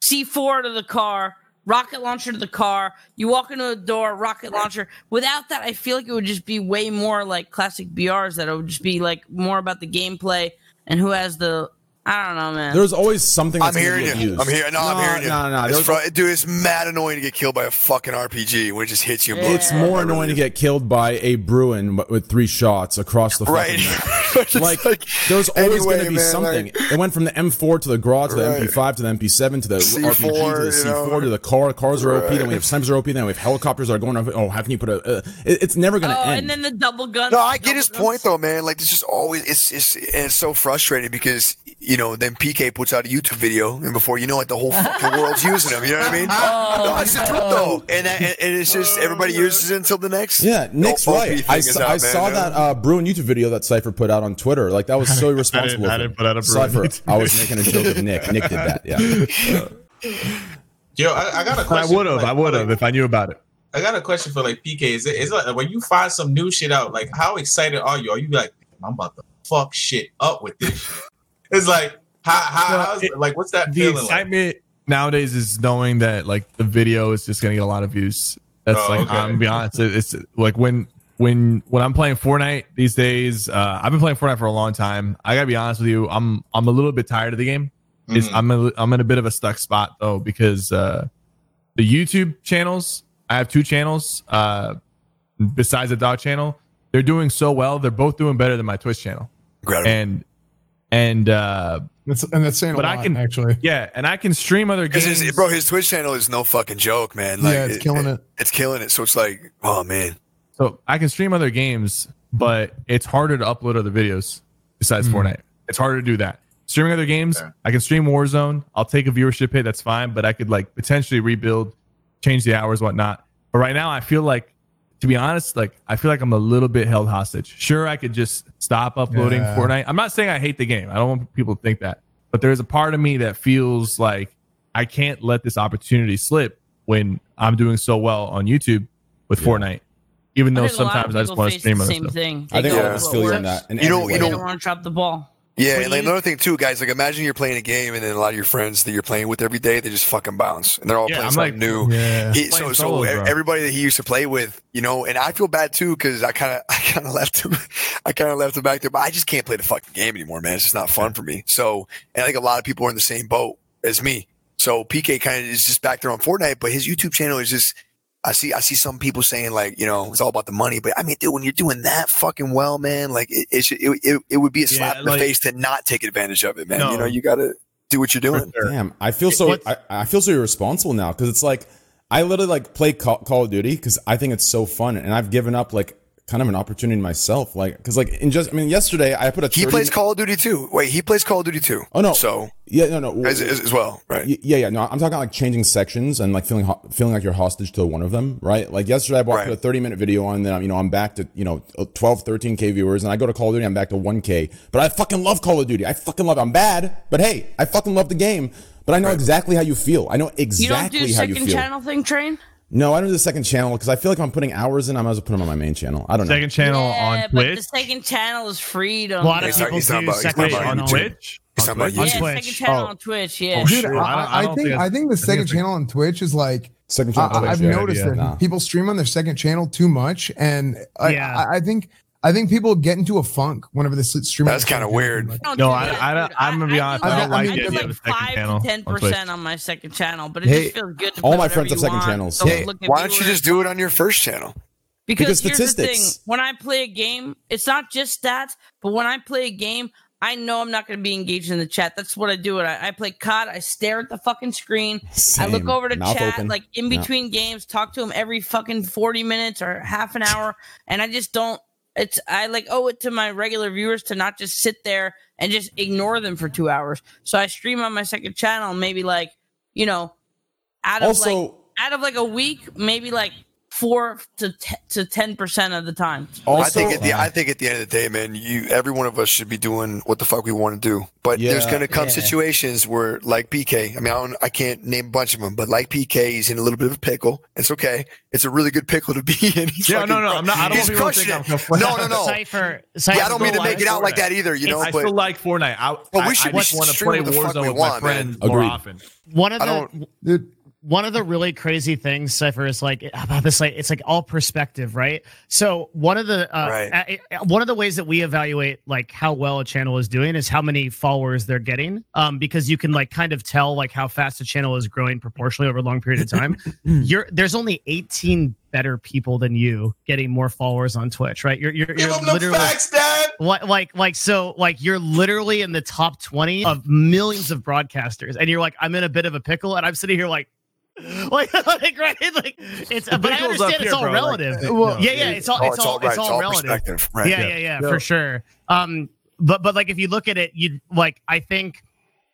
C4 to the car, rocket launcher to the car, you walk into a door, rocket launcher. Without that, I feel like it would just be way more like classic BRs. That it would just be like more about the gameplay and who has the, I don't know, man. There's always something. I'm hearing you. used. I'm hearing. No, I'm hearing you. No, no, no. It's fr- dude, it's mad annoying to get killed by a fucking RPG when it just hits you. and blows It's more It really annoying to get killed by a Bruen with three shots across the right. fucking map. [laughs] It's Like, like, there's always anyway, going to be man, something. like- it went from the M4 to the Grau to the Right. MP5 to the MP7 to the C4, RPG to the C4 know. to the car. Cars are OP. Then we have snipers are OP. Then we have helicopters that are going. Over, oh, how can you put a? Uh, it, it's never going to oh, end. and then the double gun. No, I get his guns. point though, man. Like, it's just always it's it's and it's so frustrating because you know then PK puts out a YouTube video and before you know it, the whole fucking world's [laughs] using them. You know what I mean? no, it's the truth though, and, that, and and it's just everybody uses it until the next. yeah, Nick's OP right. I, saw, out, I man, saw yeah. that uh, Bruen YouTube video that Sypher put out on Twitter. Like that was so irresponsible. I of didn't put out a Bruen Sypher. I was making a joke of Nick. Nick did that. Yeah. Yo, I, I got a But I question. would have. like, I would have like, if I knew about it. I got a question for like PK. Is it is it like when you find some new shit out? Like, how excited are you? Are you like, I'm about to fuck shit up with this? Shit? It's like, how how No, how's, it- like what's that The feeling like? excitement nowadays is knowing that like the video is just gonna get a lot of views. That's Oh, like okay. I'm gonna be honest. it- It's like when when when I'm playing Fortnite these days. Uh, I've been playing Fortnite for a long time. I gotta be honest with you. I'm I'm a little bit tired of the game. It's, Mhm. I'm a, I'm in a bit of a stuck spot though because uh, the YouTube channels. I have two channels. Uh, besides the dog channel, they're doing so well. They're both doing better than my Twitch channel. Incredible. And and uh, That's, and that's saying But a I lot, can- actually. yeah, and I can stream other games. his, bro, his Twitch channel is no fucking joke, man. Like, Yeah, it's killing it. It's killing it. So it's like, oh man, So I can stream other games, but it's harder to upload other videos besides Hmm. Fortnite. It's harder to do that. Streaming other games, Okay. I can stream Warzone. I'll take a viewership hit, that's fine, but I could like potentially rebuild, change the hours, whatnot. But right now, I feel like, to be honest, like I feel like I'm a little bit held hostage. Sure, I could just stop uploading Yeah. Fortnite. I'm not saying I hate the game. I don't want people to think that, but there's a part of me that feels like I can't let this opportunity slip when I'm doing so well on YouTube with Fortnite. Even though I think a lot of sometimes I just want to stream the same stuff. thing. I think They all go of us feel you works. on that. in You know- every you They way. don't want to drop the ball. Yeah, and like another thing too, guys. Like, imagine you're playing a game, and then a lot of your friends that you're playing with every day, they just fucking bounce, and they're all Yeah, playing I'm something like- new. Yeah. He, so, so bro. everybody that he used to play with, you know, and I feel bad too because I kind of, [laughs] I kind of left him, [laughs] I kind of left him back there, but I just can't play the fucking game anymore, man. It's just not fun for me. So, and I think a lot of people are in the same boat as me. So PK kind of is just back there on Fortnite, but his YouTube channel is just. I see, I see some people saying like, you know, it's all about the money, but I mean, dude, when you're doing that fucking well, man, like it, it, should, it, it, it would be a slap Yeah, in the like- face to not take advantage of it, man. No. You know, you got to do what you're doing. Damn, I feel so. I, I feel so irresponsible now because it's like I literally like play Call, Call of Duty because I think it's so fun, and I've given up like kind of an opportunity myself. Like because like in just I mean yesterday I put a He plays Call of Duty too. Wait, he plays Call of Duty too. Oh no, So yeah, no, no, as, as, as well, right? Yeah, yeah. No, I'm talking like changing sections and like feeling ho- feeling like you're hostage to one of them, right? Like yesterday, I bought Right. a 30 minute video on, then I'm, you know I'm back to you know uh, 12, 13 k viewers, and I go to Call of Duty, I'm back to 1 k. But I fucking love Call of Duty. I fucking love. it. I'm bad, but hey, I fucking love the game. But I know exactly how you feel. I know exactly how You don't do how you second channel thing, train? No, I don't do the second channel because I feel like I'm putting hours in, I might as well put them on my main channel. I don't know. Second channel yeah, on but Twitch. the second channel is freedom. A lot of people he's do about- second on channel. Twitch. He's On Twitch? yeah, second channel Oh. on Twitch. Yeah. Oh, Dude. I, I I I, think think I think the second it's channel on Twitch is like Second channel. I, I've Twitch, yeah. noticed idea. that Nah. people stream on their second channel too much, and Yeah. I, I think I think people get into a funk whenever they stream. That's kinda weird. channel. don't No, do I, that, I, don't. I'm gonna be honest, I do don't like- like I the like of a second five to ten percent on my second channel, but it Hey, just feels good. To all my friends have second want. channels. Don't Hey, why don't you just do it on your first channel? Because, Because here's the thing: when I play a game, it's not just stats, but when I play a game, I know I'm not going to be engaged in the chat. That's what I do. It. I, I play COD. I stare at the fucking screen. I look over to Mouth chat, open. like in Yeah. between games, talk to him every fucking 40 minutes or half an hour, and I just don't. It's I like owe it to my regular viewers to not just sit there and just ignore them for two hours. So I stream on my second channel, maybe like you know, out of Also- like out of like a week, maybe like four to te- to ten percent of the time. Also, I think at the uh, I think at the end of the day, man, you every one of us should be doing what the fuck we want to do. But there's going to come Yeah. situations where, like PK, I mean, I, don't, I can't name a bunch of them, but like PK, he's in a little bit of a pickle. It's okay. It's a really good pickle to be in. [laughs] He's Yeah, no, no, cru- I'm not- I don't he's want people to think. I'm No, no, no. [laughs] Sypher, Sypher. Yeah, I don't mean to make it out like that either. You know, I but still like Fortnite. I, Well, we should I be just want to play what the fuck Warzone with want, my friends more often. One of I the don't- Dude, one of the really crazy things, Sypher, is like about this. Like it's like all perspective, right? So one of the uh, Right. uh, one of the ways that we evaluate like how well a channel is doing is how many followers they're getting, um, because you can like kind of tell like how fast a channel is growing proportionally over a long period of time. [laughs] You're there's only 18 better people than you getting more followers on Twitch, right? You're you're, Give you're literally facts, Dad. like like like so like you're literally in the top 20 of millions of broadcasters and you're like i'm in a bit of a pickle and i'm sitting here like [laughs] like, [laughs] like right like it's but i pickle's up understand it's all bro. Relative uh, [laughs] well yeah yeah it's all Oh, it's all right. it's all relative. Right. yeah, yeah, yeah, for sure. Um, but but like if you look at it, you'd like I think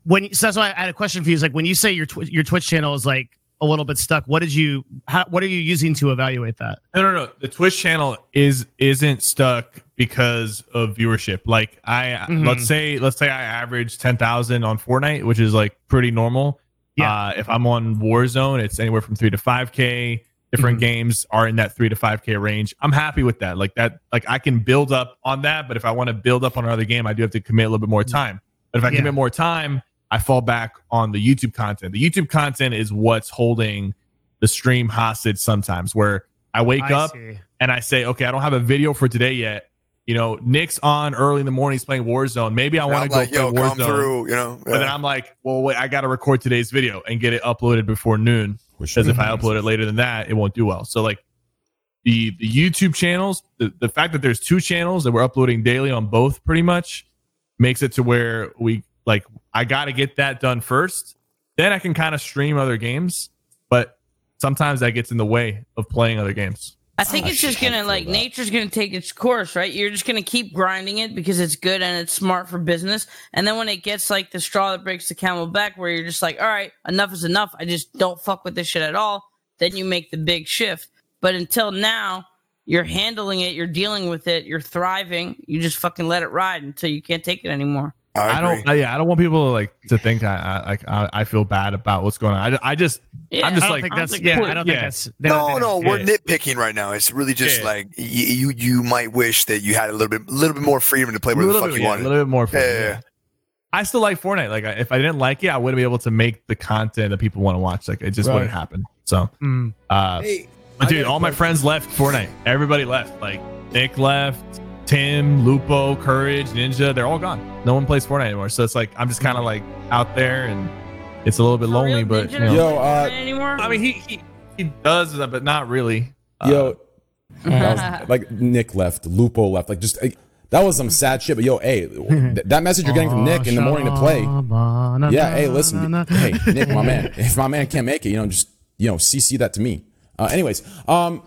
when so that's why I had a question for you. Is like when you say your tw- your Twitch channel is like a little bit stuck. What did you? How, what are you using to evaluate that? No, no, no. The Twitch channel is isn't stuck because of viewership. Like I Mhm. let's say let's say I average ten thousand on Fortnite, which is like pretty normal. Yeah. Uh, if I'm on Warzone, it's anywhere from three to five k. Different Mhm. games are in that three to five k range. I'm happy with that. Like that. Like I can build up on that. But if I want to build up on another game, I do have to commit a little bit more time. But if I Yeah. commit more time, I fall back on the YouTube content. The YouTube content is what's holding the stream hostage sometimes. Where I wake I up see. and I say, okay, I don't have a video for today yet. You know, Nick's on early in the morning. He's playing Warzone. Maybe I want to go like, play yo, Warzone. come through. You know, But then. I'm like, well, wait, I got to record today's video and get it uploaded before noon. Because if I upload it later than that, it won't do well. So like the the YouTube channels, the, the fact that there's two channels that we're uploading daily on both pretty much makes it to where we like I got to get that done first. Then I can kind of stream other games, but sometimes that gets in the way of playing other games. I think it's just gonna like nature's gonna take its course, right? You're just gonna keep grinding it because it's good and it's smart for business. And then when it gets like the straw that breaks the camel back, where you're just like, all right, enough is enough. I just don't fuck with this shit at all. Then you make the big shift. But until now, you're handling it, you're dealing with it, you're thriving. You just fucking let it ride until you can't take it anymore. I, don't. I, yeah, I don't want people to like to think I I, like I, I feel bad about what's going on. I, I just Yeah, I'm just I don't like think that's think yeah. I don't yeah. think that's they No, think no, we're yeah. nitpicking right now. It's really just Yeah. like y- you you might wish that you had a little bit little bit more freedom to play a where the little fuck bit, you yeah, a little bit more. fun, Yeah, yeah. yeah, yeah. I still like Fortnite. Like, if I didn't like it, I wouldn't be able to make the content that people want to watch. Like, it just wouldn't happen. So, Mm. uh, Hey, but dude, all my friends left Fortnite. Everybody left. Like, Nick left, Tim, Lupo, Courage, Ninja. They're all gone. No one plays Fortnite anymore. So it's like I'm just kind of like out there, and it's a little bit lonely. But you know, Yo, uh, I mean, he he, he does, that, but not really. Uh, Yo, [laughs] that was, like Nick left, Lupo left. Like just like, that was some sad shit. But yo, hey, th- that message you're getting from Nick in the morning to play. Yeah, hey, listen, hey, Nick, my man. If my man can't make it, you know, just you know, CC that to me. Uh, anyways, um,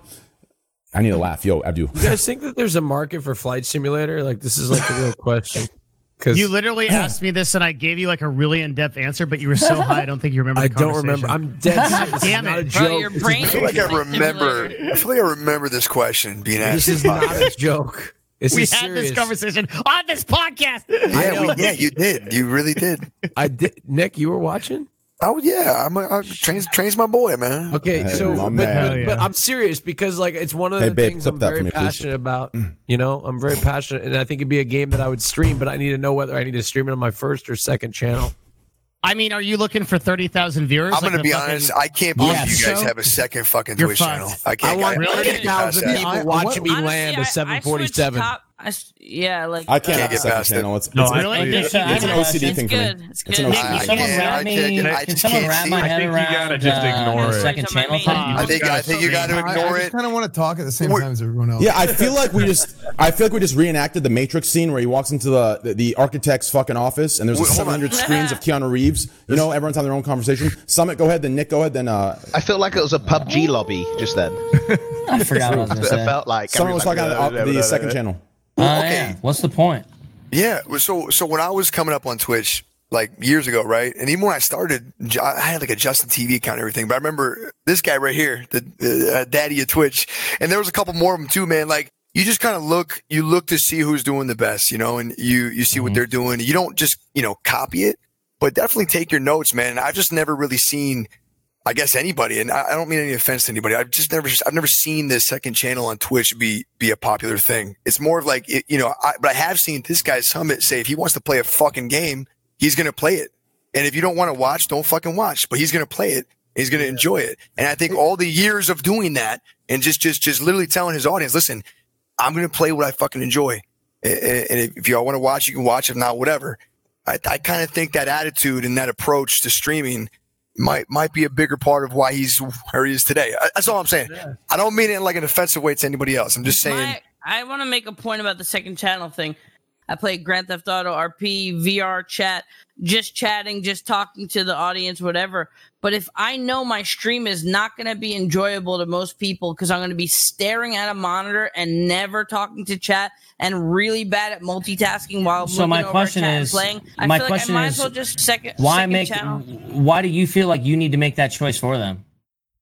I need a laugh. Yo, I do. You guys think that there's a market for flight simulator? Like this is like a real question. [laughs] Because You literally asked me this, and I gave you like a really in-depth answer, but you were so high, I don't think you remember. [laughs] I don't remember. I'm dead. [laughs] serious. This Damn not it. a Bro, your This is- brain I feel like I remember. simulator. I feel like I remember this question being asked. This is not a joke. This we is had this conversation on this podcast. Yeah, we, yeah, you did. You really did. I did. Nick, you were watching. Oh yeah, I'm. A, I, trains trains my boy, man. Okay, Hey, so but, man. but, but. I'm serious because like it's one of Hey, the babe, things I'm very me, please. passionate about. Mm. You know, I'm very passionate, and I think it'd be a game that I would stream, but I need to know whether I need to stream it on my first or second channel. I mean, are you looking for thirty thousand viewers? I'm like gonna be fucking- honest. I can't believe Yeah, you guys so- have a second fucking You're Twitch fucked. channel. I I can't. want I, I really? can't get past 30,000 people watching me Honestly, land I- a I switched 747. Top- I s- yeah, like I can't Can't have a get second past it. channel. It's, No, it's, I- it's, I- it's I- an OCD it's thing for good. me. It's It's an good. OCD. I thing. someone can't- wrap me? can't- I Can just someone can't wrap see my it. I head think you gotta just uh, ignore the it. Second It's on my channel? I think. I think you got to I, ignore I it. just kind of want to talk at the same We're- time as everyone else. Yeah, I feel like we just I feel like we just reenacted the Matrix scene where he walks into the the, the architect's fucking office and there's Wait, like 700 screens of Keanu Reeves. You know, everyone's having their own conversation. Summit, go ahead. Then Nick, go ahead. Then uh, I feel like it was a PUBG lobby just then. I forgot what I was going to It felt like someone was talking everybody- about the, the second channel. Uh, Okay. yeah. What's the point? Yeah. So so when I was coming up on Twitch like years ago, right? And even when I started, I had like a Justin TV account and everything. But I remember this guy right here, the uh, daddy of Twitch, and there was a couple more of them too, man. Like you just kind of look, you look to see who's doing the best, you know, and you you see what they're doing. You don't just you know copy it, but definitely take your notes, man. And I've just never really seen. I guess anybody, and I I don't mean any offense to anybody. I've just never, I've never seen this second channel on Twitch be be a popular thing. It's more of like, it, you know, I, but I have seen this guy Summit say if he wants to play a fucking game, he's gonna play it, and if you don't want to watch, don't fucking watch. But he's gonna play it, he's gonna enjoy it, and I think all the years of doing that and just just just literally telling his audience, listen, I'm gonna play what I fucking enjoy, and, and if y'all want to watch, you can watch. If not, whatever. I, I kind of think that attitude and that approach to streaming might might be a bigger part of why he's where he is today. That's all I'm saying. I don't mean it in like an offensive way to anybody else. I'm just saying. My, I want to make a point about the second channel thing. I play Grand Theft Auto RP, VR chat, just chatting, just talking to the audience, whatever. But if I know my stream is not going to be enjoyable to most people because I'm going to be staring at a monitor and never talking to chat and really bad at multitasking while So my over at question chat and is- playing, I my feel question like I might is, as well just second, Why second make? channel. Why do you feel like you need to make that choice for them?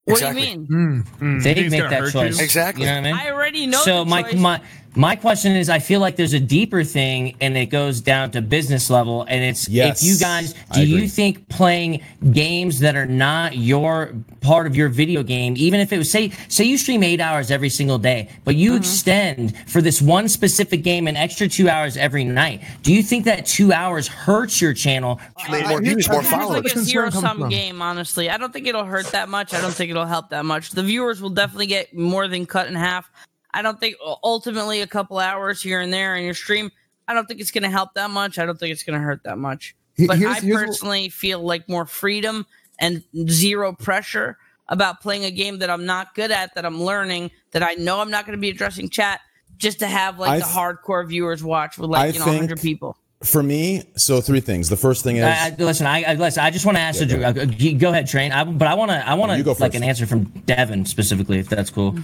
What Exactly. do you mean? Mm, They think it's make that choice. you? Exactly. You know what I mean? I already know. so the my choice. my my question is, I feel like there's a deeper thing, and it goes down to business level, and it's Yes, if you guys do you think playing games that are not your part of your video game, even if it was say say you stream eight hours every single day, but you Mm-hmm. extend for this one specific game an extra two hours every night, do you think that two hours hurts your channel? Made more views, more It's followers. like a zero sum game, honestly. I don't think it'll hurt that much. I don't think it'll help that much. The viewers will definitely get more than cut in half. I don't think ultimately a couple hours here and there in your stream. I don't think it's going to help that much. I don't think it's going to hurt that much. But here's- I here's what- personally feel like more freedom and zero pressure about playing a game that I'm not good at, that I'm learning, that I know I'm not going to be addressing chat, just to have like I the th- hardcore viewers watch with I like you know think- 100 people. For me, so three things. The first thing is I, I, listen, I, I listen. I just want to ask. Yeah, you, go uh, go ahead, train. I, but I want to. I want to like first. an answer from Devin specifically, if that's cool.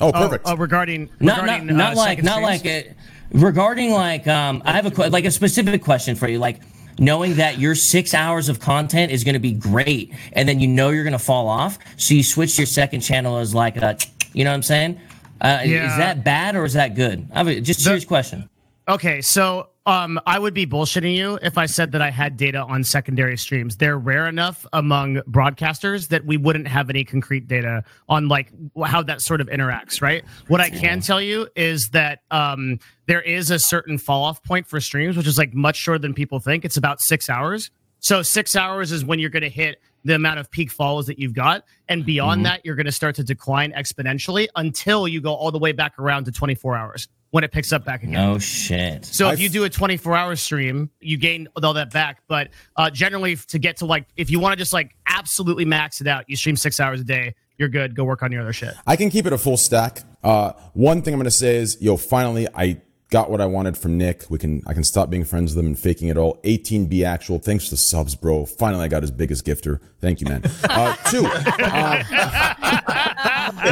Oh Oh, perfect. oh, regarding not regarding not, not uh, like not streams? like it regarding like um i have a que- like a specific question for you like knowing that your six hours of content is going to be great and then you know you're going to fall off so you switch your second channel as like a you know what i'm saying uh, Yeah. is that bad or is that good i have a just serious question Okay, so um, I would be bullshitting you if I said that I had data on secondary streams. They're rare enough among broadcasters that we wouldn't have any concrete data on like how that sort of interacts, right? What I can tell you is that um, there is a certain fall off point for streams, which is like much shorter than people think. It's about six hours. So six hours is when you're going to hit the amount of peak follows that you've got, and beyond Mhm. that, you're going to start to decline exponentially until you go all the way back around to 24 hours when it picks up back again. No shit. So if you do a 24 hour stream, you gain all that back. But uh, generally, to get to like, if you want to just like absolutely max it out, you stream six hours a day. You're good. Go work on your other shit. I can keep it a full stack. Uh, one thing I'm gonna say is, yo, finally I got what I wanted from Nick. We can I can stop being friends with him and faking it all. 18B actual. Thanks for the subs, bro. Finally, I got his biggest gifter. Thank you, man. [laughs] Uh, two.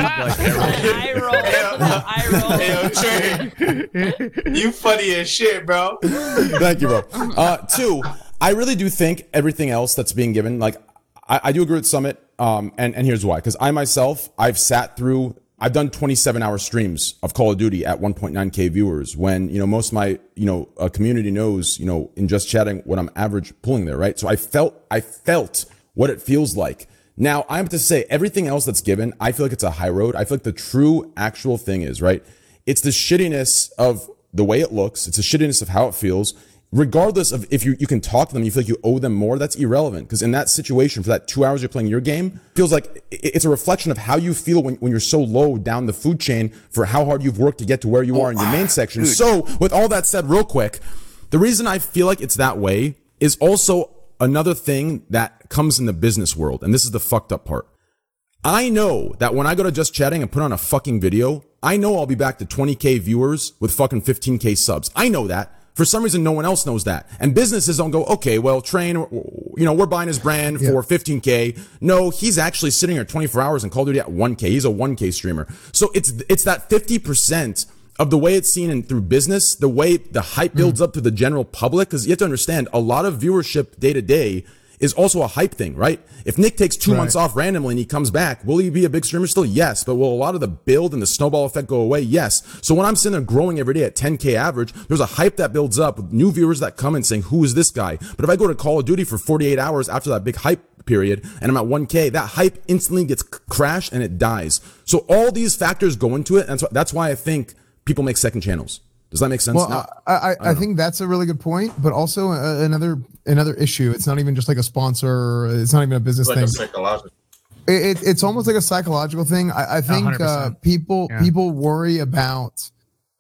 Uh, I [laughs] roll. I roll. [laughs] Hey, Trey, [laughs] you funny as shit, bro. Thank you, bro. Uh, two, I really do think everything else that's being given, like, I, I do agree with Summit, um, and, and here's why. Because I myself, I've sat through, I've done 27 hour streams of Call of Duty at 1.9k viewers. When you know most of my you know uh, community knows, you know, in just chatting, what I'm average pulling there, right? So I felt, I felt what it feels like. Now I have to say, everything else that's given, I feel like it's a high road. I feel like the true actual thing is right. It's the shittiness of the way it looks. It's the shittiness of how it feels. Regardless of if you, you can talk to them, you feel like you owe them more. That's irrelevant because in that situation, for that two hours you're playing your game, feels like it's a reflection of how you feel when, when you're so low down the food chain for how hard you've worked to get to where you are in your main oh, section. dude. So, with all that said, real quick, the reason I feel like it's that way is also another thing that comes in the business world, and this is the fucked up part. I know that when I go to just chatting and put on a fucking video, I know I'll be back to 20k viewers with fucking 15k subs. I know that. For some reason, no one else knows that. And businesses don't go, okay, well, train, you know, we're buying his brand for 15k. No, he's actually sitting here 24 hours and Call of Duty at 1k. He's a 1k streamer. So it's, it's that 50% of the way it's seen and through business, the way the hype hmm. builds up to the general public. Cause you have to understand a lot of viewership day to day is also a hype thing, right? If Nick takes two Right. months off randomly and he comes back, will he be a big streamer still? Yes. But will a lot of the build and the snowball effect go away? Yes. So when I'm sitting there growing every day at 10K average, there's a hype that builds up with new viewers that come and saying, who is this guy? But if I go to Call of Duty for 48 hours after that big hype period and I'm at 1K, that hype instantly gets crashed and it dies. So all these factors go into it. And so that's why I think people make second channels. Does that make sense? Well, Now- I, I, I don't think that's a really good point, but also uh, another another issue. It's not even just like a sponsor. It's not even a business It's like thing. a psychological. It, it, it's almost like a psychological thing. I, I think uh, people Yeah. people worry about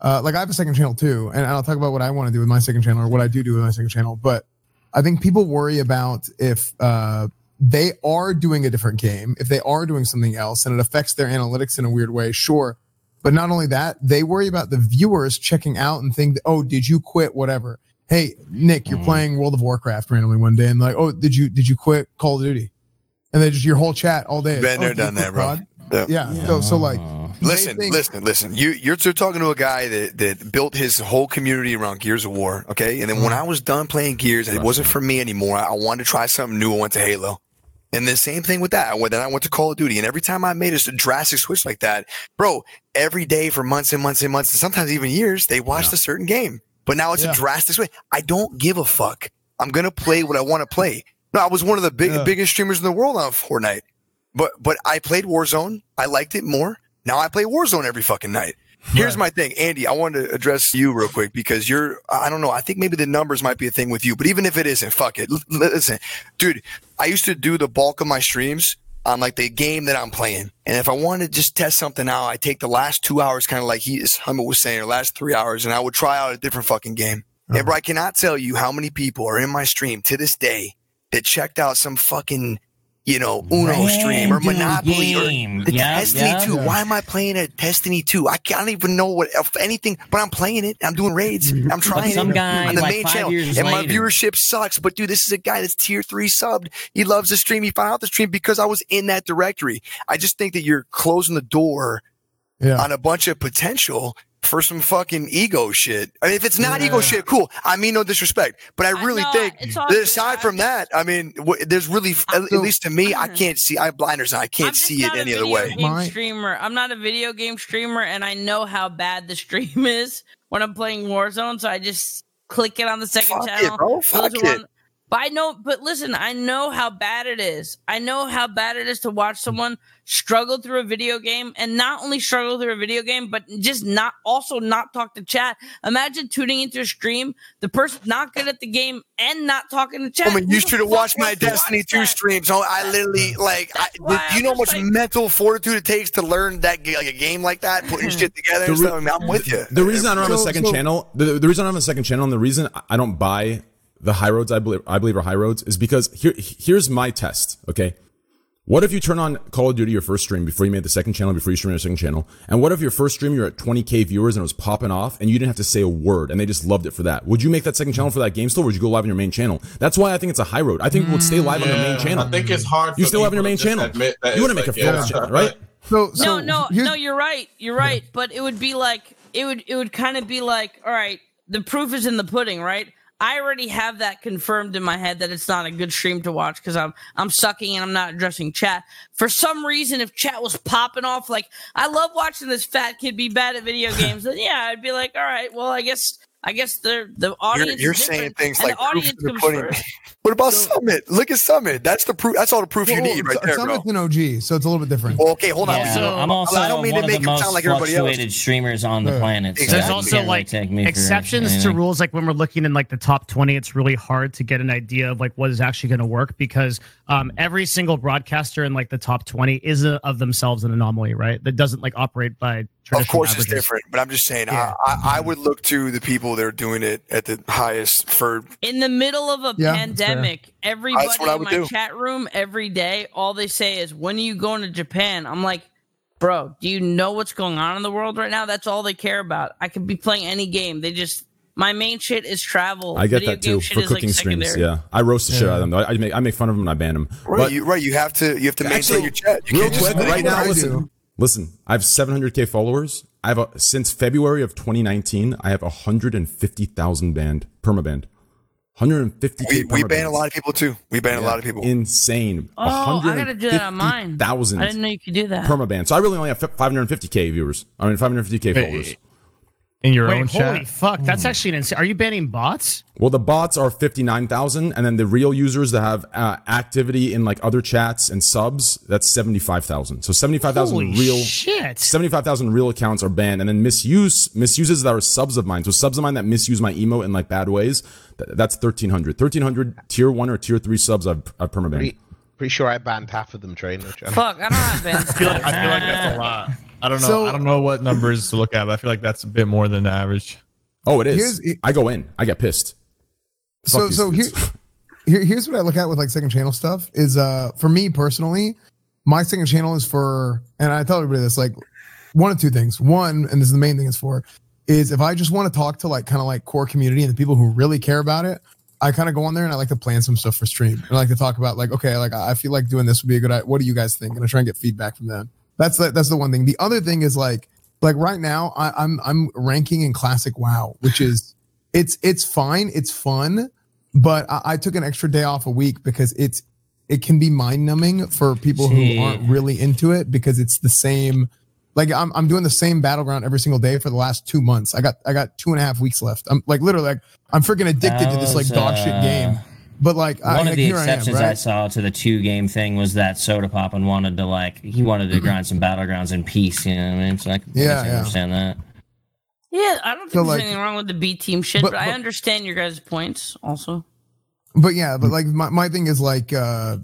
uh, like I have a second channel too, and I'll talk about what I want to do with my second channel or what I do do with my second channel. But I think people worry about if uh, they are doing a different game, if they are doing something else, and it affects their analytics in a weird way. Sure, but not only that, they worry about the viewers checking out and think, "Oh, did you quit? Whatever." Hey, Nick, you're mm. playing World of Warcraft randomly one day, and like, "Oh, did you did you quit Call of Duty?" And then just your whole chat all day. is, Been "Oh, there, did you done that, bro. COD?" Yeah. Yeah. So, so like, Listen, think- listen, listen. You you're, you're talking to a guy that that built his whole community around Gears of War. Okay, and then when mm. I was done playing Gears it wasn't for me anymore, I wanted to try something new. I went to Halo. And the same thing with that. Went, then I went to Call of Duty, and every time I made a drastic switch like that, bro, every day for months and months and months, and sometimes even years, they watched a certain game. But now it's Yeah. a drastic switch. I don't give a fuck. I'm gonna play what I want to play. No, I was one of the big, Yeah. biggest streamers in the world on Fortnite. But but I played Warzone. I liked it more. Now I play Warzone every fucking night. Here's my thing, Andy. I wanted to address you real quick because you're. I don't know. I think maybe the numbers might be a thing with you, but even if it isn't, fuck it. L- listen, dude. I used to do the bulk of my streams on like the game that I'm playing, and if I wanted to just test something out, I take the last two hours, kind of like he Hummet was saying, or last three hours, and I would try out a different fucking game. And uh-huh. bro, I cannot tell you how many people are in my stream to this day that checked out some fucking, you know, Uno stream or Monopoly game. or the Yep, Destiny yep. 2. Why am I playing a Destiny 2? I can't even know what if anything, but I'm playing it. I'm doing raids. Mm-hmm. I'm trying some it guy, on the like, main five channel. years And my viewership sucks. But dude, this is a guy that's tier three subbed. He loves the stream. He found out the stream because I was in that directory. I just think that you're closing the door yeah. on a bunch of potential for some fucking ego shit. I mean, if it's not ego shit, cool. I mean, no disrespect, but I I really know, think it's that good. aside I from that, I mean, w- there's really, at, at least to me, I uh-huh. can't see. I have blinders and I can't just see it any other way. My- streamer. I'm not a video game streamer, and I know how bad the stream [laughs] is when I'm playing Warzone. So I just click it on the second Fuck it, channel. bro. Fuck it. want- But I know, but listen, I know how bad it is. I know how bad it is to watch mm. someone struggle through a video game and not only struggle through a video game, but just not also not talk to chat. Imagine tuning into a stream, the person not good at the game and not talking to chat. Oh, I mean, you Who the should have watched my wants to watch Destiny 2 that? streams. So I literally like, I, why do you know how much like- mental fortitude it takes to learn that ga- like a game like that, putting shit [laughs] together. Re- stuff? I mean, I'm with you. The reason I don't have a second so- channel, the, the reason I don't have a second channel, and the reason I don't buy the high roads, I believe, I believe are high roads, is because here, here's my test. Okay, what if you turn on Call of Duty your first stream before you made the second channel, before you streamed your second channel, and what if your first stream you're at 20k viewers and it was popping off, and you didn't have to say a word, and they just loved it for that? Would you make that second channel for that game still, or would you go live on your main channel? That's why I think it's a high road. I think we'll stay live on their main channel. I think it's hard. You for still have on your main channel. You want to it's make a like, fourth yeah. channel, right? So, so no, no, no. You're right. You're right. But it would be like it would. It would kind of be like, all right, the proof is in the pudding, right? I already have that confirmed in my head that it's not a good stream to watch because I'm I'm sucking and I'm not addressing chat. For some reason, if chat was popping off, like I love watching this fat kid be bad at video [laughs] games, then yeah, I'd be like, all right, well, I guess I guess the the You're, audience. you're is saying things like the proof audience in the comes pudding. first. [laughs] What about Summit? Look at Summit. That's the proof. That's all the proof you need right so- there, bro. Summit's an OG, so it's a little bit different. Well, okay, hold on. Yeah, So, I'm also I don't mean one to of make the most sound like everybody else. fluctuated streamers on the Yeah. planet. So There's also like take me for exceptions to rules. Like when we're looking in like the top 20, it's really hard to get an idea of like what is actually going to work because um, every single broadcaster in like the top 20 is a, of themselves an anomaly, right? That doesn't like operate by Of traditional course, it's different, but I'm just saying, Yeah. I, I, I would look to the people that are doing it at the highest for. in the middle of a Yeah, pandemic, everybody That's what I in would my do. chat room every day, all they say is, "When are you going to Japan?" I'm like, "Bro, do you know what's going on in the world right now?" That's all they care about. I could be playing any game. They just my main shit is travel. I get Video that too for is, like, cooking streams. secondary. Yeah, I roast the shit out of them. Though. I I make I make fun of them and I ban them. Right, But you, right, you have to you have to maintain Actually, your chat. You real can't quick, make right now, listen, do. Listen. I have 700k followers. I have a, since February of 2019. I have 150,000 banned permabanned. 150k. We, we ban a lot of people too. We ban a lot of people. Insane. Oh, I gotta do that on mine. I didn't know you could do that. permaban. So I really only have 550k viewers. I mean 550k followers. In your Wait, own holy chat. fuck! That's actually an insane. Are you banning bots? Well, the bots are 59,000 and then the real users that have uh, activity in like other chats and subs, that's 75,000. So 75,000 Holy real shit! 75,000 real accounts are banned and then misuse misuses that are subs of mine. So subs of mine that misuse my emote in like bad ways, th- that's 1300. 1300 tier 1 or tier 3 subs I've, I've permabanned. Pretty, pretty sure I banned half of them, train. Which I- Fuck, I don't have bands. [laughs] I feel like, I feel like that's a lot. I don't know. So- I don't know what numbers to look at, but I feel like that's a bit more than the average. Oh, it is. Here's- I go in. I get pissed. so Fuck these so here, here here's what I look at with like second channel stuff is uh for me personally, my second channel is for and I tell everybody this like one of two things. One, and this is the main thing it's for, is if I just want to talk to like kind of like core community and the people who really care about it, I kind of go on there and I like to plan some stuff for stream. And I like to talk about like, okay, like I feel like doing this would be a good idea. What do you guys think? And I try and get feedback from them. That's the, that's the one thing. The other thing is like like right now I, I'm I'm ranking in classic WoW, which is it's it's fine, it's fun, but I, I took an extra day off a week because it's it can be mind numbing for people Gee. who aren't really into it because it's the same. Like I'm I'm doing the same battleground every single day for the last two months. I got I got two and a half weeks left. I'm like literally like I'm freaking addicted to this like That dog was, shit uh, game. But like I, One like, of the here I am, exceptions I, saw to the two game thing was that Sodapoppin wanted to like he wanted to grind some battlegrounds in peace. You know what I mean? So I can Yeah, yeah, yeah. understand that. Yeah, I don't think So, there's like- anything wrong with the B team shit, But- but, I understand your guys' points also. But yeah, but like my, my thing is like uh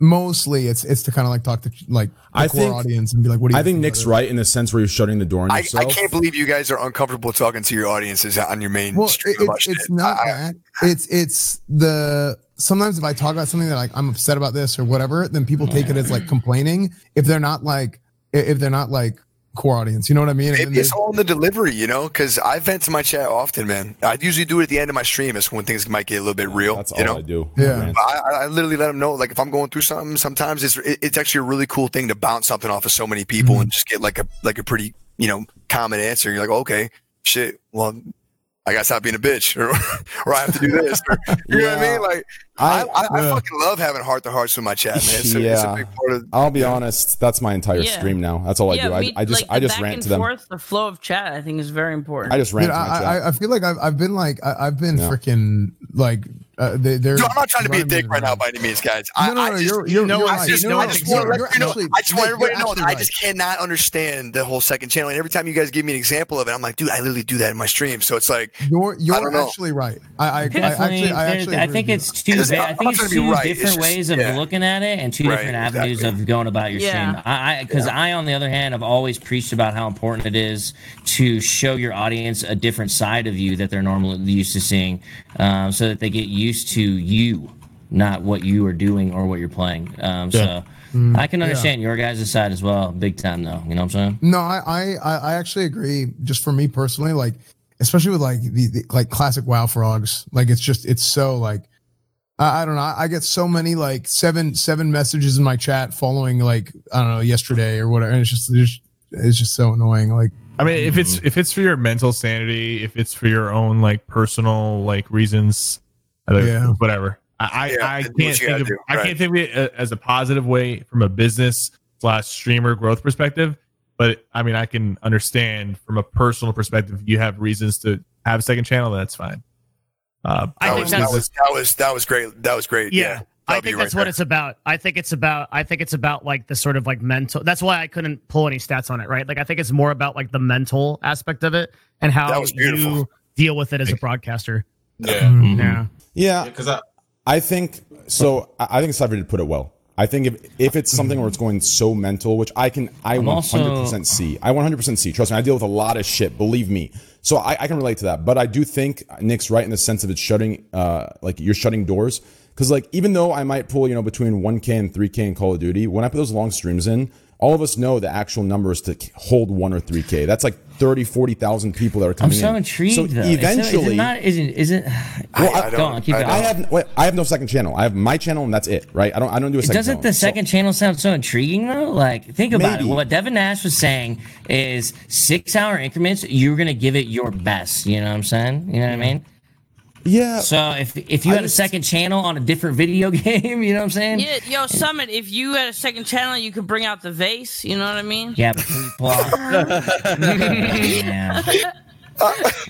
mostly it's it's to kind of like talk to like the I core think- audience and be like, what do you I think about Nick's right in the sense where you're shutting the door on I, yourself. I can't believe you guys are uncomfortable talking to your audiences on your main Well, stream it, about it's, it's not that. It's it's the sometimes if I talk about something that like I'm upset about this or whatever, then people take it as like complaining. If they're not like if they're not like core audience, you know what I mean? Maybe it's all in the delivery, you know, because I vent to my chat often, man. I usually do it at the end of my stream. It's when things might get a little bit real. That's you all know? I do. Yeah. I, I literally let them know, like, if I'm going through something, sometimes it's it- it's actually a really cool thing to bounce something off of so many people Mm-hmm. and just get like a like a pretty you know common answer. You're like, okay, shit, well, I gotta stop being a bitch, or [laughs] or I have to do this, or, you know what I mean? Like, I, I, I fucking love having heart to hearts with my chat, man. It's, a, it's a yeah, big part of. I'll be honest. That's my entire Yeah. stream now. That's all I yeah, do. I, me- I just like, I just back rant and to them. Forth, the flow of chat, I think, is very important. I just rant Dude, to my I, chat. I, I feel like I've, I've been like I, I've been Yeah. freaking like uh, they. Dude, I'm not trying to be a dick right now by any means, guys. I, No, no, no, you're- you're- no, I right. just, No, I just want to let know. I just everybody to know that I just cannot understand the whole second channel. And every time you guys give me an example of it, I'm like, dude, I literally do that in my stream. So it's like, You're I you're don't know. actually right. I I, I actually I actually I think it's you. Two. Va- I'm I not think it's trying to be two right, it's different just- ways of yeah. looking at it and two Right, different avenues exactly. of going about your Yeah. stream. I because I, on the other hand, have always preached about how important it is to show your audience a different side of you that they're normally used to seeing, um, so that they get used to you, not what you are doing or what you're playing. Um, So. I can understand your guys' side as well, big time though. You know what I'm saying? No, I, I I I actually agree. Just for me personally, like especially with like the, the like classic WoW frogs, like it's just it's so like I, I don't know. I, I get so many like seven seven messages in my chat following like I don't know yesterday or whatever, and it's just it's just, it's just so annoying. Like I mean, if it's if it's for your mental sanity, if it's for your own like personal like reasons, uh, Yeah. whatever. I I, Yeah, I do can't think of do, I can't think of it as a positive way from a business slash streamer growth perspective. But I mean, I can understand from a personal perspective. You have reasons to have a second channel. That's fine. Uh, I think was, that's that was that was that was great. That was great. yeah. Yeah, I W think right that's what there. it's about. I think it's about. I think it's about like the sort of like mental. That's why I couldn't pull any stats on it, right? Like I think it's more about like the mental aspect of it and how you deal with it as a broadcaster. Yeah. Yeah. Yeah, Because I, I think so. I I think Sypher did put it well. I think if if it's something where it's going so mental, which I can, I I'm 100% also- see. I 100% see. Trust me, I deal with a lot of shit. Believe me. So I, I can relate to that. But I do think Nick's right in the sense of it's shutting, uh, like you're shutting doors. Because like even though I might pull, you know, between 1K and 3K in Call of Duty, when I put those long streams in, all of us know the actual numbers to hold one or 3K. That's like 30, 40,000 people that are coming. I'm coming in. so intrigued So though. Is it- eventually, isn't Is it? Is it? [sighs] Well, I- I go on, keep I going. I have wait, I have no second channel. I have my channel and that's it, right? I don't I don't do a second Doesn't channel. the So- second channel sound so intriguing though? Like, think about Maybe. it. What Devin Nash was saying is six hour increments. You're gonna give it your best. You know what I'm saying? You know what I mean? Yeah, So if if you I had a second channel on a different video [laughs] game, you know what I'm saying? Yeah, yo, Summit, if you had a second channel, you could bring out the vase. You know what I mean? Yeah, but [laughs] yeah.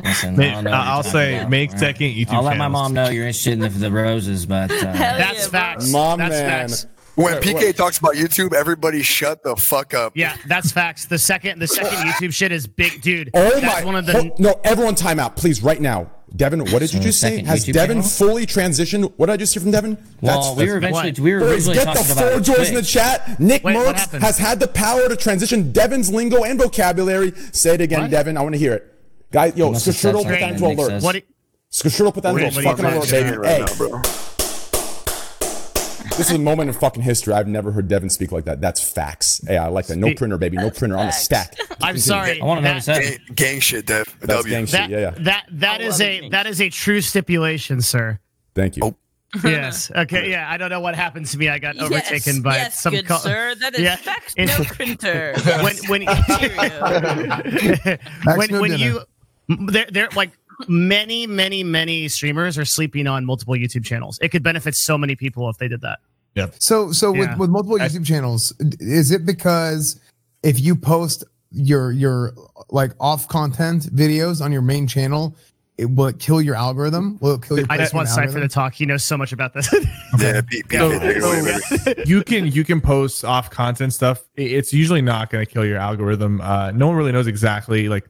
Listen, Ma- I don't know what I'll say about. make All right. second YouTube I'll let my mom know you're interested in the, the roses, but uh, That's yeah, facts. Mom, That's man. facts. When Wait, PK wait. talks about YouTube, everybody shut the fuck up. Yeah, that's facts. The second the second [laughs] YouTube shit is big, dude. Oh that's my! one of the ho- no, everyone, time out, please, right now. Devin, what did you just say? Has YouTube Devin channel? fully transitioned? What did I just hear from Devin? well, we were eventually what? we were Boys, originally get the about four joys in the chat. Nick Wait, Mercs has had the power to transition Devin's lingo and vocabulary. Say it again, What? Devin. I want to hear it. Guys, yo, must have said Skrshirtle put that into alert. says. what? do- Skrshirtle put that into What a fucking what do you alert, baby. right Hey, now, bro. This is a moment in fucking history. I've never heard Devin speak like that. That's facts. Hey, I like that. No printer, baby. No printer on a stack. [laughs] I'm sorry. I want to know that- what Gang, gang shit, Dev. That's W. gang shit. Yeah, yeah. that that I is love a that is a true stipulation, sir. Thank you. Oh. [laughs] Yes. Okay. Yeah. I don't know what happened to me. I got overtaken yes, by yes, some good co- sir. That is Yeah. fax It's- [laughs] no printer. when when when no when you they're they're like many many many streamers are sleeping on multiple YouTube channels. It could benefit so many people if they did that. So so Yeah. with, with multiple I- YouTube channels, is it because if you post your your like off content videos on your main channel, it will it kill your algorithm? Will it kill your I just want placement Sypher to talk. He knows so much about this. [laughs] Yeah, P- PK, take it away, you can you can post off content stuff. It's usually not going to kill your algorithm. Uh, no one really knows exactly like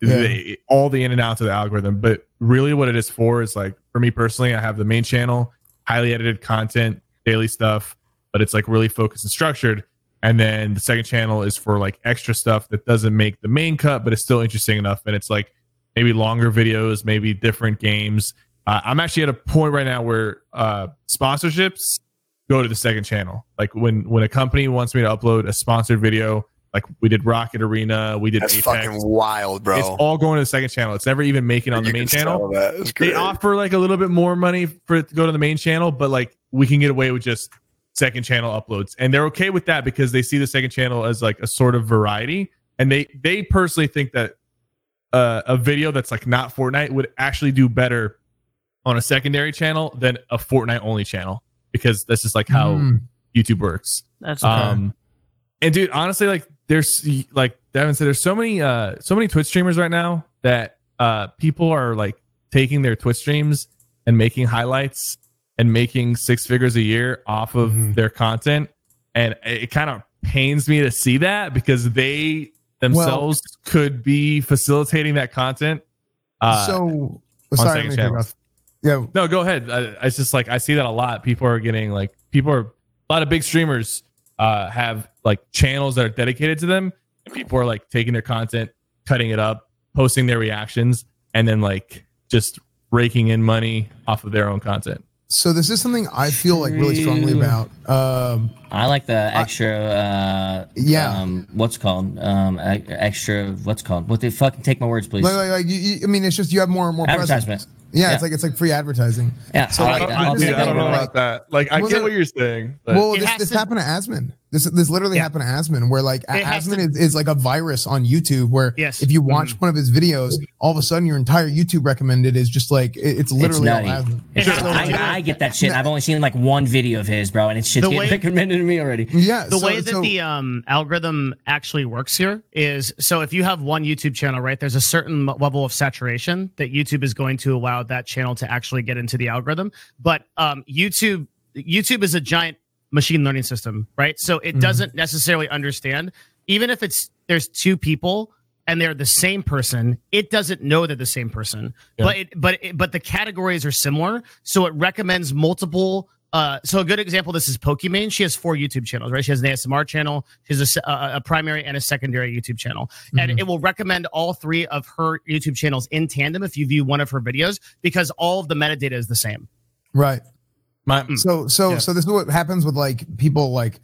the, all the in and outs of the algorithm, but really what it is for is like for me personally, I have the main channel, highly edited content, daily stuff, but it's like really focused and structured. And then the second channel is for like extra stuff that doesn't make the main cut, but it's still interesting enough. And it's like maybe longer videos, maybe different games. Uh, I'm actually at a point right now where uh, sponsorships go to the second channel. Like when when a company wants me to upload a sponsored video, like we did Rocket Arena, we did That's Apex. fucking wild, bro. It's all going to the second channel. It's never even making on the main can channel. sell that. They offer like a little bit more money for it to go to the main channel, but like we can get away with just second channel uploads, and they're okay with that because they see the second channel as like a sort of variety, and they they personally think that uh, a video that's like not Fortnite would actually do better on a secondary channel than a Fortnite only channel because that's just like how Mm. YouTube works. That's okay. Um, and dude, honestly, like there's like Devin said, there's so many uh so many Twitch streamers right now that uh people are like taking their Twitch streams and making highlights and making six figures a year off of Mhm. their content, and it kind of pains me to see that because they themselves could be facilitating that content. Uh, so sorry, second let me cut you channels. off. yeah, no, go ahead. I, it's just like I see that a lot. People are getting like people are a lot of big streamers uh, have like channels that are dedicated to them, and people are like taking their content, cutting it up, posting their reactions, and then like just raking in money off of their own content. so this is something I feel like really strongly about. Um, I like the extra. Uh, Yeah. Um, what's called? Um, extra. What's called? What the fucking take my words, please. like, like, like you, you, I mean, it's just you have more and more presence. Advertisement. Yeah, Yeah. it's like it's like free advertising. Yeah, So I like, like that. I, I'll this take is I don't know about that. Like I Well, get no- what you're saying. But Well, this, this to- happened to Asmon. This this literally Yeah. happened to Asmon, where like It has Asmon to- is, is like a virus on YouTube, where Yes. if you watch one of his videos, all of a sudden your entire YouTube recommended is just like it- it's It's literally all nutty. Asmon. It has to do- I, I get that shit. I've only seen like one video of his, bro, and it's shit The way- recommended to me already. Yeah, the so- way that so- the um, algorithm actually works here is so if you have one YouTube channel, right, there's a certain level of saturation that YouTube is going to allow that channel to actually get into the algorithm. But um, YouTube, YouTube is a giant machine learning system, right? So it Mhm. doesn't necessarily understand, even if it's there's two people and they're the same person, it doesn't know they're the same person. Yeah. But it, but it, but the categories are similar, so it recommends multiple. Uh, so a good example, this is Pokimane. She has four YouTube channels, right? She has an ASMR channel, she has a, a, a primary and a secondary YouTube channel, and it will recommend all three of her YouTube channels in tandem if you view one of her videos because all of the metadata is the same. right. My, mm, So so Yeah. so this is what happens with like people like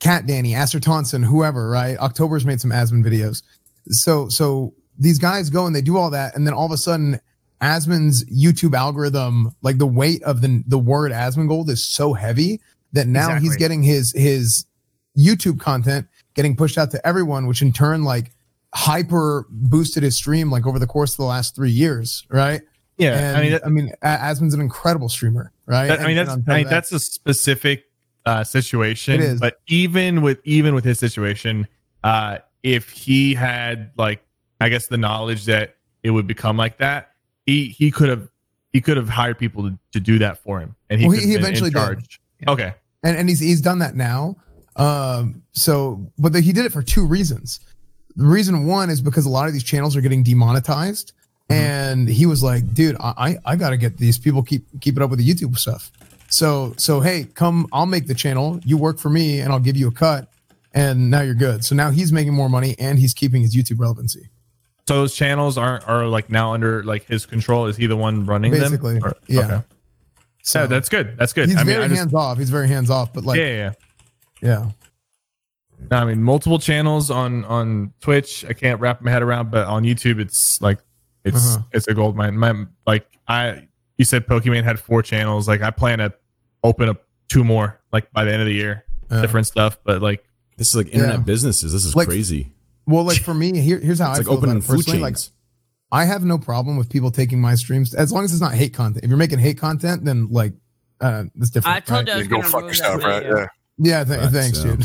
Cat Danny, Aster Thompson, whoever, right? October's made some Asmon videos. So so these guys go and they do all that, and then all of a sudden Asmon's YouTube algorithm, like the weight of the the word Asmongold is so heavy that now he's getting his his YouTube content getting pushed out to everyone, which in turn like hyper boosted his stream like over the course of the last three years, right? Yeah, And, I mean, I mean, Asmon's an incredible streamer, right? That- I mean, that's and on top I mean, that- that's a specific uh, situation. It is. But even with even with his situation, uh, if he had like, I guess the knowledge that it would become like that, he he could have he could have hired people to, to do that for him, and he Well, he- he eventually in did. charge. Okay, and and he's he's done that now. Um, so but the, he did it for two reasons. The reason one is because a lot of these channels are getting demonetized. Mm-hmm. and he was like, "Dude, I I, got to get these people keep keep it up with the YouTube stuff." So so hey, come, I'll make the channel. You work for me, and I'll give you a cut, and now you're good. So now he's making more money, and he's keeping his YouTube relevancy. so those channels aren't are like now under like his control. Is he the one running Basically, them? Or- yeah. Okay. So yeah, that's good. That's good. he's I mean, very just, hands off. He's very hands off, but like yeah, yeah, yeah. yeah. No, I mean, multiple channels on on Twitch. I can't wrap my head around, but on YouTube, it's like it's Uh-huh. it's a gold mine. My like I you said Pokimane had four channels. Like I plan to open up two more like by the end of the year, Yeah. different stuff. But like This is like internet Yeah. businesses. This is Like- crazy. Well, like for me, here, here's how It's I like feel opening about it food personally. Like chains. I have no problem with people taking my streams as long as it's not hate content. If you're making hate content, then like uh, that's different. I told right? you I was You go gonna fuck yourself, right? video. Yeah. Yeah, th- Facts, thanks, [laughs] yeah. dude.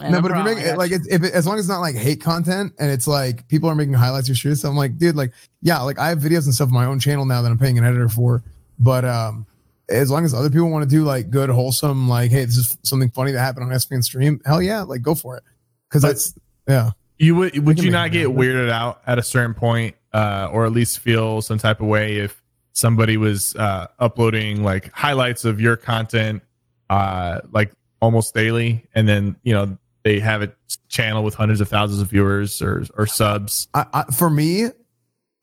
Yeah, no, but if you problem, make it like you. it's, if as long as it's not like hate content and it's like people are making highlights of your streams, I'm like, dude, like yeah, like I have videos and stuff on my own channel now that I'm paying an editor for, but um. As long as other people want to do like good, wholesome, like, hey, this is something funny that happened on ESPN stream, hell yeah, like go for it. Cause that's, yeah. you would would you not get happen. weirded out at a certain point, uh, or at least feel some type of way if somebody was uh, uploading like highlights of your content, uh, like almost daily, and then you know they have a channel with hundreds of thousands of viewers or or subs. I, I, for me,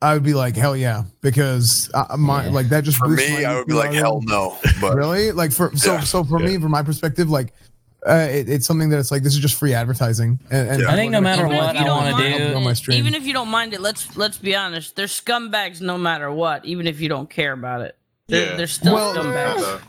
I would be like, hell yeah, because I, my Yeah. like that just For me, I would be like, hell no. But [laughs] really like for so Yeah. so for me from my perspective like uh, it, it's something that it's like this is just free advertising and, and Yeah. I think no matter Even what you I don't want to do, on my it- stream. Even if you don't mind it, let's let's be honest. They're scumbags no matter what. Even if you don't care about it, they're, Yeah. they're still Well, scumbags.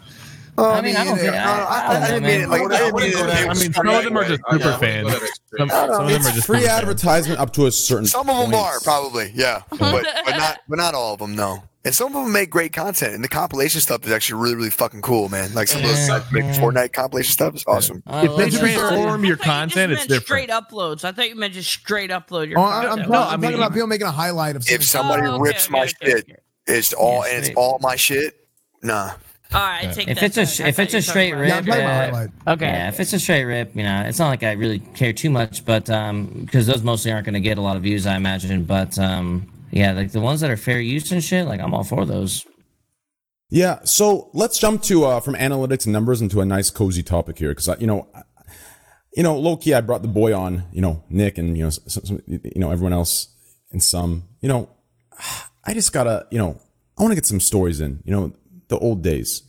Uh, Oh, I mean, I don't think- I- I don't know, man. like, I wouldn't go that- I mean, some of them are just super fans. Some, some of them are just free super fans. advertisement up to a certain. Some of them point. are probably, yeah, [laughs] but but not but not all of them. No, and some of them make great content, and the compilation stuff is actually really really fucking cool, man. Like some of those like, big Fortnite compilation stuff is awesome. Uh, If they transform your I you content, it's different. straight uploads. I thought you meant just straight upload your Oh, I- I'm, talking, No, I'm I talking mean- about people making a highlight of If somebody Oh, okay, rips okay, my okay, shit, okay. it's all Yeah, and it's all my shit. Nah, All right, I take If it's a sh- if it's a straight rip, Yeah, I'm talking about uh. Okay. Yeah, if it's a straight rip, you know, it's not like I really care too much, but um, because those mostly aren't going to get a lot of views, I imagine. But um, yeah, like the ones that are fair use and shit, like I'm all for those. Yeah, so let's jump to uh, from analytics and numbers into a nice cozy topic here because you know, you know, low key, I brought the boy on, you know, Nick and you know, some, some, you know, everyone else and some, you know, [sighs] I just gotta, you know, I want to get some stories in, you know, the old days.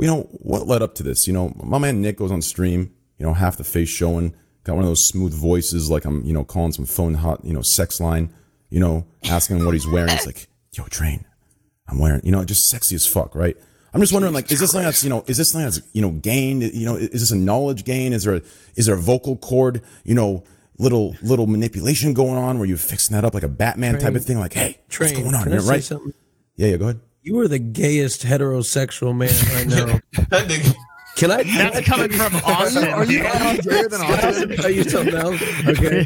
You know what led up to this? You know, my man Nick goes on stream, you know, half the face showing, got one of those smooth voices, like I'm, you know, calling some phone hot, you know, sex line, you know, asking him what he's wearing. It's like, yo, train. I'm wearing, you know, just sexy as fuck, right? I'm just wondering, like, is this something that's, you know, is this something that's, you know, gained? You know, is this a knowledge gain? Is there, a, is there a vocal cord, you know, little little manipulation going on where you're fixing that up like a Batman type of thing? Like, hey, Train, what's going on? say right? Yeah, yeah, go ahead. You are the gayest heterosexual man right now. [laughs] That nigga, Can I? That's coming from [laughs] Austin. Are you dude. any gayer than Can I Austin? tell you something else? Okay.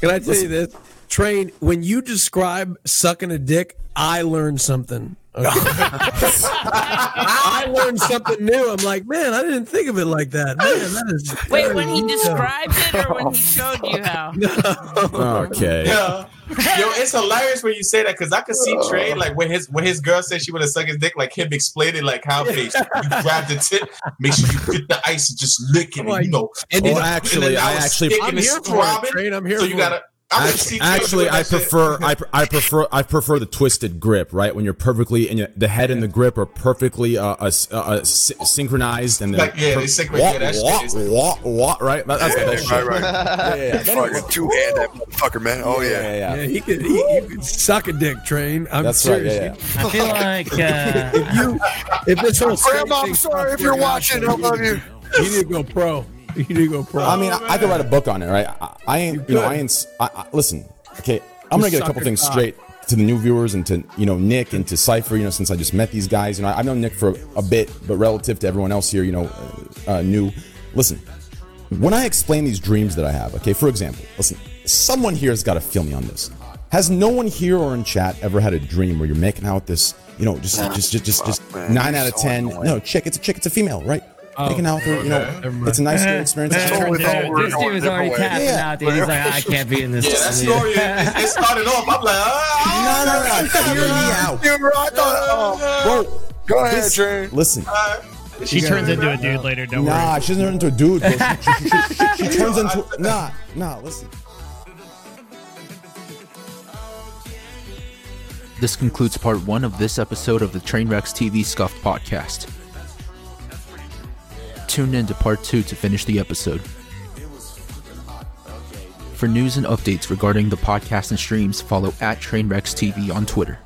Can I tell you this? Train, when you describe sucking a dick, I learned something. Okay? I learned something new. I'm like, man, I didn't think of it like that. Man, that is Wait, when he described it or when he oh, showed you how? Okay. yeah. Yo, it's hilarious when you say that because I could see Trey like when his when his girl said she would have sucked his dick, like him explaining like how face you grab the tip, make sure you get the ice and just lick it, and you know. And Well, then- oh, actually, and then I was actually- sticking I'm here for it, Train. I'm here So you gotta. I could see Actually, actually, I prefer, [laughs] I, I prefer, I prefer the twisted grip, right? When you're perfectly, and you- the head and the grip are perfectly uh, uh, uh, uh, synchronized, and then Like, yeah, they synchronize- yeah, that wah, wah, wah, right? That, that's Yeah, that shit. right, right. Yeah, yeah, yeah. fucking two hand that motherfucker, man. Oh yeah. yeah, yeah. Yeah, he could, he, he could suck a dick, Train. I'm That's right. Yeah, yeah. I feel like uh, If you, if this whole Grandma, I'm sorry if you're watching. I love you. You need to go pro. [laughs] You need to go pro. I mean, I, I could write a book on it, right? I, I ain't, you know, I ain't. s- I, I, listen, okay, I'm gonna get a couple things cock. straight to the new viewers and to you know Nick and to Sypher. You know, since I just met these guys, you know, I've known Nick for a bit, but relative to everyone else here, you know, uh, uh, new. Listen, when I explain these dreams that I have, okay, for example, listen, someone here has got to feel me on this. Has no one here or in chat ever had a dream where you're making out with this, you know, just just just just, just nine out of ten? No, chick, it's a chick, it's a female, right? Making out with her, you know, it's a nice good experience. It's always dude, we're this dude was already different tapping ways. out, dude. He's like, I [laughs] can't be in this. Yeah, that story it, it started off. I'm like, ah, No, no, no, [laughs] hear me out. You were- I thought, oh, Bro, go ahead, this- Train. listen. She turns into a dude later. Don't worry. Nah, she doesn't turn into a dude. Bro. She, she, she, she, she [laughs] turns into nah, nah. Listen. This concludes part one of this episode of the Trainwrecks TV Scuffed podcast. Tune in to part two to finish the episode. For news and updates regarding the podcast and streams, follow at Trainwrecks TV on Twitter.